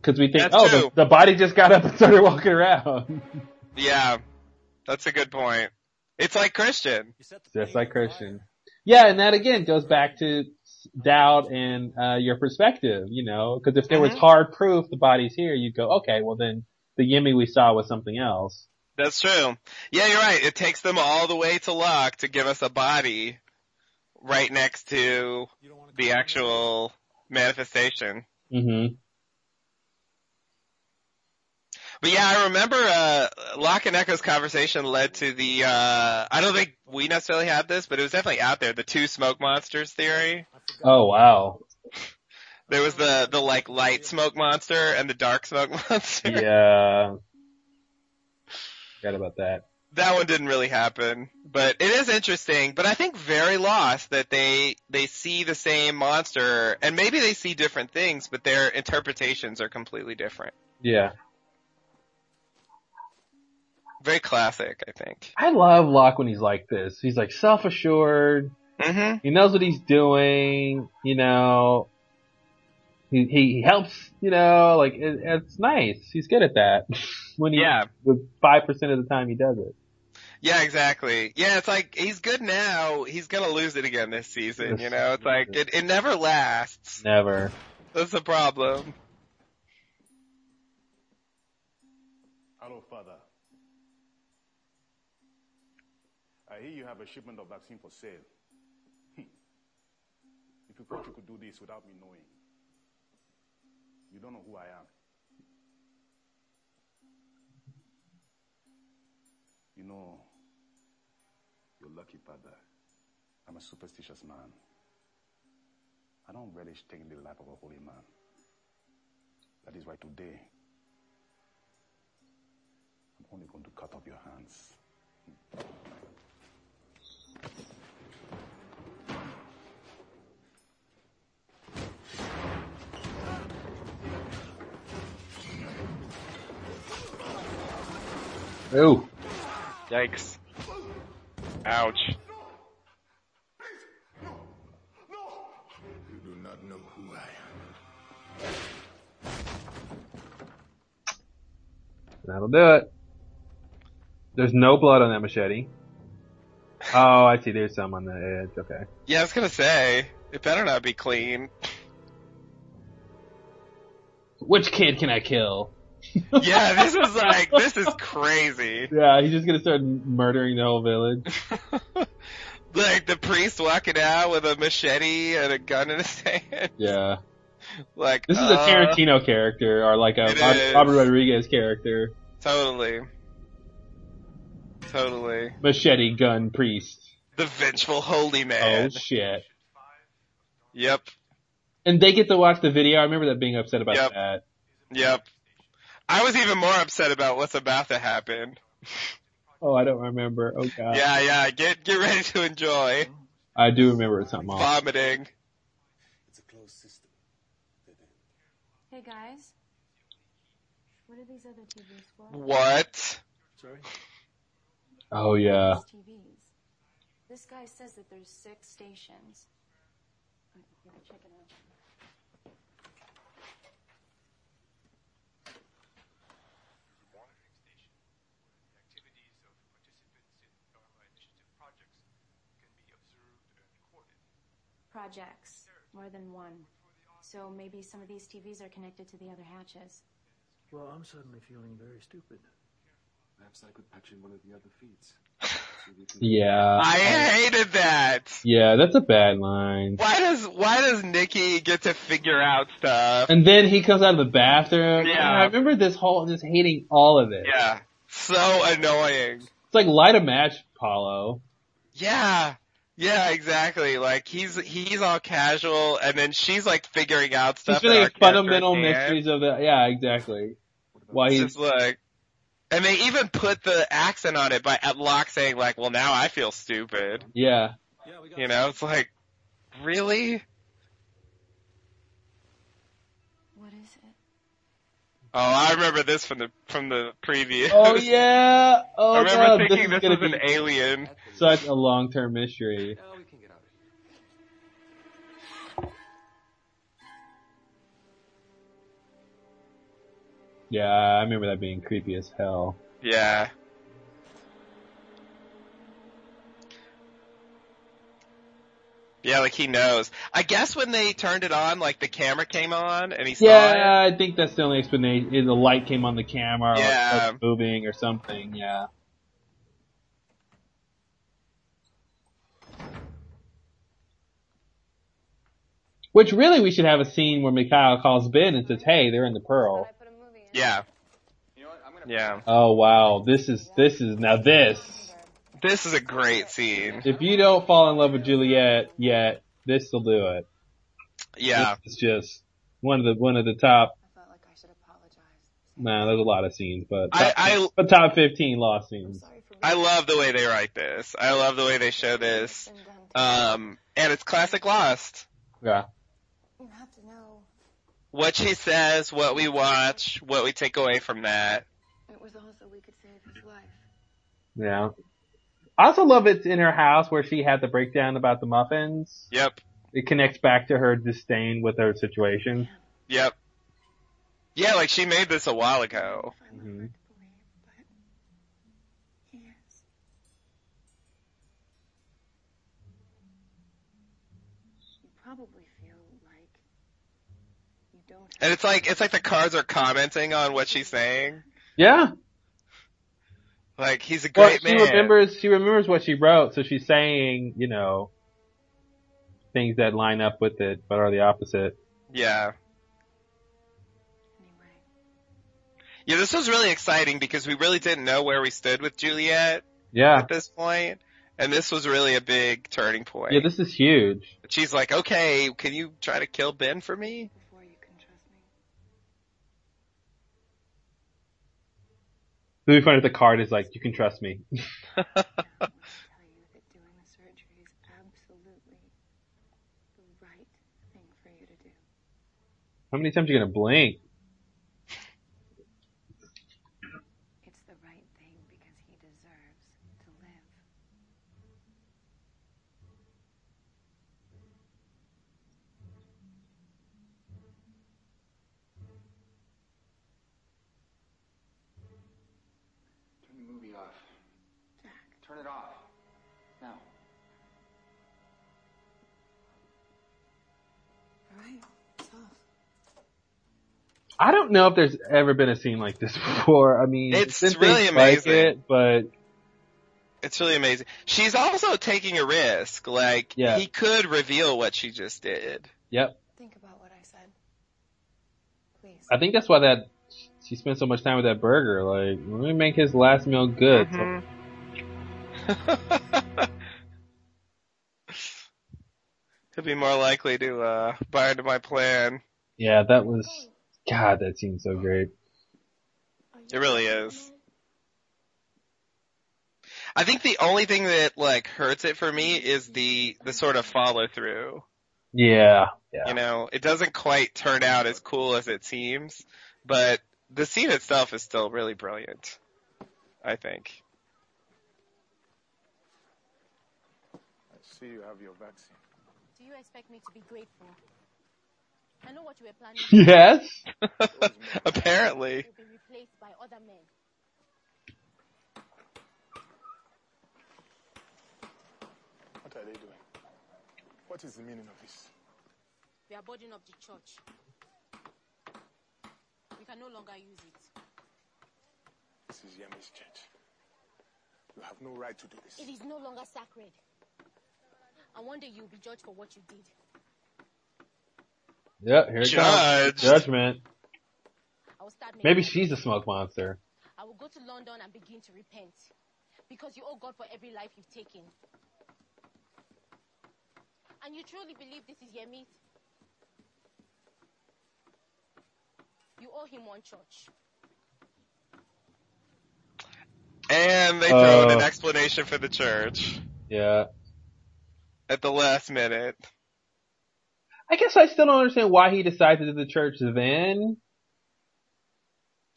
because we think, That's oh, the, the body just got up and started walking around, yeah, that's a good point. It's like Christian. just like Christian. Yeah, and that again goes back to doubt and uh, your perspective, you know, because if there was Mhm. hard proof the body's here, you'd go, okay, well then the Yemi we saw was something else. That's true. Yeah, you're right. It takes them all the way to Locke to give us a body right next to the actual manifestation. Mm-hmm. But yeah, I remember uh Locke and Eko's conversation led to the uh I don't think we necessarily had this, but it was definitely out there, the two smoke monsters theory. Oh wow. There was the the like light smoke monster and the dark smoke *laughs* monster. Yeah. Forgot about that. That one didn't really happen, but it is interesting. But I think very lost that they they see the same monster and maybe they see different things, but their interpretations are completely different. Yeah. Very classic, I think. I love Locke when he's like this. He's like self-assured. Mm-hmm. He knows what he's doing. You know, he he, he helps. You know, like it, it's nice. He's good at that. *laughs* when he Yeah. with five percent of the time he does it. Yeah, exactly. Yeah, it's like he's good now. He's gonna lose it again this season. You know, it's like it, it never lasts. Never. That's the problem. Hello, Father. I hear you have a shipment of vaccine for sale. Hmm. If you thought you could do this without me knowing, you don't know who I am. You know, you're lucky, Father. I'm a superstitious man. I don't relish taking the life of a holy man. That is why today, I'm only going to cut off your hands. Ooh. Yikes. Ouch. You do not know who I am. That'll do it. There's no blood on that machete. Oh, I see. There's some on the edge. Okay. Yeah, I was gonna say it better not be clean. Which kid can I kill? Yeah, *laughs* this is like this is crazy. Yeah, he's just gonna start murdering the whole village. *laughs* Like the priest walking out with a machete and a gun in his hand. Yeah. Like This is uh, a Tarantino character, or like a Robert Rodriguez character. Totally. Totally. Machete gun priest. The vengeful holy man. Oh shit. Yep. And they get to watch the video. I remember that being upset about Yep. that. Yep. I was even more upset about what's about to happen. Oh, I don't remember. Oh god. Yeah, yeah. Get get ready to enjoy. I do remember something off. Vomiting. It's a closed system. Hey guys. What are these other TVs for? What? Sorry? Oh yeah. TVs. This guy says that there's six stations. Check it out. Projects. More than one. So maybe some of these TVs are connected to the other hatches. Well, I'm suddenly feeling very stupid. Perhaps I could patch in one of the other feeds. *laughs* Yeah. I hated that. Yeah, that's a bad line. Why does why does Nikki get to figure out stuff? And then he comes out of the bathroom. Yeah. I remember this whole, just hating all of it. Yeah. So annoying. It's like light a match, Paolo. Yeah. Yeah, exactly. Like he's he's all casual and then she's like figuring out He's stuff. feeling that our fundamental mysteries of the, yeah, exactly. Why he's, just like and they even put the accent on it by at Locke saying like, well now I feel stupid. yeah. You know, it's like really? What is it? Oh, I remember this from the from the preview. Oh yeah. *laughs* Oh I remember god, thinking this this, was gonna an alien. such a long-term mystery. We can get out of here. Yeah, I remember that being creepy as hell. Yeah. Yeah, like he knows. I guess when they turned it on, like the camera came on and he saw it. Yeah, I think that's the only explanation. The light came on the camera, or Yeah. it started moving, or something. Yeah. Which really, we should have a scene where Mikhail calls Ben and says, "Hey, they're in the Pearl." Yeah. You know what? I'm gonna put a movie in. yeah. Oh wow, this is this is now this. This is a great scene. If you don't fall in love with Juliet yet, this will do it. Yeah. It's just one of the one of the top. Nah, there's a lot of scenes, but I- top, I- but top 15 lost scenes. I love the way they write this. I love the way they show this. Um, and it's classic Lost. Yeah. You have to know What she says, what we watch, what we take away from that. it was all so we could save his life. Yeah. I also love it in her house where she had the breakdown about the muffins. Yep. It connects back to her disdain with her situation. Yep. Yeah, like she made this a while ago. hmm He is. You probably feel like you don't And it's like it's like the cards are commenting on what she's saying. Yeah. Like he's a great Well, she man. She remembers, she remembers what she wrote, so she's saying, you know, things that line up with it, but are the opposite. Yeah. Yeah, this was really exciting because we really didn't know where we stood with Juliet Yeah. at this point, and this was really a big turning point. Yeah, this is huge. She's like, "Okay, can you try to kill Ben for me?" Then we find out the card is like, you can trust me. do. *laughs* How many times are you gonna blink? I don't know if there's ever been a scene like this *laughs* before. I mean, It's really things like amazing. it, but It's really amazing. She's also taking a risk. Like Yeah. he could reveal what she just did. yep. Think about what I said. Please. I think that's why that she spent so much time with that burger. Like, let me make his last meal good. So- Mhm. *laughs* He'll be more likely to uh buy into my plan. yeah, that was God. That seems so great. It really is. I think the only thing that like hurts it for me is the the sort of follow through. Yeah, Yeah. You know, it doesn't quite turn out as cool as it seems, but the scene itself is still really brilliant. I think. I see you have your vaccine. Do you expect me to be grateful? Yes. *laughs* Apparently. Will be replaced by other men. What are they doing? What is the meaning of this? We are boarding up the church. We can no longer use it. This is Yemi's church. You have no right to do this. It is no longer sacred. And one day you'll be judged for what you did. Yep, here it Judged. comes. Judgment. I will start Maybe she's a smoke monster. I will go to London and begin to repent. Because you owe God for every life you've taken. And you truly believe this is Yemi's? You owe him one church. And they throw in an Uh. explanation for the church Yeah. at the last minute. I guess I still don't understand why he decided to do the church then.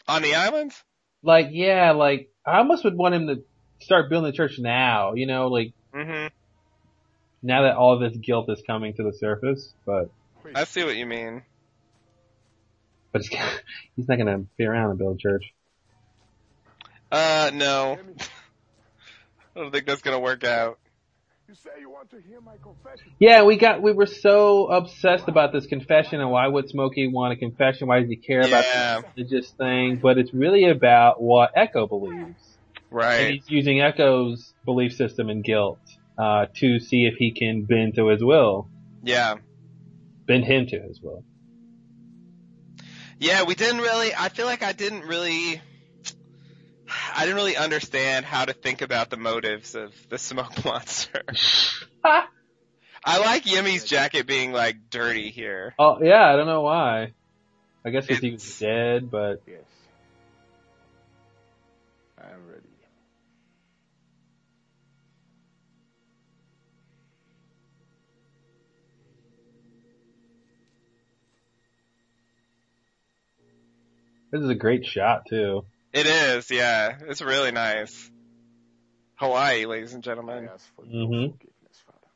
On the islands? Like, yeah, like, I almost would want him to start building the church now, you know, like, hmm now that all of this guilt is coming to the surface, but, I see what you mean. *laughs* but he's, he's not gonna be around and build a church. Uh, no. *laughs* I don't think that's gonna work out. Yeah, we got, we were so obsessed about this confession and why would Smokey want a confession? Why does he care Yeah. about this religious thing? But it's really about what Eko believes. And Right. he's using Eko's belief system and guilt, uh, to see if he can bend to his will. Yeah. Bend him to his will. Yeah, we didn't really, I feel like I didn't really, I didn't really understand how to think about the motives of the smoke *laughs* monster. I like Yemi's jacket being like dirty here. Oh, yeah, I don't know why. I guess because he was dead, but Yes. I am ready. this is a great shot too. It is, yeah. It's really nice. Hawaii, ladies and gentlemen. ask for no Mhm. forgiveness, Father.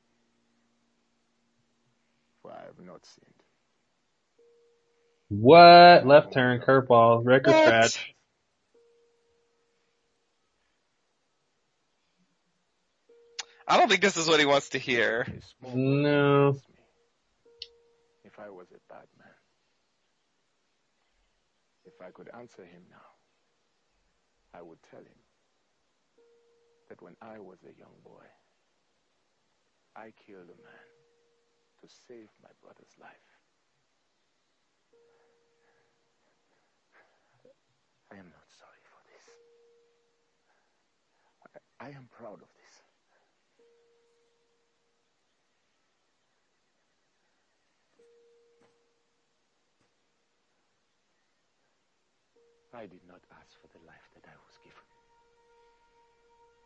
For I have not sinned. What? Left turn, curveball, record What? scratch. I don't think this is what he wants to hear. No. If I was a bad man. If I could answer him now, I would tell him that when I was a young boy, I killed a man to save my brother's life. I am not sorry for this. I, I am proud of this. I did not ask for the life that I was given,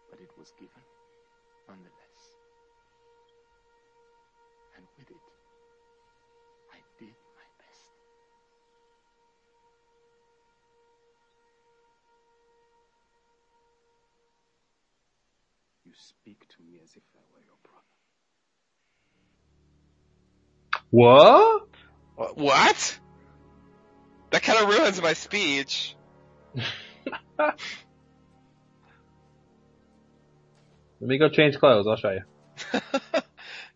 but it was given nonetheless. And with it, I did my best. You speak to me as if I were your brother. What? What? That kind of ruins my speech. *laughs* Let me go change clothes. I'll show you. *laughs*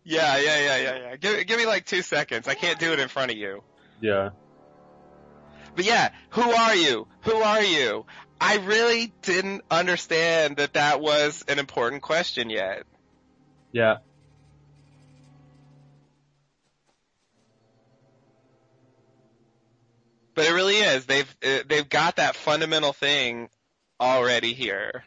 yeah, yeah, yeah, yeah, yeah. Give, give me like two seconds. I can't do it in front of you. Yeah. But yeah, who are you? Who are you? I really didn't understand that that was an important question yet. Yeah. But it really is. They've uh, they've got that fundamental thing already here.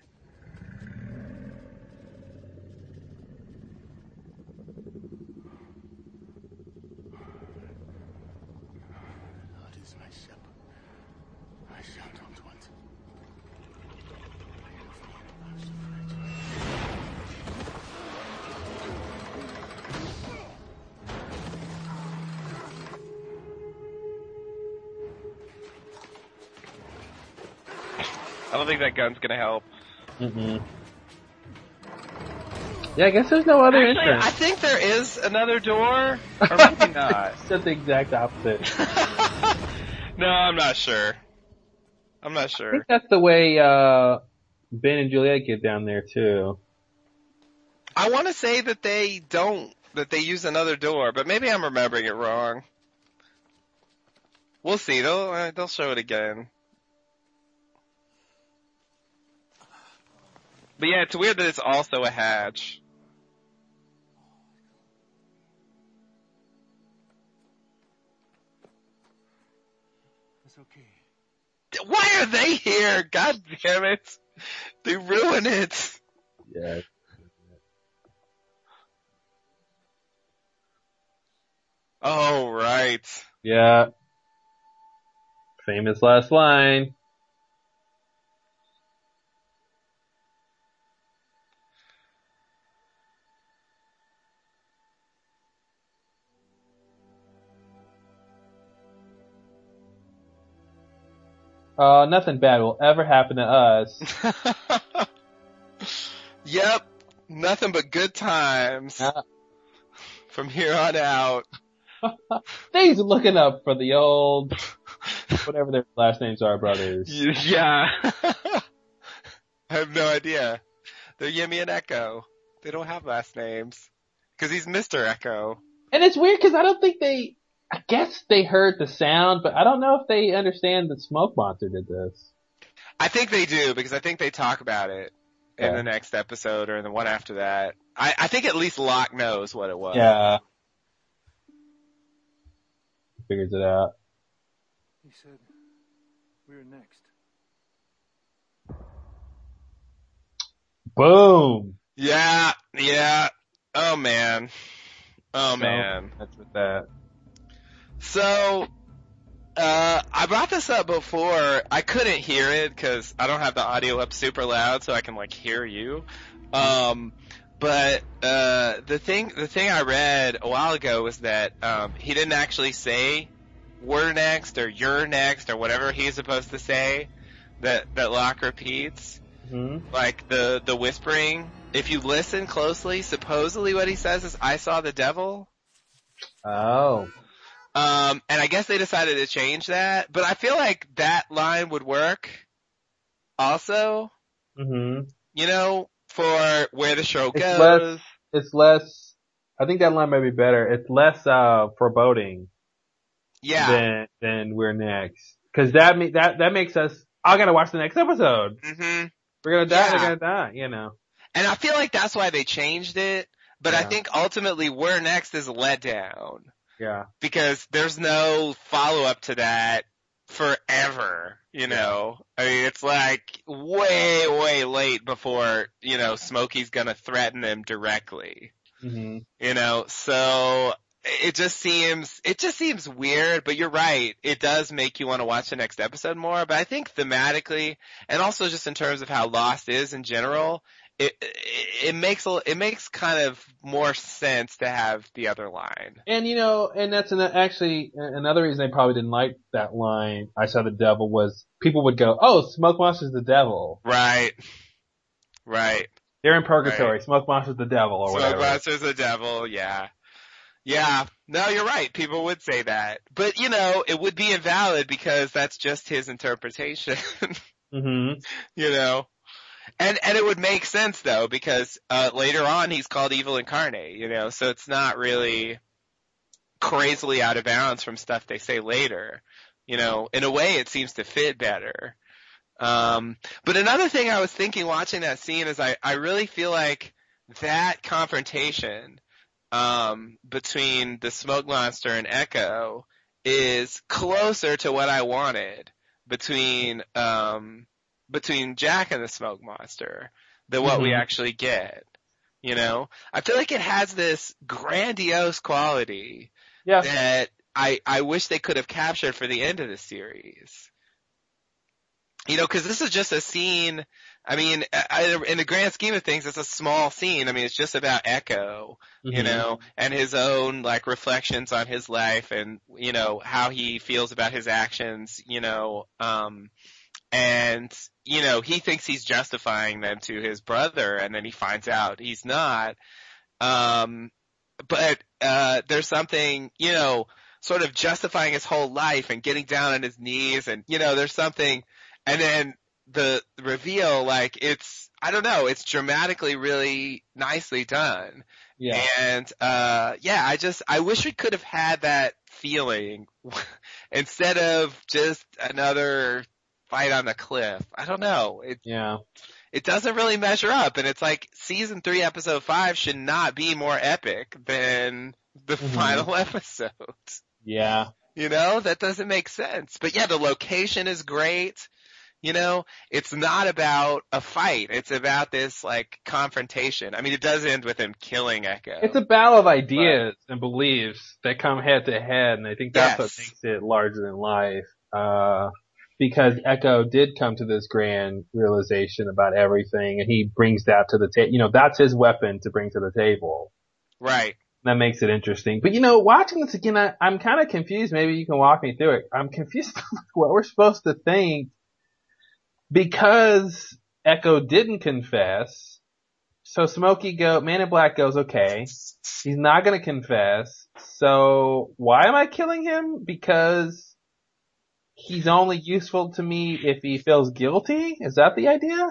I don't think that gun's gonna help. Mm-mm. Yeah, I guess there's no other Actually, entrance. I think there is another door, or *laughs* maybe not. Said the exact opposite. *laughs* No, I'm not sure. I'm not sure. I sure. think that's the way uh Ben and Juliet get down there too. I want to say that they don't, that they use another door, but maybe I'm remembering it wrong. We'll see. They'll uh, they'll show it again. But yeah, it's weird that it's also a hatch. It's okay. Why are they here? God damn it! They ruin it. Yeah. Oh right. Yeah. Famous last line. Uh, nothing bad will ever happen to us. *laughs* Yep. Nothing but good times. From here on out. *laughs* Things looking up for the old, whatever their last names are, brothers. *laughs* Yeah. I have no idea. They're Yemi and Eko. They don't have last names. Cause he's Mr. Eko. And it's weird because I don't think they, I guess they heard the sound, but I don't know if they understand that Smoke Monster did this. I think they do because I think they talk about it in Yeah. the next episode or in the one after that. I, I think at least Locke knows what it was. Yeah. Figures it out. He said we were next. Boom! Yeah, yeah. Oh man. Oh So, man. That's with that. So, uh, I brought this up before. I couldn't hear it because I don't have the audio up super loud, so I can like hear you. Um, but uh, the thing, the thing I read a while ago was that um, he didn't actually say "we're next" or "you're next" or whatever he's supposed to say. That that Locke repeats, Mm-hmm. like the the whispering. If you listen closely, supposedly what he says is "I saw the devil." Oh. Um, and I guess they decided to change that, but I feel like that line would work also, Mm-hmm. you know, for where the show It's goes. less, it's less, I think that line might be better. It's less, uh, foreboding yeah. than, than we're next. Cause that, me- that, that makes us, I gotta watch the next episode. hmm We're gonna die, Yeah. they're gonna die, you know. And I feel like that's why they changed it, but I think ultimately where next is a letdown Yeah. because there's no follow up to that forever, you know. I mean, it's like way, way late before, you know, Smokey's gonna threaten them directly. Mm-hmm. you know so it just seems it just seems weird but you're right it does make you want to watch the next episode more but i think thematically and also just in terms of how lost is in general it it, it makes a, it makes kind of more sense to have the other line And you know, and that's an, actually another reason they probably didn't like that line. I saw the devil was people would go, "Oh, Smoke Monster's the devil." right right They're in purgatory. Smoke Monster's the devil, or whatever. Smokemonster's the devil, yeah. Yeah, no, you're right. People would say that. But, you know, it would be invalid because that's just his interpretation. *laughs* Mm-hmm. you know? And, and it would make sense though, because, uh, later on he's called evil incarnate, you know, so it's not really crazily out of bounds from stuff they say later. You know, in a way it seems to fit better. Um, but another thing I was thinking watching that scene is I, I really feel like that confrontation, um, between the smoke monster and Eko is closer to what I wanted between, um, between Jack and the smoke monster than what we Mhm. actually get. You know, I feel like it has this grandiose quality Yeah. that I I wish they could have captured for the end of the series. You know, because this is just a scene. I mean, I, in the grand scheme of things, it's a small scene. I mean, it's just about Eko, you Mhm. know, and his own like reflections on his life and you know how he feels about his actions, you know, um, and you know he thinks he's justifying them to his brother, and then he finds out he's not. Um, but uh, there's something you know sort of justifying his whole life and getting down on his knees, and you know there's something, and then the reveal like it's I don't know it's dramatically really nicely done. Yeah. And uh yeah, I just I wish we could have had that feeling *laughs* instead of just another fight on the cliff. I don't know. It Yeah. it doesn't really measure up and it's like season 3 episode 5 should not be more epic than the Mhm. final *laughs* episode. Yeah. You know, that doesn't make sense. But yeah, the location is great. You know, it's not about a fight. It's about this like confrontation. I mean, it does end with him killing Eko. It's a battle of ideas and beliefs that come head to head, and I think that's what makes it larger than life. Uh, because Eko did come to this grand realization about everything, and he brings that to the table. You know, that's his weapon to bring to the table. right. That makes it interesting. But you know, watching this again, I, I'm kind of confused. Maybe you can walk me through it. I'm confused *laughs* what we're supposed to think because Eko didn't confess. So Smokey go, Man in Black goes, okay, he's not gonna confess. So why am I killing him? Because he's only useful to me if he feels guilty? Is that the idea?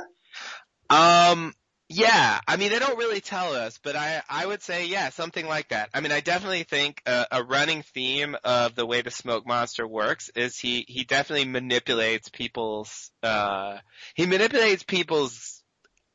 Um, yeah, I mean, they don't really tell us, but I, I would say, yeah, something like that. I mean, I definitely think a, a running theme of the way the smoke monster works is he, he definitely manipulates people's, uh, he manipulates people's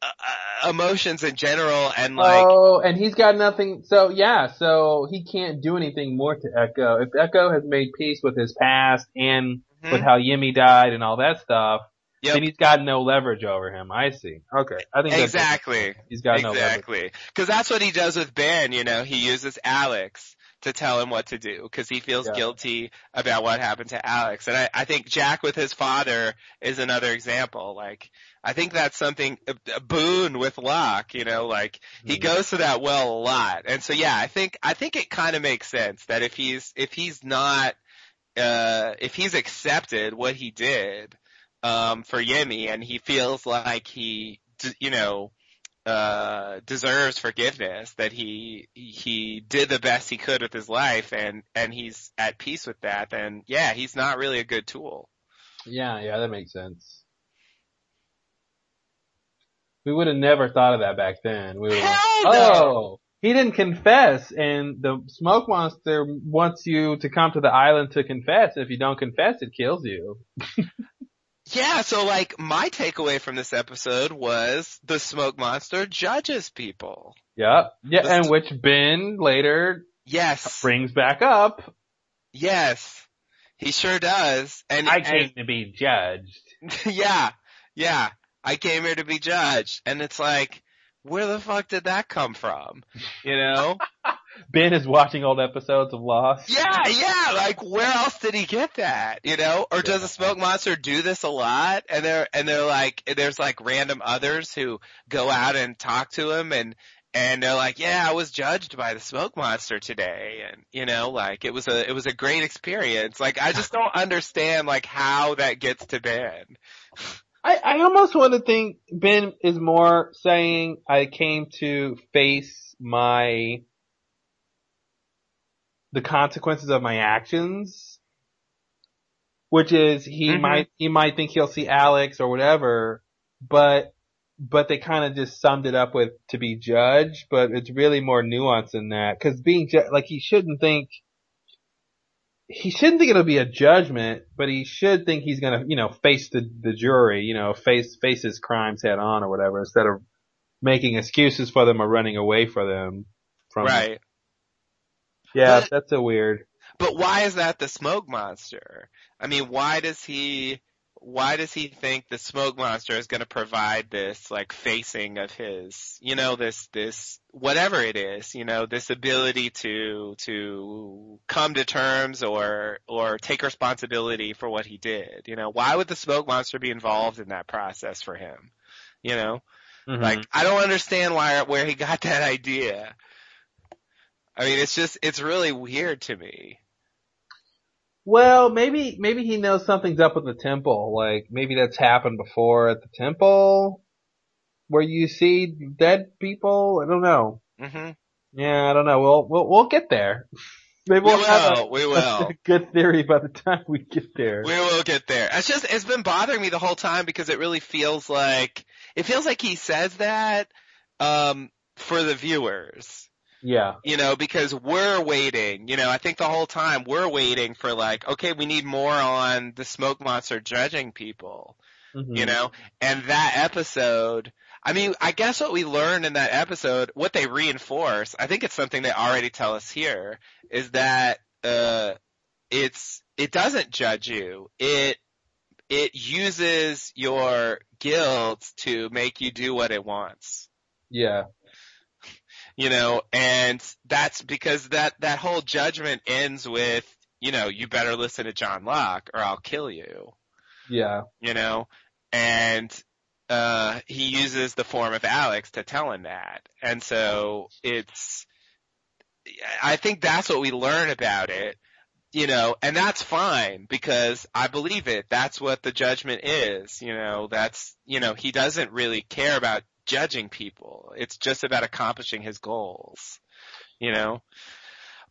uh, uh, emotions in general and like, oh, and he's got nothing. So yeah, so he can't do anything more to Eko. If Eko has made peace with his past and with Mhm. how Yemi died and all that stuff, Yep. then he's got no leverage over him. I see. Okay, I think exactly. He's got no leverage. exactly. Cause that's what he does with Ben, you know, he uses Alex to tell him what to do cause he feels Yeah. guilty about what happened to Alex. And I, I think Jack with his father is another example. Like, I think that's something, a, a boon with Locke, you know, like, he Mhm. goes to that well a lot. And so yeah, I think, I think it kind of makes sense that if he's, if he's not, uh, if he's accepted what he did, um, for Yemi and he feels like he, you know, uh, deserves forgiveness, that he, he did the best he could with his life and, and he's at peace with that, then yeah, he's not really a good tool. Yeah, yeah, that makes sense. We would have never thought of that back then. We would Hell no! oh, he didn't confess, and the smoke monster wants you to come to the island to confess. If you don't confess, it kills you. *laughs* Yeah, so like my takeaway from this episode was the smoke monster judges people. Yep. Yeah, and which Ben later Yes. brings back up. Yes. He sure does. And I and- came to be judged. *laughs* yeah, yeah. I came here to be judged. And it's like, where the fuck did that come from? You know? *laughs* Ben is watching old episodes of Lost. yeah, yeah, like where else did he get that? You know? Or does the smoke monster do this a lot? And they're, and they're like, there's like random others who go out and talk to him and, and they're like, yeah, I was judged by the smoke monster today. And, you know, like it was a, it was a great experience. Like I just don't understand like how that gets to Ben. *laughs* I, I almost want to think Ben is more saying I came to face my the consequences of my actions, which is he Mhm. might he might think he'll see Alex or whatever, but but they kind of just summed it up with to be judged, but it's really more nuanced than that because being ju- like he shouldn't think he shouldn't think it'll be a judgment, but he should think he's gonna, you know, face the, the jury, you know, face, face his crimes head on or whatever, instead of making excuses for them or running away for them from Right. Yeah, But- that's a weird. But why is that the smoke monster? I mean, why does he, why does he think the smoke monster is going to provide this like facing of his, you know, this, this, whatever it is, you know, this ability to, to come to terms or, or take responsibility for what he did, you know, why would the smoke monster be involved in that process for him? You know, Mhm. like, I don't understand why, where he got that idea. I mean, it's just, it's really weird to me. Well, maybe maybe he knows something's up with the temple. Like maybe that's happened before at the temple, where you see dead people. I don't know. hmm Yeah, I don't know. We'll we'll we'll get there. *laughs* Maybe We we'll have a, will, we *laughs* a will. good theory by the time we get there. We will get there. It's just it's been bothering me the whole time because it really feels like it feels like he says that um for the viewers. Yeah. You know, because we're waiting, you know, I think the whole time we're waiting for like, okay, we need more on the smoke monster judging people. Mhm. You know? And that episode I mean, I guess what we learned in that episode, what they reinforce, I think it's something they already tell us here, is that uh it's it doesn't judge you. It it uses your guilt to make you do what it wants. Yeah. You know, and that's because that that whole judgment ends with, you know, you better listen to John Locke or I'll kill you. Yeah. You know? And uh he uses the form of Alex to tell him that. And so it's I think that's what we learn about it. You know, and that's fine because I believe it. That's what the judgment is. You know, that's, you know, he doesn't really care about judging people. It's just about accomplishing his goals. You know?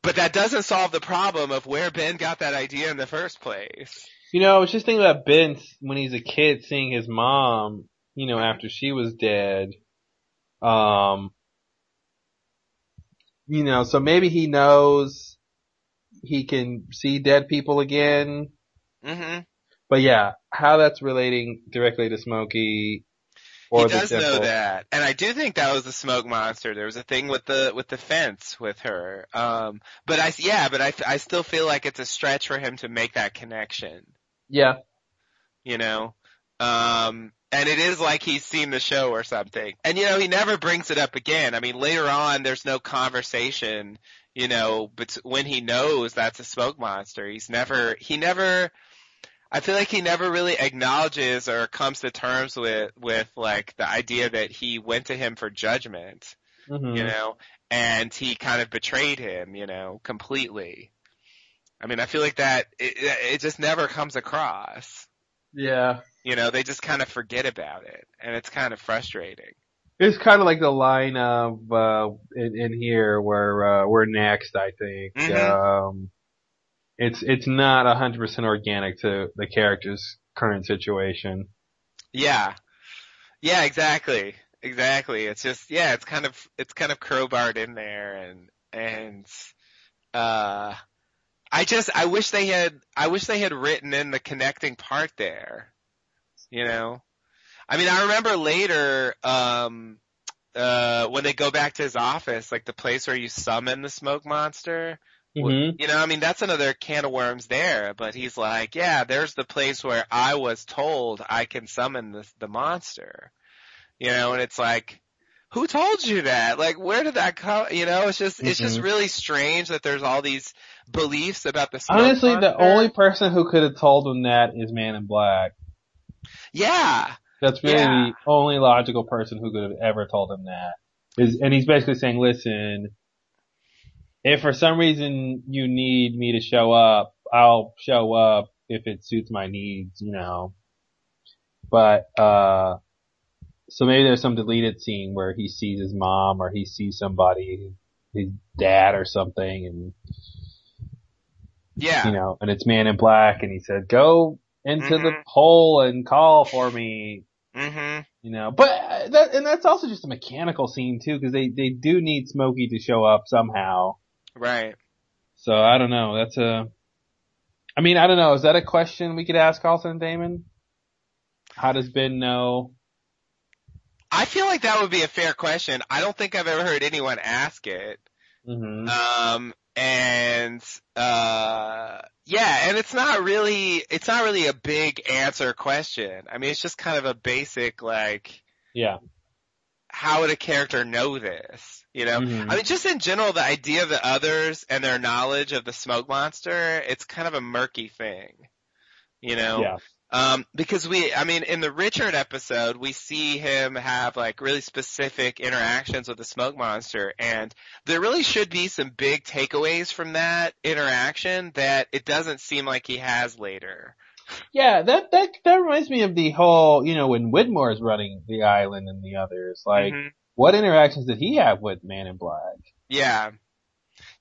But that doesn't solve the problem of where Ben got that idea in the first place. You know, I was just thinking about Ben when he's a kid seeing his mom, you know, after she was dead. Um, you know, so maybe he knows he can see dead people again. Mhm. But yeah, how that's relating directly to Smokey he does know that, and I do think that was the smoke monster. There was a thing with the with the fence with her. Um, but I yeah, but I I still feel like it's a stretch for him to make that connection. Yeah. You know, um, and it is like he's seen the show or something. And you know, he never brings it up again. I mean, later on, there's no conversation. You know, but when he knows that's a smoke monster, he's never he never. I feel like he never really acknowledges or comes to terms with with like the idea that he went to him for judgment, Mhm. you know, and he kind of betrayed him, you know, completely. I mean, I feel like that it, it just never comes across. Yeah. You know, they just kind of forget about it, and it's kind of frustrating. It's kind of like the line of, uh, in, in here where, uh, we're next, I think. Mhm. Um, it's, it's not a hundred percent organic to the character's current situation. Yeah. Yeah, exactly. Exactly. It's just yeah, it's kind of it's kind of crowbarred in there and and uh I just I wish they had I wish they had written in the connecting part there. You know? I mean, I remember later um uh when they go back to his office, like the place where you summon the smoke monster, Mhm. you know, I mean, that's another can of worms there, but he's like, yeah, there's the place where I was told I can summon the, the monster. You know, and it's like, who told you that? Like, where did that come? You know, it's just, it's just Mhm. really strange that there's all these beliefs about the Honestly, the only person who could have told him that is Man in Black. Yeah. That's really Yeah. the only logical person who could have ever told him that. Is, and he's basically saying, listen, if for some reason you need me to show up, I'll show up if it suits my needs, you know. But, uh, so maybe there's some deleted scene where he sees his mom or he sees somebody, his dad or something and, Yeah. you know, and it's man in black and he said, go into the Mhm. hole and call for me, hmm you know, but uh, that, and that's also just a mechanical scene too, cause they, they do need Smokey to show up somehow. Right. So I don't know, that's a, I mean, I don't know, is that a question we could ask Carlton and Damon? How does Ben know? I feel like that would be a fair question. I don't think I've ever heard anyone ask it. hmm Um, and, uh, yeah, and it's not really, it's not really a big answer question. I mean, it's just kind of a basic, like, Yeah. How would a character know this? You know? Mhm. I mean, just in general, the idea of the others and their knowledge of the smoke monster, it's kind of a murky thing. You know? Yeah. Um, because we, I mean, in the Richard episode, we see him have like really specific interactions with the smoke monster, and there really should be some big takeaways from that interaction that it doesn't seem like he has later. Yeah, that that that reminds me of the whole, you know, when Widmore's running the island and the others. Like, Mhm. what interactions did he have with Man in Black? Yeah.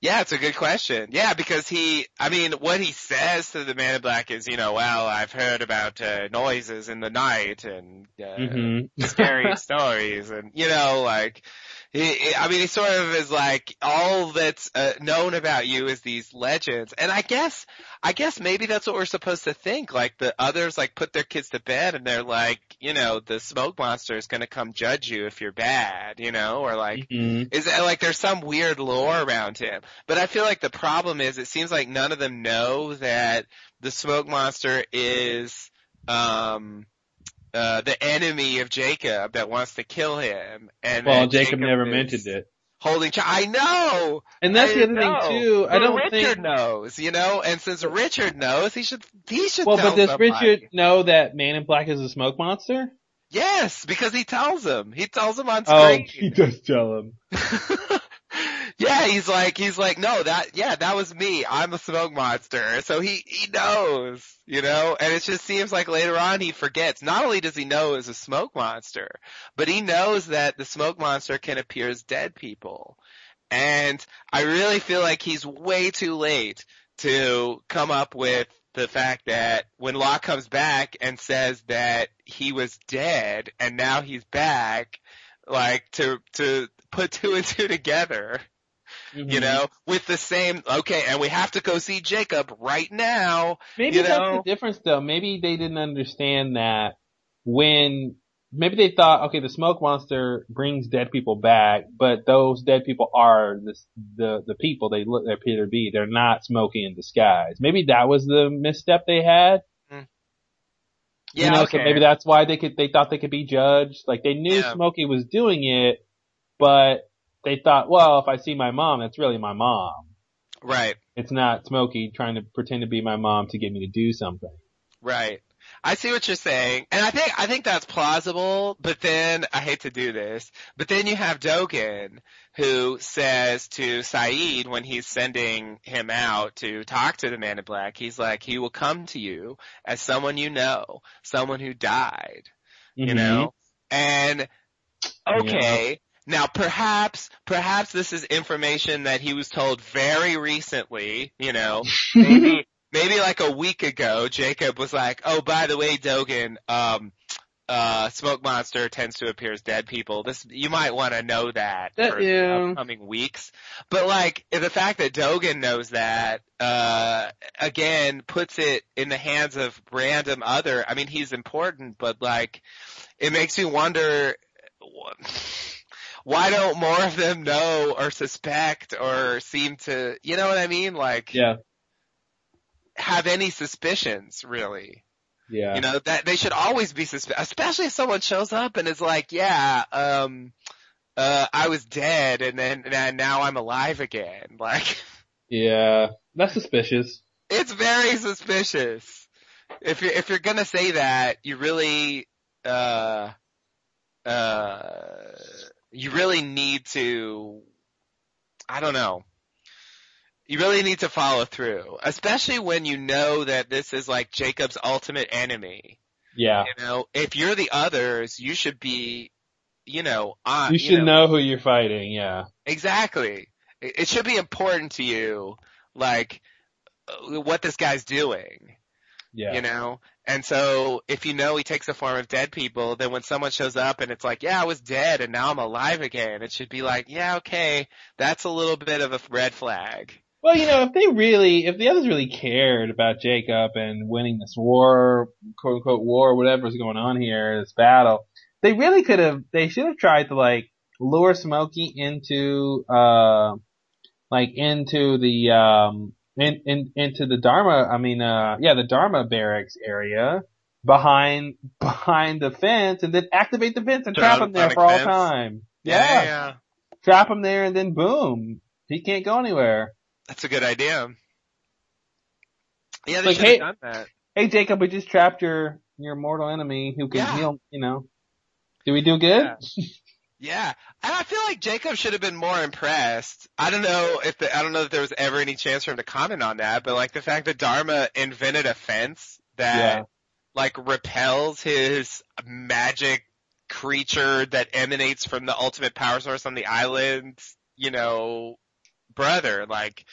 Yeah, it's a good question. Yeah, because he, I mean, what he says to the man in black is, you know, well, I've heard about uh, noises in the night and uh, Mhm. scary *laughs* stories, and you know, like, he, he- I mean, he sort of is like all that's uh, known about you is these legends, and I guess, I guess maybe that's what we're supposed to think. Like the others, like put their kids to bed, and they're like, you know, the smoke monster is going to come judge you if you're bad, you know, or like. Mhm. Is it like there's some weird lore around him? But I feel like the problem is it seems like none of them know that the smoke monster is um uh the enemy of Jacob that wants to kill him. And Well, that Jacob never mentioned it. Holding chi- I know. And that's I the other know. thing too. I don't Richard think. Richard knows, you know, and since Richard knows, he should he should Well, tell but does somebody. Richard know that Man in Black is a smoke monster? Yes, because he tells him. He tells him on screen. Oh, screen. *laughs* he does tell him. *laughs* Yeah, he's like, he's like, no, that, yeah, that was me. I'm a smoke monster. So he, he knows, you know, and it just seems like later on he forgets. Not only does he know it's a smoke monster, but he knows that the smoke monster can appear as dead people. And I really feel like he's way too late to come up with the fact that when Locke comes back and says that he was dead and now he's back, like to, to put two and two *laughs* together Mm-hmm. you know, with the same, okay, and we have to go see Jacob right now. Maybe you that's know? the difference though. Maybe they didn't understand that when maybe they thought, okay, the smoke monster brings dead people back, but those dead people are the the the people they look they appear to be. They're not smoking in disguise. Maybe that was the misstep they had. Yeah, you know, okay. so maybe that's why they could they thought they could be judged. Like they knew Yeah. Smokey was doing it, but they thought, well, if I see my mom, it's really my mom. Right, It's not Smokey trying to pretend to be my mom to get me to do something. right. I see what you're saying, and I think I think that's plausible. But then I hate to do this, but then you have Dogen who says to Sayid when he's sending him out to talk to the Man in Black, he's like, he will come to you as someone you know, someone who died. you Mhm. know? And okay, now perhaps perhaps this is information that he was told very recently, you know, *laughs* maybe maybe like a week ago Jacob was like, "Oh, by the way, Dogen, um uh Smoke Monster tends to appear as dead people. This you might want to know that That- for yeah. upcoming weeks. But like the fact that Dogen knows that uh again puts it in the hands of random other. I mean, he's important, but like it makes me wonder why don't more of them know or suspect or seem to, you know what I mean? Like Yeah. have any suspicions really. Yeah. You know, that they should always be suspicious, especially if someone shows up and is like, yeah, um, uh, I was dead and then and now I'm alive again. *laughs* Like, Yeah. That's suspicious. it's very suspicious. If you're, if you're gonna say that, you really, uh, uh, you really need to, I don't know. You really need to follow through, especially when you know that this is like Jacob's ultimate enemy. Yeah. You know, if you're the others, you should be, you know, on. You should know who you're fighting, yeah. Exactly. It it should be important to you, like, uh, what this guy's doing. Yeah. You know? And so, if you know he takes the form of dead people, then when someone shows up and it's like, yeah, I was dead and now I'm alive again, it should be like, yeah, okay, that's a little bit of a red flag. Well, you know, if they really, if the others really cared about Jacob and winning this war, quote unquote war, whatever's going on here, this battle, they really could have, they should have tried to like lure Smokey into, uh, like into the, um, in, in, into the Dharma, I mean, uh, yeah, the Dharma barracks area behind, *laughs* behind the fence and then activate the fence and trap him there for all fence. time. Yeah, yeah. Trap him there and then boom. He can't go anywhere. That's a good idea. Yeah, they Like, should hey- have done that. hey Jacob, we just trapped your your mortal enemy who can Yeah. heal. You know, do we do good? Yeah, *laughs* and I feel like Jacob should have been more impressed. I don't know if the, I don't know if there was ever any chance for him to comment on that, but like the fact that Dharma invented a fence that Yeah. like repels his magic creature that emanates from the ultimate power source on the island, you know, brother. Like,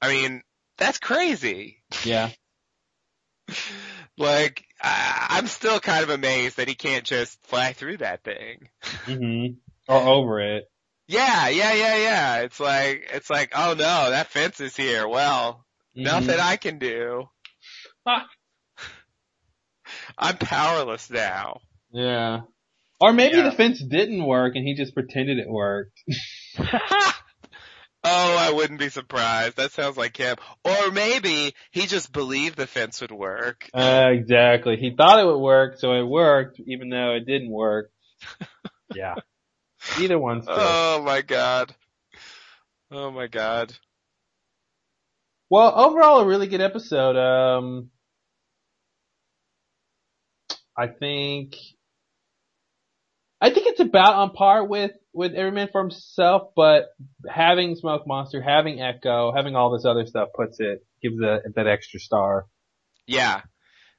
I mean, that's crazy. Yeah. *laughs* Like, I, I'm still kind of amazed that he can't just fly through that thing. hmm Or over it. Yeah, yeah, yeah, yeah. It's like, it's like, oh no, that fence is here. Well, Mhm. nothing I can do. *laughs* I'm powerless now. Yeah. Or maybe Yeah. the fence didn't work and he just pretended it worked. *laughs* Oh, I wouldn't be surprised. That sounds like him. Or maybe he just believed the fence would work. Uh, exactly. He thought it would work, so it worked, even though it didn't work. *laughs* Yeah. Either one's true. Oh my god. Oh my god. Well, overall, a really good episode. Um, I think, I think it's about on par with with Every Man for Himself, but having Smoke Monster, having Eko, having all this other stuff puts it gives it that extra star. Yeah.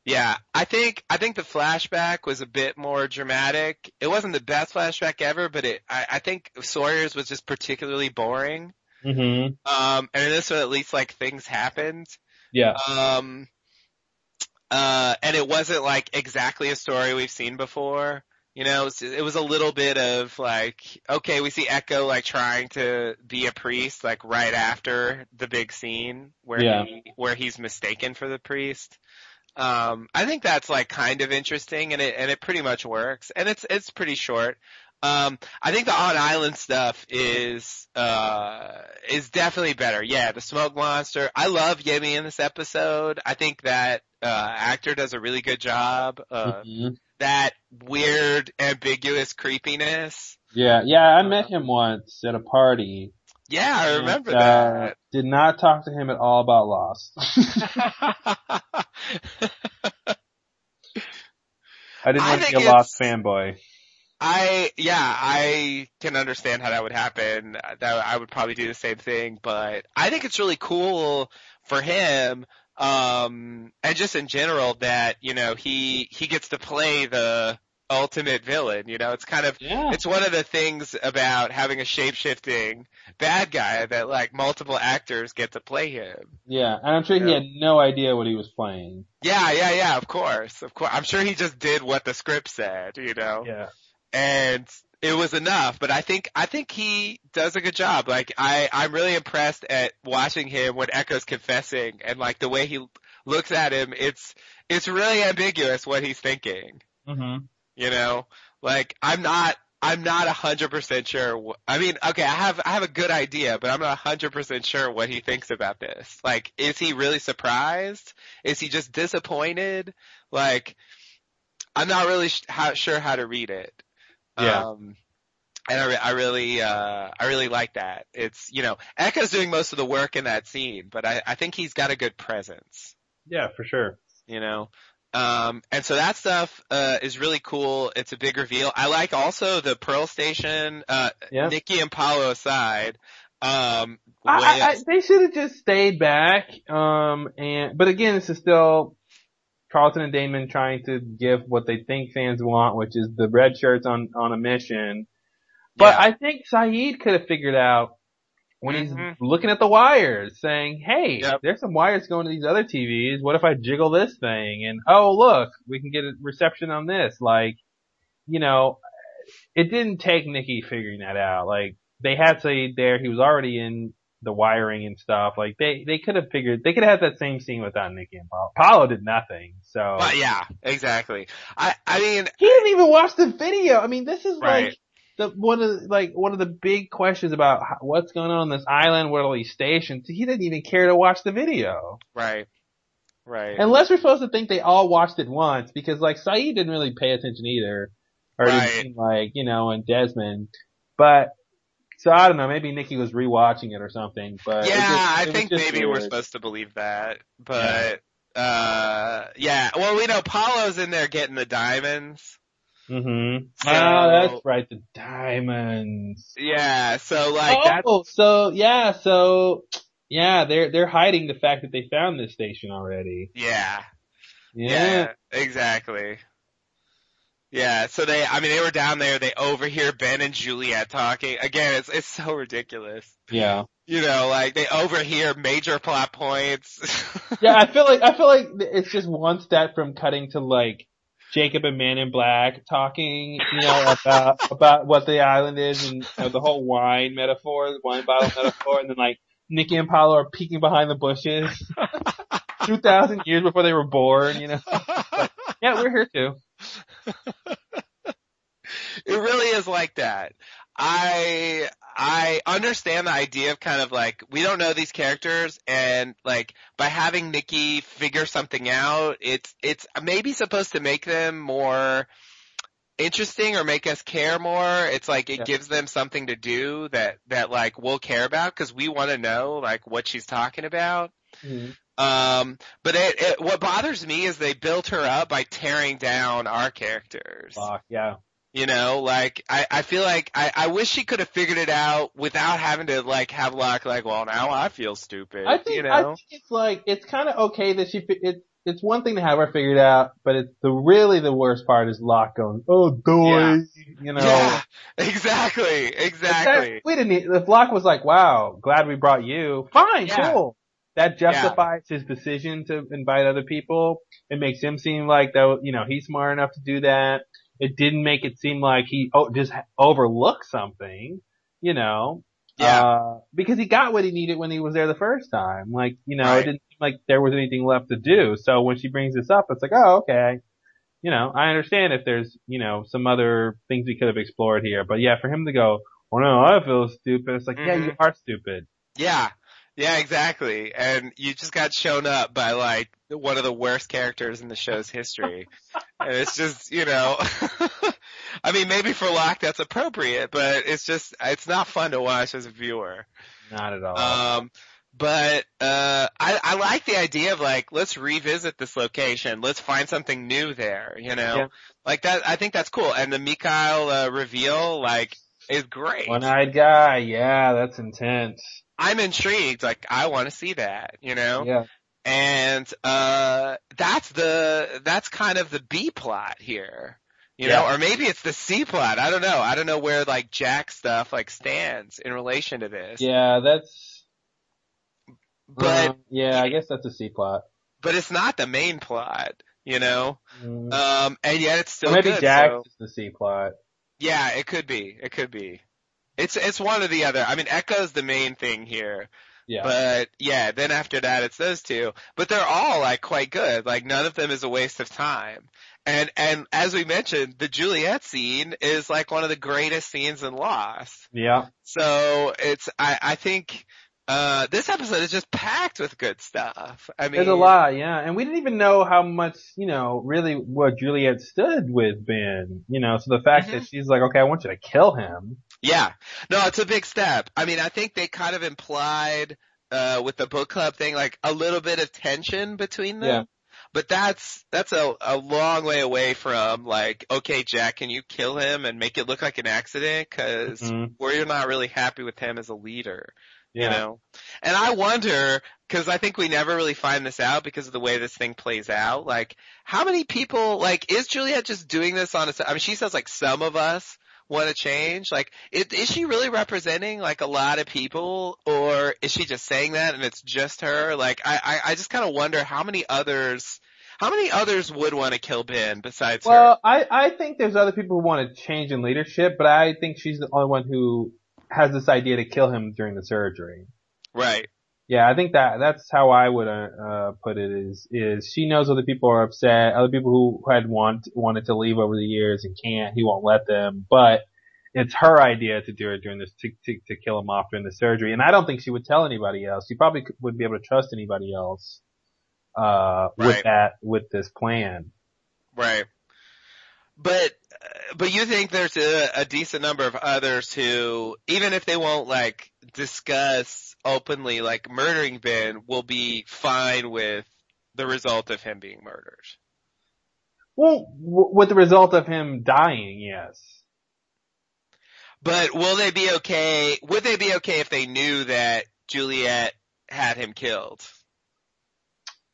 Yeah. I think, I think the flashback was a bit more dramatic. It wasn't the best flashback ever, but it, I, I think Sawyer's was just particularly boring. Mm-hmm. Um, and in this one at least like things happened. Yeah. Um, uh, and it wasn't like exactly a story we've seen before. You know, it was, a little bit of like, okay, we see Eko like trying to be a priest like right after the big scene where Yeah. he, where he's mistaken for the priest. Um, I think that's like kind of interesting and it, and it pretty much works and it's, it's pretty short. Um, I think the on island stuff is, uh, is definitely better. Yeah, the smoke monster. I love Yemi in this episode. I think that, uh, actor does a really good job. Uh, Mhm. that weird, ambiguous creepiness. Yeah, yeah, I met him once at a party. Yeah, I remember and, uh, that. Did not talk to him at all about Lost. *laughs* *laughs* I didn't I want to be a Lost fanboy. I yeah, I can understand how that would happen. That I would probably do the same thing, but I think it's really cool for him um and just in general that, you know, he he gets to play the ultimate villain, you know. It's kind of Yeah. it's one of the things about having a shape-shifting bad guy that like multiple actors get to play him. Yeah, and I'm sure he had no idea what he was playing. Yeah, yeah, yeah, of course. Of course. I'm sure he just did what the script said, you know. Yeah. And it was enough, but I think I think he does a good job. Like I I'm really impressed at watching him when Eko's confessing and like the way he looks at him, it's it's really ambiguous what he's thinking, Mm-hmm. you know? Like I'm not I'm not a hundred percent sure. Wh- I mean, okay, I have I have a good idea, but I'm not a hundred percent sure what he thinks about this. Like, is he really surprised? Is he just disappointed? Like, I'm not really sh- how, sure how to read it. Yeah. Um, and I, re- I really, uh, I really like that. It's, you know, Eko's doing most of the work in that scene, but I, I think he's got a good presence Yeah, for sure. you know. Um, and so that stuff uh, is really cool. It's a big reveal. I like also the Pearl Station, uh, Yeah. Nikki and Paolo aside. Um, I, I, I, they should have just stayed back. Um, and but again, this is still Carlton and Damon trying to give what they think fans want, which is the red shirts on on a mission. But I think Sayid could have figured out when he's mm-hmm. looking at the wires, saying, "Hey, there's some wires going to these other TVs. What if I jiggle this thing? And oh, look, we can get a reception on this." Like, you know, it didn't take Nikki figuring that out. Like, they had Sayid there. He was already in the wiring and stuff. Like, they they could have figured. They could have had that same scene without Nikki and Paolo. Paolo did nothing. So But yeah, exactly. I, I mean, he didn't even watch the video. I mean, this is Right. like the one of the, like one of the big questions about how, what's going on on this island. What are these stations? He didn't even care to watch the video. right, right. Unless we're supposed to think they all watched it once, because like Sayid didn't really pay attention either, or Right. didn't seem like you know, and Desmond. But so I don't know. Maybe Nikki was rewatching it or something. But yeah, just- I think maybe we're supposed to believe that, but uh, yeah. Well, we know Paolo's in there getting the diamonds. Mm-hmm. So- ah, that's right, the diamonds. Yeah. So like oh, that's so yeah, so yeah, they're they're hiding the fact that they found this station already. yeah. Yeah. Yeah, exactly. Yeah, so they, I mean, they were down there, they overhear Ben and Juliet talking. Again, it's, it's so ridiculous. Yeah. You know, like, they overhear major plot points. *laughs* Yeah, I feel like I feel like it's just one step from cutting to like Jacob and Man in Black talking, you know, about *laughs* about what the island is and you know, the whole wine metaphor, the wine bottle metaphor, and then like Nikki and Paolo are peeking behind the bushes, *laughs* two thousand years before they were born, you know. But, yeah, we're here too. It really is like that. I I understand the idea of kind of like we don't know these characters and like by having Nikki figure something out, it's it's maybe supposed to make them more interesting or make us care more. It's like it Yeah. gives them something to do that that like we'll care about because we want to know like what she's talking about. Mm-hmm. Um, but it, it, what bothers me is they built her up by tearing down our characters. Fuck, yeah. You know, like I, I feel like I, I wish she could have figured it out without having to like have Locke like, well now I feel stupid. I think you know? I think it's like it's kind of okay that she fi- it's it's one thing to have her figured out, but it's the really the worst part is Locke going, oh doy, Yeah. you know. Yeah, *laughs* exactly, exactly. That- we didn't. need- If Locke was like, "Wow, glad we brought you," fine, Yeah. cool. That justifies his decision to invite other people. It makes him seem like though, you know, he's smart enough to do that. It didn't make it seem like he oh, just overlooked something, you know. Yeah. Uh, because he got what he needed when he was there the first time. Like, you know, Right. it didn't seem like there was anything left to do. So when she brings this up, it's like, oh, okay. You know, I understand if there's, you know, some other things we could have explored here. But yeah, for him to go, oh no, I feel stupid. It's like, yeah, you are stupid. Yeah. Yeah, exactly. And you just got shown up by like one of the worst characters in the show's history. *laughs* and it's just, you know, *laughs* I mean, maybe for Locke that's appropriate, but it's just, it's not fun to watch as a viewer. Not at all. Um, but, uh, I, I like the idea of like, let's revisit this location. Let's find something new there, you know? Yeah. Like that, I think that's cool. And the Mikhail, uh, reveal, like, is great. One-eyed guy. Yeah, that's intense. I'm intrigued. Like, I want to see that, you know? Yeah. And, uh, that's the, that's kind of the B plot here. You know, or maybe it's the C plot. I don't know. I don't know where like Jack stuff like stands in relation to this. Yeah, that's. But uh, yeah, I guess that's a C plot. but it's not the main plot, you know? Mm. Um, and yet it's still Or maybe good. Jax so- is the C plot. yeah, it could be. It could be. It's, it's one or the other. I mean, Eko's the main thing here. Yeah. But yeah, then after that it's those two. But they're all like quite good. Like none of them is a waste of time. And and as we mentioned, the Juliet scene is like one of the greatest scenes in Lost. yeah. So it's I I think uh this episode is just packed with good stuff. I mean There's a lot, yeah. And we didn't even know how much, you know, really what Juliet stood with Ben. You know, so the fact Mm-hmm. that she's like, okay, I want you to kill him. Yeah. No, it's a big step. I mean, I think they kind of implied uh with the book club thing like a little bit of tension between them. Yeah. But that's that's a a long way away from like, okay, Jack, can you kill him and make it look like an accident? Because Mhm. we're not really happy with him as a leader, Yeah. you know. And I wonder because I think we never really find this out because of the way this thing plays out. Like, how many people like is Juliet just doing this on a? I mean, she says like some of us want to change? Like, is, is she really representing like a lot of people, or is she just saying that and it's just her? Like, I I, I just kind of wonder how many others, how many others would want to kill Ben besides her? Well, I, I think there's other people who want to change in leadership, but I think she's the only one who has this idea to kill him during the surgery. Right. Yeah, I think that that's how I would uh, uh put it is is she knows other people are upset, other people who had want wanted to leave over the years and can't, he won't let them, but it's her idea to do it during this to to, to kill him off during the surgery, and I don't think she would tell anybody else. She probably wouldn't be able to trust anybody else uh with that with this plan. Right. But but you think there's a, a decent number of others who, even if they won't like discuss openly like murdering Ben, will be fine with the result of him being murdered. Well, w- with the result of him dying, yes. But will they be okay? Would they be okay if they knew that Juliet had him killed?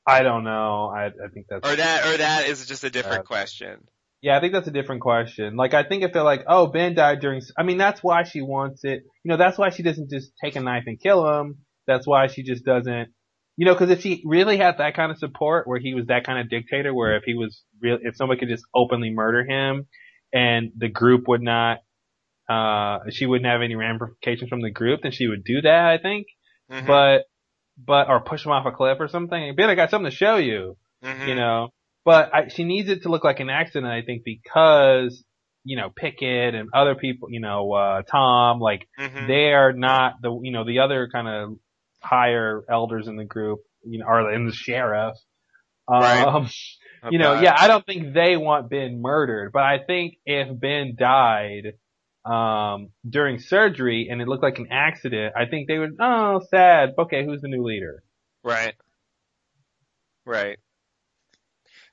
I don't know. I, I think that's Or that, or that is just a different Uh, question. Yeah, I think that's a different question. Like, I think if they're like, oh, Ben died during, I mean, that's why she wants it. You know, that's why she doesn't just take a knife and kill him. That's why she just doesn't, you know, cause if she really had that kind of support where he was that kind of dictator, where if he was real, if somebody could just openly murder him and the group would not, uh, she wouldn't have any ramifications from the group, then she would do that, I think. Mhm. But, but, or push him off a cliff or something. Ben, I got something to show you Mhm. you know. But I, she needs it to look like an accident, I think, because you know Pickett and other people, you know, uh, Tom, like Mhm. they are not the, you know, the other kind of higher elders in the group, you know, or in the sheriff. Right. Um, Oh, you know, yeah, I don't think they want Ben murdered, but I think if Ben died, um, during surgery and it looked like an accident, I think they would, oh, sad. Okay, who's the new leader? Right. Right.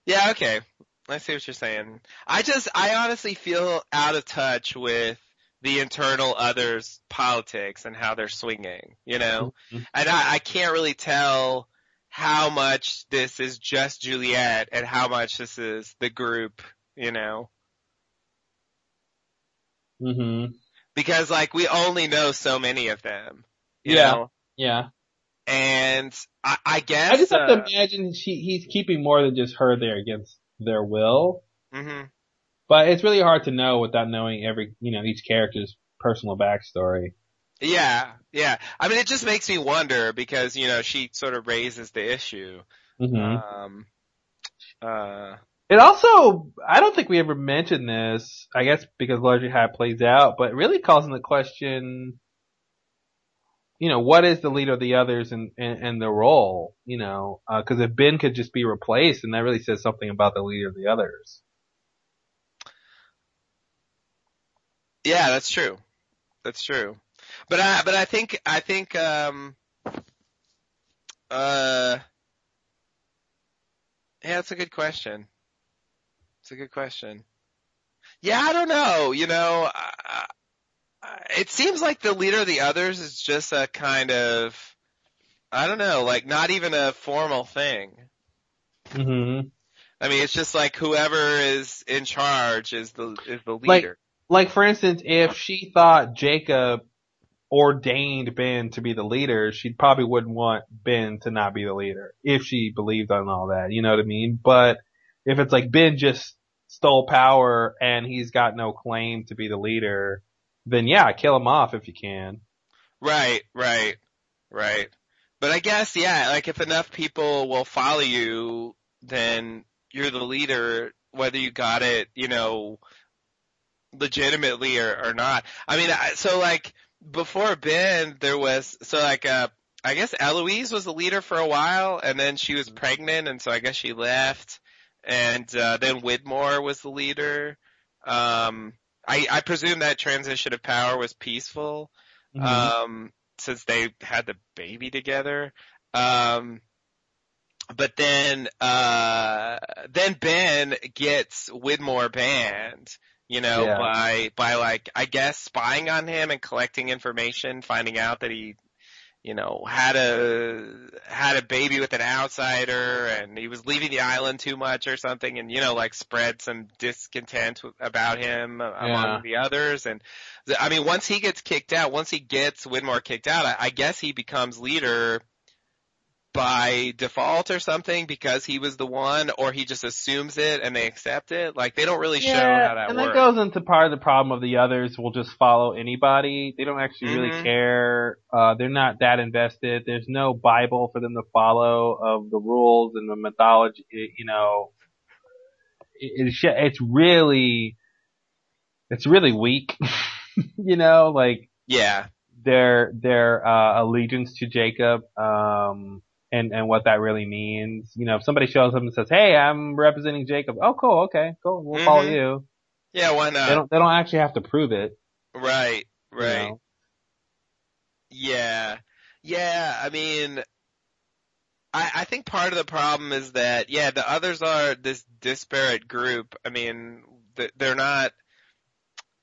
Yeah, okay. I see what you're saying. I just, I honestly feel out of touch with the internal others politics and how they're swinging, you know? Mhm. And I, I can't really tell how much this is just Juliet and how much this is the group, you know? hmm Because like we only know so many of them, you Yeah. know? Yeah. And I, I guess, I just have uh, to imagine she, he's keeping more than just her there against their will. mhm. But it's really hard to know without knowing every, you know, each character's personal backstory. Yeah, yeah. I mean, it just makes me wonder because you know she sort of raises the issue. hmm Um, uh, it also, I don't think we ever mentioned this, I guess because largely how it plays out, but it really calls into question, you know, what is the leader of the others and, and, and the role, you know, uh, cause if Ben could just be replaced, and that really says something about the leader of the others. yeah, that's true. That's true. But I, but I think, I think, um, uh, yeah, that's a good question. It's a good question. Yeah, I don't know. You know, uh, it seems like the leader of the others is just a kind of, I don't know, like not even a formal thing. hmm I mean, it's just like whoever is in charge is the is the Like, leader. like for instance, if she thought Jacob ordained Ben to be the leader, she probably wouldn't want Ben to not be the leader if she believed on all that. You know what I mean? But if it's like Ben just stole power and he's got no claim to be the leader, then yeah, kill him off if you can. Right, right, right. But I guess yeah, like if enough people will follow you, then you're the leader, whether you got it, you know, legitimately or, or not. I mean, I, so like before Ben, there was so like uh, I guess Eloise was the leader for a while, and then she was pregnant, and so I guess she left, and uh, then Widmore was the leader. Um, I, I presume that transition of power was peaceful Mm-hmm. um, since they had the baby together. Um, but then, uh, then Ben gets Widmore banned, you know, Yeah. by, by like, I guess spying on him and collecting information, finding out that he, you know, had a, had a baby with an outsider and he was leaving the island too much or something and, you know, like spread some discontent about him uh, Yeah. among the others and, I mean, once he gets kicked out, once he gets Widmore kicked out, I, I guess he becomes leader by default or something because he was the one, or he just assumes it and they accept it. Like they don't really show how that and works. And that goes into part of the problem of the others will just follow anybody. They don't actually really Mhm. care. Uh, they're not that invested. There's no Bible for them to follow of the rules and the mythology. You know, it's it's really it's really weak. *laughs* you know, like yeah, their their uh, allegiance to Jacob. Um, and, and what that really means. You know, if somebody shows up and says, "Hey, I'm representing Jacob," oh, cool, okay, cool, we'll follow Mhm. you. yeah, why not? They don't they don't actually have to prove it. right, you right. know? Yeah. Yeah, I mean, I, I think part of the problem is that yeah, the others are this disparate group. I mean, th- they're not.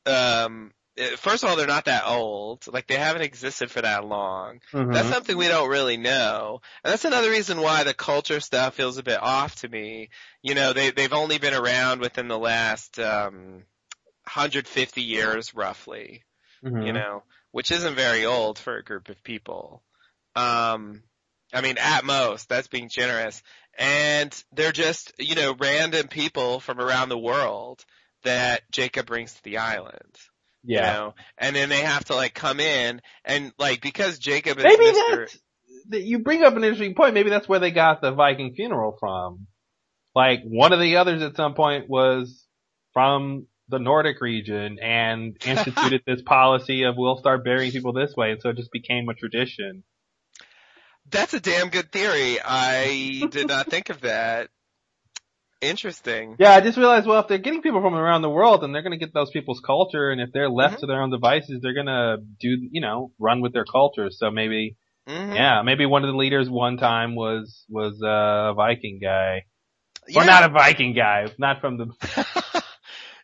Um, first of all, they're not that old. Like they haven't existed for that long. Mhm. That's something we don't really know, and that's another reason why the culture stuff feels a bit off to me. You know, they they've only been around within the last um, 150 years, roughly Mhm. you know, which isn't very old for a group of people. Um, I mean, at most, that's being generous. And they're just, you know, random people from around the world that Jacob brings to the island. You Yeah. know, and then they have to like come in and like because Jacob is Maybe Mr. that's you bring up an interesting point. Maybe that's where they got the Viking funeral from. Like one of the others at some point was from the Nordic region and *laughs* instituted this policy of we'll start burying people this way, and so it just became a tradition. That's a damn good theory. I did not think of that. Interesting. Yeah, I just realized, well, if they're getting people from around the world, then they're going to get those people's culture, and if they're left Mm-hmm. to their own devices, they're going to do, you know, run with their culture. So maybe, Mhm. yeah, maybe one of the leaders one time was was uh, a Viking guy, Yeah. or not a Viking guy, not from the *laughs*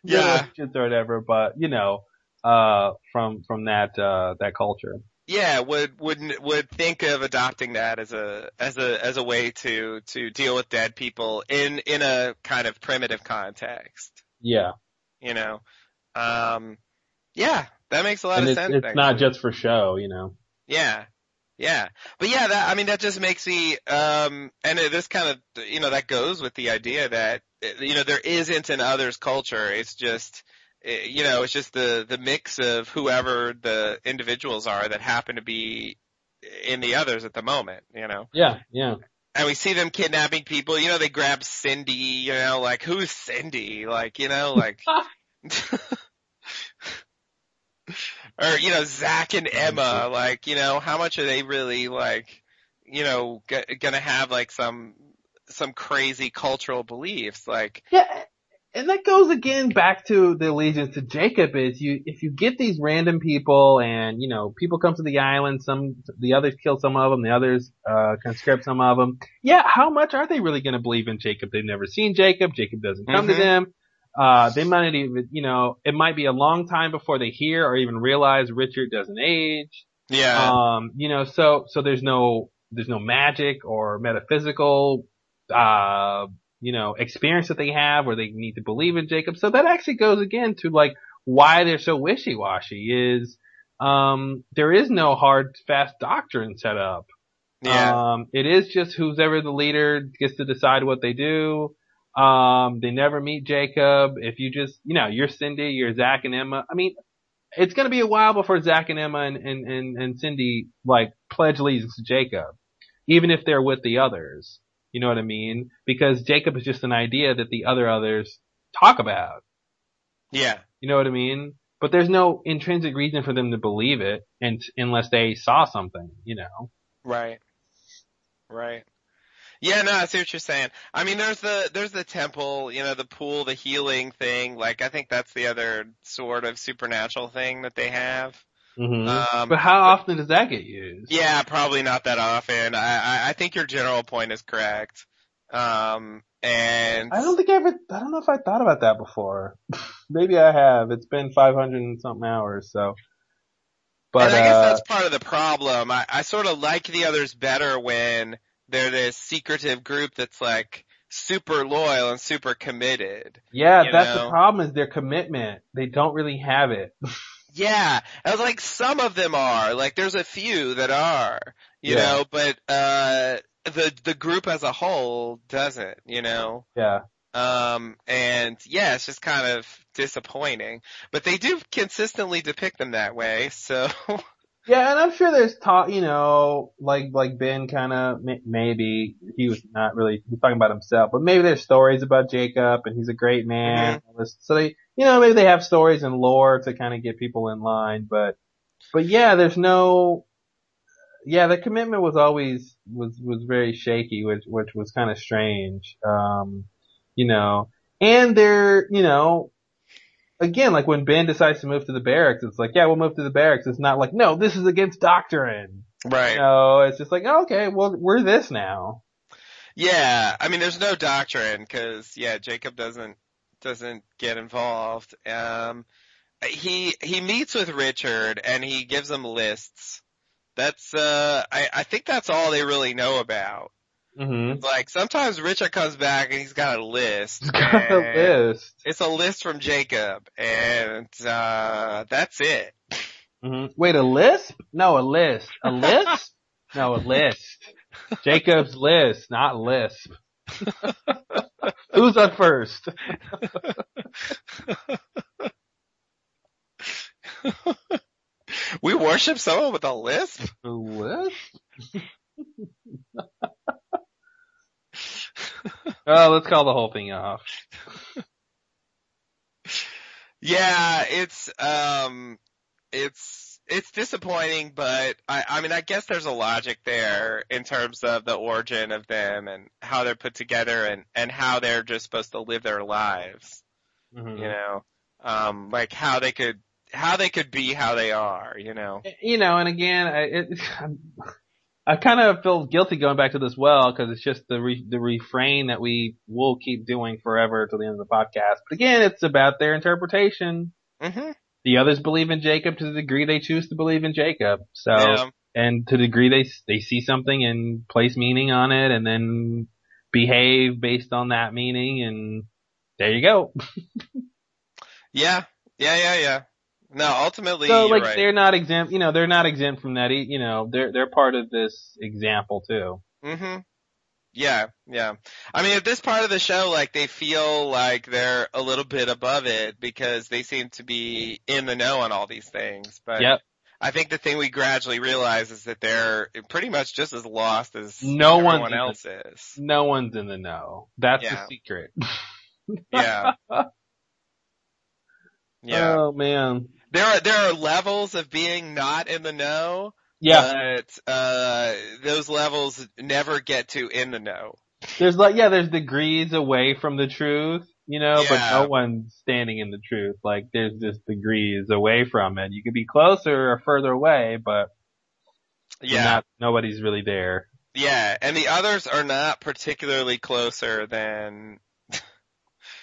Yeah. Or whatever, but you know, uh, from from that uh that culture. Yeah, would would would think of adopting that as a as a as a way to to deal with dead people in in a kind of primitive context. Yeah, You know, um, yeah, that makes a lot and of it's sense. it's not just for show, you know. Yeah. Yeah. But yeah, that, I mean, that just makes me, um, and it, this kind of, you know, that goes with the idea that, you know, there isn't an others culture. It's just, Eh, you know, it's just the, the mix of whoever the individuals are that happen to be in the others at the moment, you know. Yeah, yeah. And we see them kidnapping people, you know, they grab Cindy, you know, like, who's Cindy? Like, you know, like, *laughs* *laughs* or you know Zach and Emma, like you know how much are they really like you know g- gonna have like some some crazy cultural beliefs like Yeah, and that goes again back to the allegiance to Jacob is you, if you get these random people and, you know, people come to the island, some, the others kill some of them, the others, uh, conscript some of them. Yeah, how much are they really gonna believe in Jacob? They've never seen Jacob, Jacob doesn't come to Mhm. them. Uh, they might not even, you know, it might be a long time before they hear or even realize Richard doesn't age. yeah Um, you know, so, so there's no, there's no magic or metaphysical, uh, you know, experience that they have where they need to believe in Jacob. So that actually goes again to like why they're so wishy-washy is, um, there is no hard, fast doctrine set up. yeah Um, it is just who's ever the leader gets to decide what they do. Um, they never meet Jacob. If you just, you know, you're Cindy, you're Zach and Emma. I mean, it's gonna be a while before Zach and Emma and, and, and, and Cindy, like, pledge allegiance to Jacob. Even if they're with the others. You know what I mean? Because Jacob is just an idea that the other others talk about. yeah You know what I mean? But there's no intrinsic reason for them to believe it and unless they saw something, you know? right right yeah no I see what you're saying I mean there's the there's the temple you know the pool the healing thing like I think that's the other sort of supernatural thing that they have hmm Um, but how often does that get used? Yeah, probably not that often. I, I, I think your general point is correct. Um, and I don't think I ever, I don't know if I thought about that before. *laughs* Maybe I have. It's been 500 and something hours, so. But, and I guess uh, that's part of the problem. I, I sort of like the others better when they're this secretive group that's like super loyal and super committed. yeah, you that's the problem is their commitment. They don't really have it. *laughs* Yeah, I was like some of them are. Like there's a few that are, you Yeah. know, but uh the the group as a whole doesn't, you know. yeah. Um, and yeah, it's just kind of disappointing. But they do consistently depict them that way, so *laughs* Yeah, and I'm sure there's talk, you know, like, like Ben kinda, maybe, he was not really, he's talking about himself, but maybe there's stories about Jacob and he's a great man. this- So they, you know, maybe they have stories and lore to kind of get people in line, but, but yeah, there's no, yeah, the commitment was always, was, was very shaky, which, which was kind of strange. Um, you know, and they're, you know, again, like when Ben decides to move to the barracks, it's like, yeah, we'll move to the barracks. It's not like, no, this is against doctrine. right. You know, it's just like, oh, okay, well, we're this now. Yeah, I mean, there's no doctrine because yeah, Jacob doesn't doesn't get involved. Um, he he meets with Richard and he gives him lists. That's uh, I I think that's all they really know about. Mm-hmm. Like sometimes Richard comes back and he's got a list. He's got a list. It's a list from Jacob, and uh, that's it. hmm Wait, a list? No, a list. A list? *laughs* no, a list. Jacob's list, not lisp. *laughs* Who's up first? *laughs* we worship someone with a lisp. A lisp? Oh, let's call the whole thing off. *laughs* Yeah, it's um, it's it's disappointing, but I I mean I guess there's a logic there in terms of the origin of them and how they're put together and and how they're just supposed to live their lives. Mhm. You know, um, like how they could how they could be how they are. You know. you know, and again, I, it, *laughs* I kind of feel guilty going back to this well because it's just the re, the refrain that we will keep doing forever till the end of the podcast. But again, it's about their interpretation. Mm-hmm. The others believe in Jacob to the degree they choose to believe in Jacob. So, Yeah. and to the degree they they see something and place meaning on it, and then behave based on that meaning, and there you go. *laughs* Yeah, yeah, yeah, yeah. No, ultimately, so like right. they're not exempt, you know, they're not exempt from that. You know, they're they're part of this example too. hmm Yeah, yeah. I mean, at this part of the show, like they feel like they're a little bit above it because they seem to be in the know on all these things. But Yep. I think the thing we gradually realize is that they're pretty much just as lost as No one in the- else is. No one's in the know. That's Yeah. the secret. *laughs* Yeah. *laughs* Yeah. Oh man. There are there are levels of being not in the know. Yeah. But uh those levels never get to in the know. There's like yeah, there's degrees away from the truth, you know, yeah. but no one's standing in the truth. Like there's just degrees away from it. You could be closer or further away, but Yeah. not nobody's really there. Yeah, and the others are not particularly closer than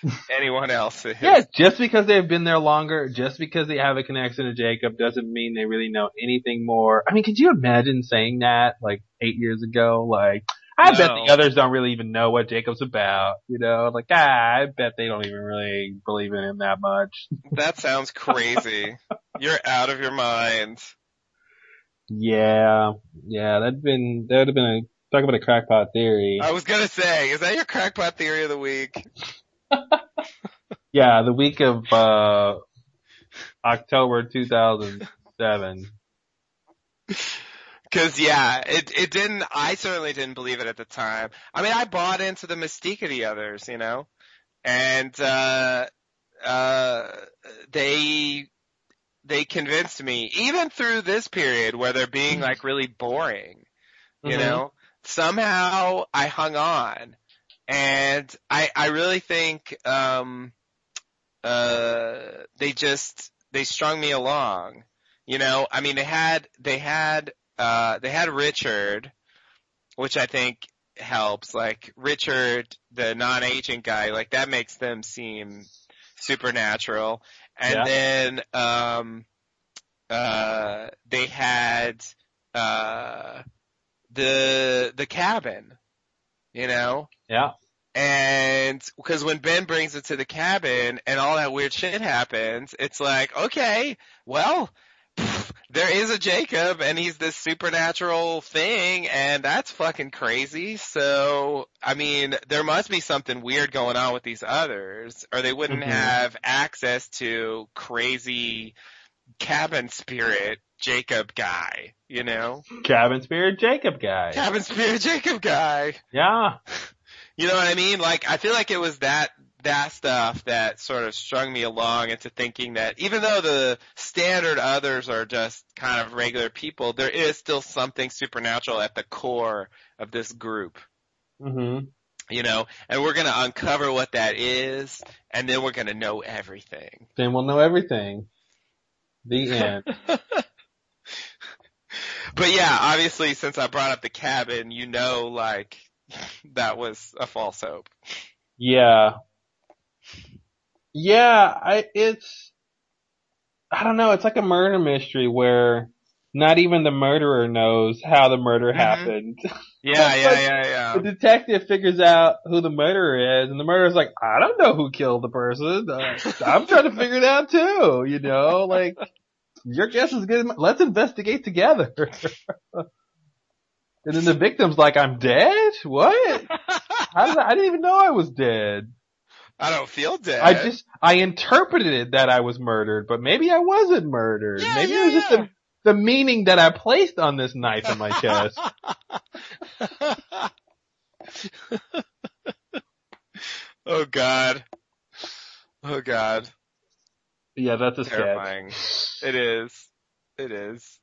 *laughs* anyone else *laughs* is. Yeah, just because they've been there longer, just because they have a connection to Jacob doesn't mean they really know anything more. I mean, could you imagine saying that like eight years ago? Like, I bet the others don't really even know what Jacob's about, you know? Like, ah, I bet they don't even really believe in him that much. *laughs* That sounds crazy. You're out of your mind. Yeah, yeah, that'd been, that'd have been a, talk about a crackpot theory. I was gonna say, is that your crackpot theory of the week? *laughs* Yeah, the week of, uh, October 2007. Cause yeah, it, it didn't, I certainly didn't believe it at the time. I mean, I bought into the mystique of the others, you know? And, uh, uh, they, they convinced me, even through this period where they're being like really boring, you Mhm. know? Somehow I hung on. And I, I really think, um, uh, they just, they strung me along. You know, I mean, they had, they had, uh, they had Richard, which I think helps. Like, Richard, the non-agent guy, like, that makes them seem supernatural. And Yeah. then, um, uh, they had, uh, the, the cabin, you know? Yeah. And because when Ben brings it to the cabin and all that weird shit happens, it's like, okay, well, pff, there is a Jacob and he's this supernatural thing and that's fucking crazy. So, I mean, there must be something weird going on with these others or they wouldn't Mhm. have access to crazy cabin spirit Jacob guy, you know? Cabin Spirit Jacob guy. Cabin spirit Jacob guy. Yeah. *laughs* You know what I mean? Like, I feel like it was that, that stuff that sort of strung me along into thinking that even though the standard others are just kind of regular people, there is still something supernatural at the core of this group. hmm You know, and we're gonna uncover what that is, and then we're gonna know everything. Then we'll know everything. The end. *laughs* But yeah, obviously since I brought up the cabin, you know like *laughs* that was a false hope. Yeah. Yeah, I, it's, I don't know, it's like a murder mystery where not even the murderer knows how the murder Mhm. happened. *laughs* Yeah, yeah, yeah, yeah. The detective figures out who the murderer is, and the murderer's like, I don't know who killed the person. Uh, *laughs* I'm trying to figure it out too, you know, like, your guess is good. Let's investigate together. And then the victim's like, I'm dead? What? *laughs* How did I, I didn't even know I was dead. I don't feel dead. I just, I interpreted it that I was murdered, but maybe I wasn't murdered. Yeah, maybe yeah, it was just the, the meaning that I placed on this knife in my chest. *laughs* oh god. Oh god. yeah, that's a sketch. Terrifying. It is. It is.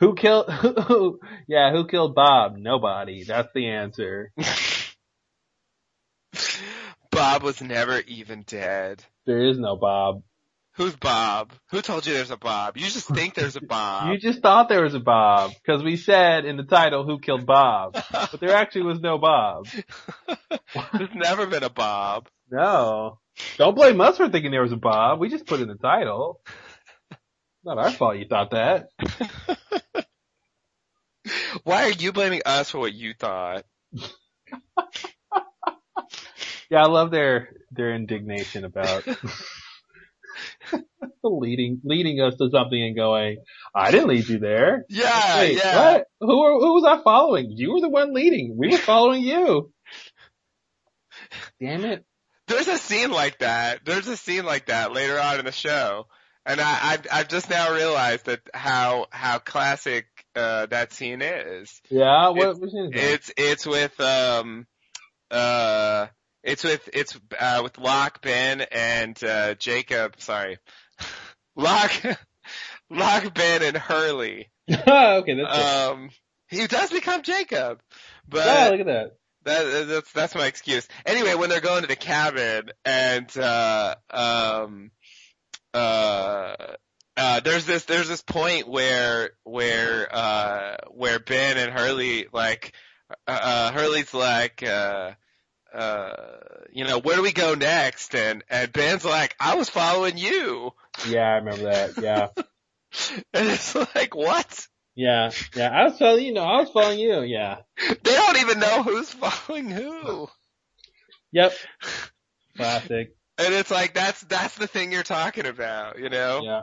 Who killed, *laughs* who, yeah, who killed Bob? Nobody. That's the answer. *laughs* Bob was never even dead. There is no Bob. Who's Bob? Who told you there's a Bob? You just think there's a Bob. *laughs* You just thought there was a Bob, cause we said in the title, who killed Bob? But there actually was no Bob. There's never been a Bob. No. Don't blame us for thinking there was a Bob. We just put in the title. Not our fault you thought that. *laughs* Why are you blaming us for what you thought? *laughs* Yeah, I love their, their indignation about *laughs* leading, leading us to something and going, I didn't lead you there. Yeah, Wait, yeah. what? Who, were- who was I following? You were the one leading. We were following you. Damn it. There's a scene like that. There's a scene like that later on in the show. And I, I've, I've just now realized that how, how classic, uh, that scene is. Yeah, what, what scene is that? It's, it's with, um, uh, it's with, it's, uh, with Locke, Ben, and, uh, Jacob, sorry. *laughs* Locke, *laughs* Locke, Ben, and Hurley. *laughs* okay, that's. Um, he does become Jacob. But, yeah, look at that. that, that's that's my excuse. Anyway, when they're going to the cabin and uh um uh uh there's this there's this point where where uh where Ben and Hurley like uh, uh Hurley's like uh uh you know where do we go next and and Ben's like I was following you Yeah, I remember that. Yeah. *laughs* and it's like what Yeah. Yeah. I was following you. No, I was following you. Yeah. they don't even know who's following who Yep. Classic. And it's like that's that's the thing you're talking about, you know? Yeah.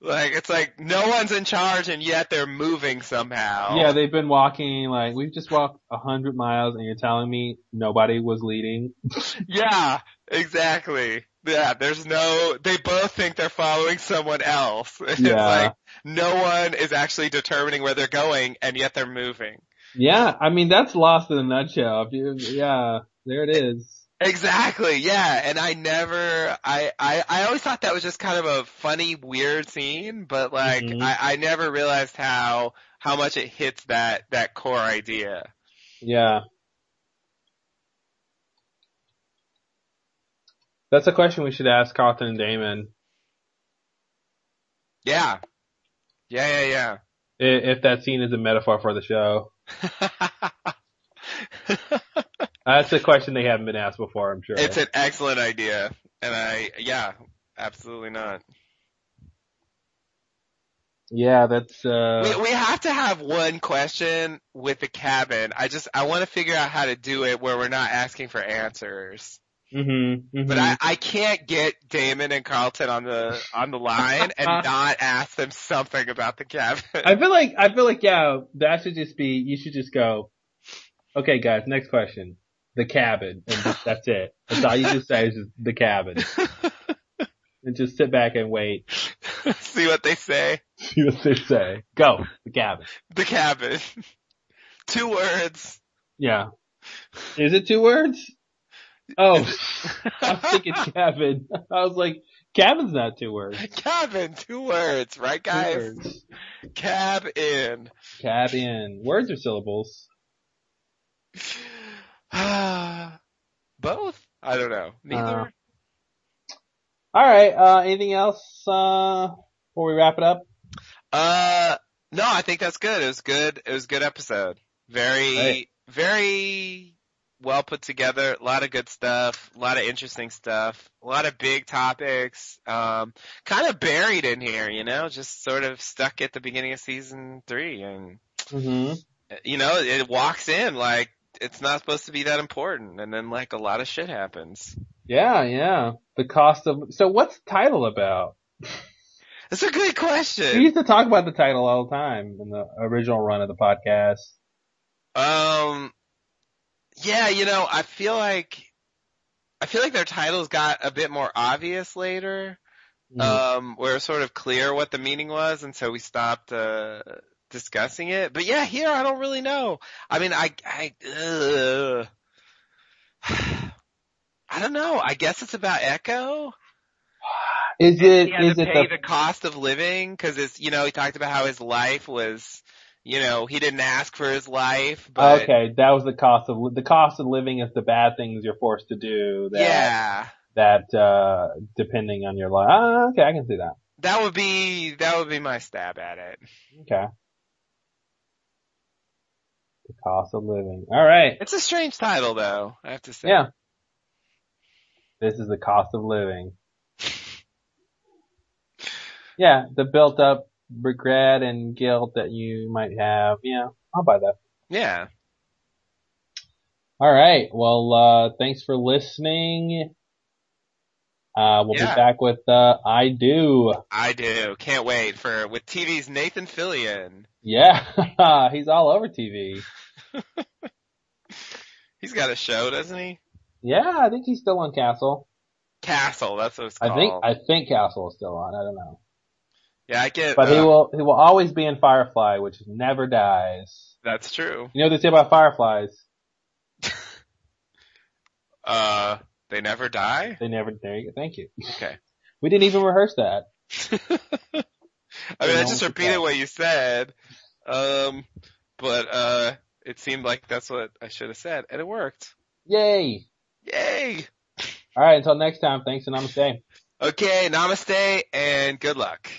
Like it's like no one's in charge and yet they're moving somehow. Yeah, they've been walking, like, we've just walked a hundred miles and you're telling me nobody was leading. *laughs* Yeah, exactly. Yeah, there's no they both think they're following someone else. *laughs* It's Yeah. like no one is actually determining where they're going and yet they're moving. Yeah, I mean, that's lost in a nutshell. You, yeah, there it is. Exactly, yeah. And I never, I, I, I always thought that was just kind of a funny, weird scene, but like, Mhm. I, I never realized how, how much it hits that, that core idea. Yeah. That's a question we should ask Carlton and Damon. Yeah. Yeah, yeah, yeah. If that scene is a metaphor for the show. *laughs* yeah. That's a question they haven't been asked before, I'm sure. It's an excellent idea. And I, yeah, absolutely not. yeah, that's, uh, We, we have to have one question with the cabin. I just, I want to figure out how to do it where we're not asking for answers. mm-hmm, But I, I can't get Damon and Carlton on the on the line and *laughs* not ask them something about the cabin. I feel like I feel like yeah, that should just be you should just go. Okay, guys, next question. The cabin, and just, that's it. That's all you just say is just the cabin, *laughs* and just sit back and wait. *laughs* See what they say. See what they say. Go the cabin. The cabin. *laughs* Two words. Yeah. Is it two words? Oh, I'm thinking cabin. I was like, cabin's not two words. Cabin. Two words, right, Two guys? words. Cab in. Cabin. Words are syllables. *sighs* Both? I don't know. Neither. Uh, All right. Uh, anything else uh, before we wrap it up? Uh, no, I think that's good. It was good. It was a good episode. Very, Right. very well put together. A lot of good stuff. A lot of interesting stuff. A lot of big topics. Um, kind of buried in here, you know, just sort of stuck at the beginning of season three, and hmm you know, it walks in like it's not supposed to be that important, and then like a lot of shit happens. Yeah, yeah. The cost of so what's the title about? *laughs* That's a good question. We used to talk about the title all the time in the original run of the podcast. Um, yeah, you know, I feel like I feel like their titles got a bit more obvious later, Mm. um, where it was sort of clear what the meaning was, and so we stopped uh, discussing it. But yeah, here I don't really know. I mean, I I ugh. *sighs* I don't know. I guess it's about Eko. Is it He had is to it pay the the cost of living because it's you know he talked about how his life was you know he didn't ask for his life but okay? That was the cost of the cost of living is the bad things you're forced to do. That, yeah That uh depending on your life. Ah, okay, I can see that. that would be that would be my stab at it. Okay. Cost of living. All right. It's a strange title though I have to say. Yeah. This is the cost of living. *laughs* Yeah, the built up regret and guilt that you might have. Yeah, I'll buy that. Yeah. All right. Well, uh, thanks for listening. Uh, we'll Yeah. be back with, uh, I do. I do. Can't wait for with TV's Nathan Fillion. Yeah. *laughs* He's all over TV. *laughs* He's got a show, doesn't he? Yeah, I think he's still on Castle. Castle. That's what it's I called. think, I think Castle is still on. I don't know. yeah, I get. But he uh, will, he will always be in Firefly, which never dies. That's true. You know what they say about Fireflies? *laughs* Uh, they never die. They never, there you go. Thank you. Okay. *laughs* We didn't even rehearse that. I mean, I just repeated what you said. Um, but uh, it seemed like that's what I should have said, and it worked. Yay! Yay! Alright, until next time, thanks and namaste. Okay, namaste and good luck.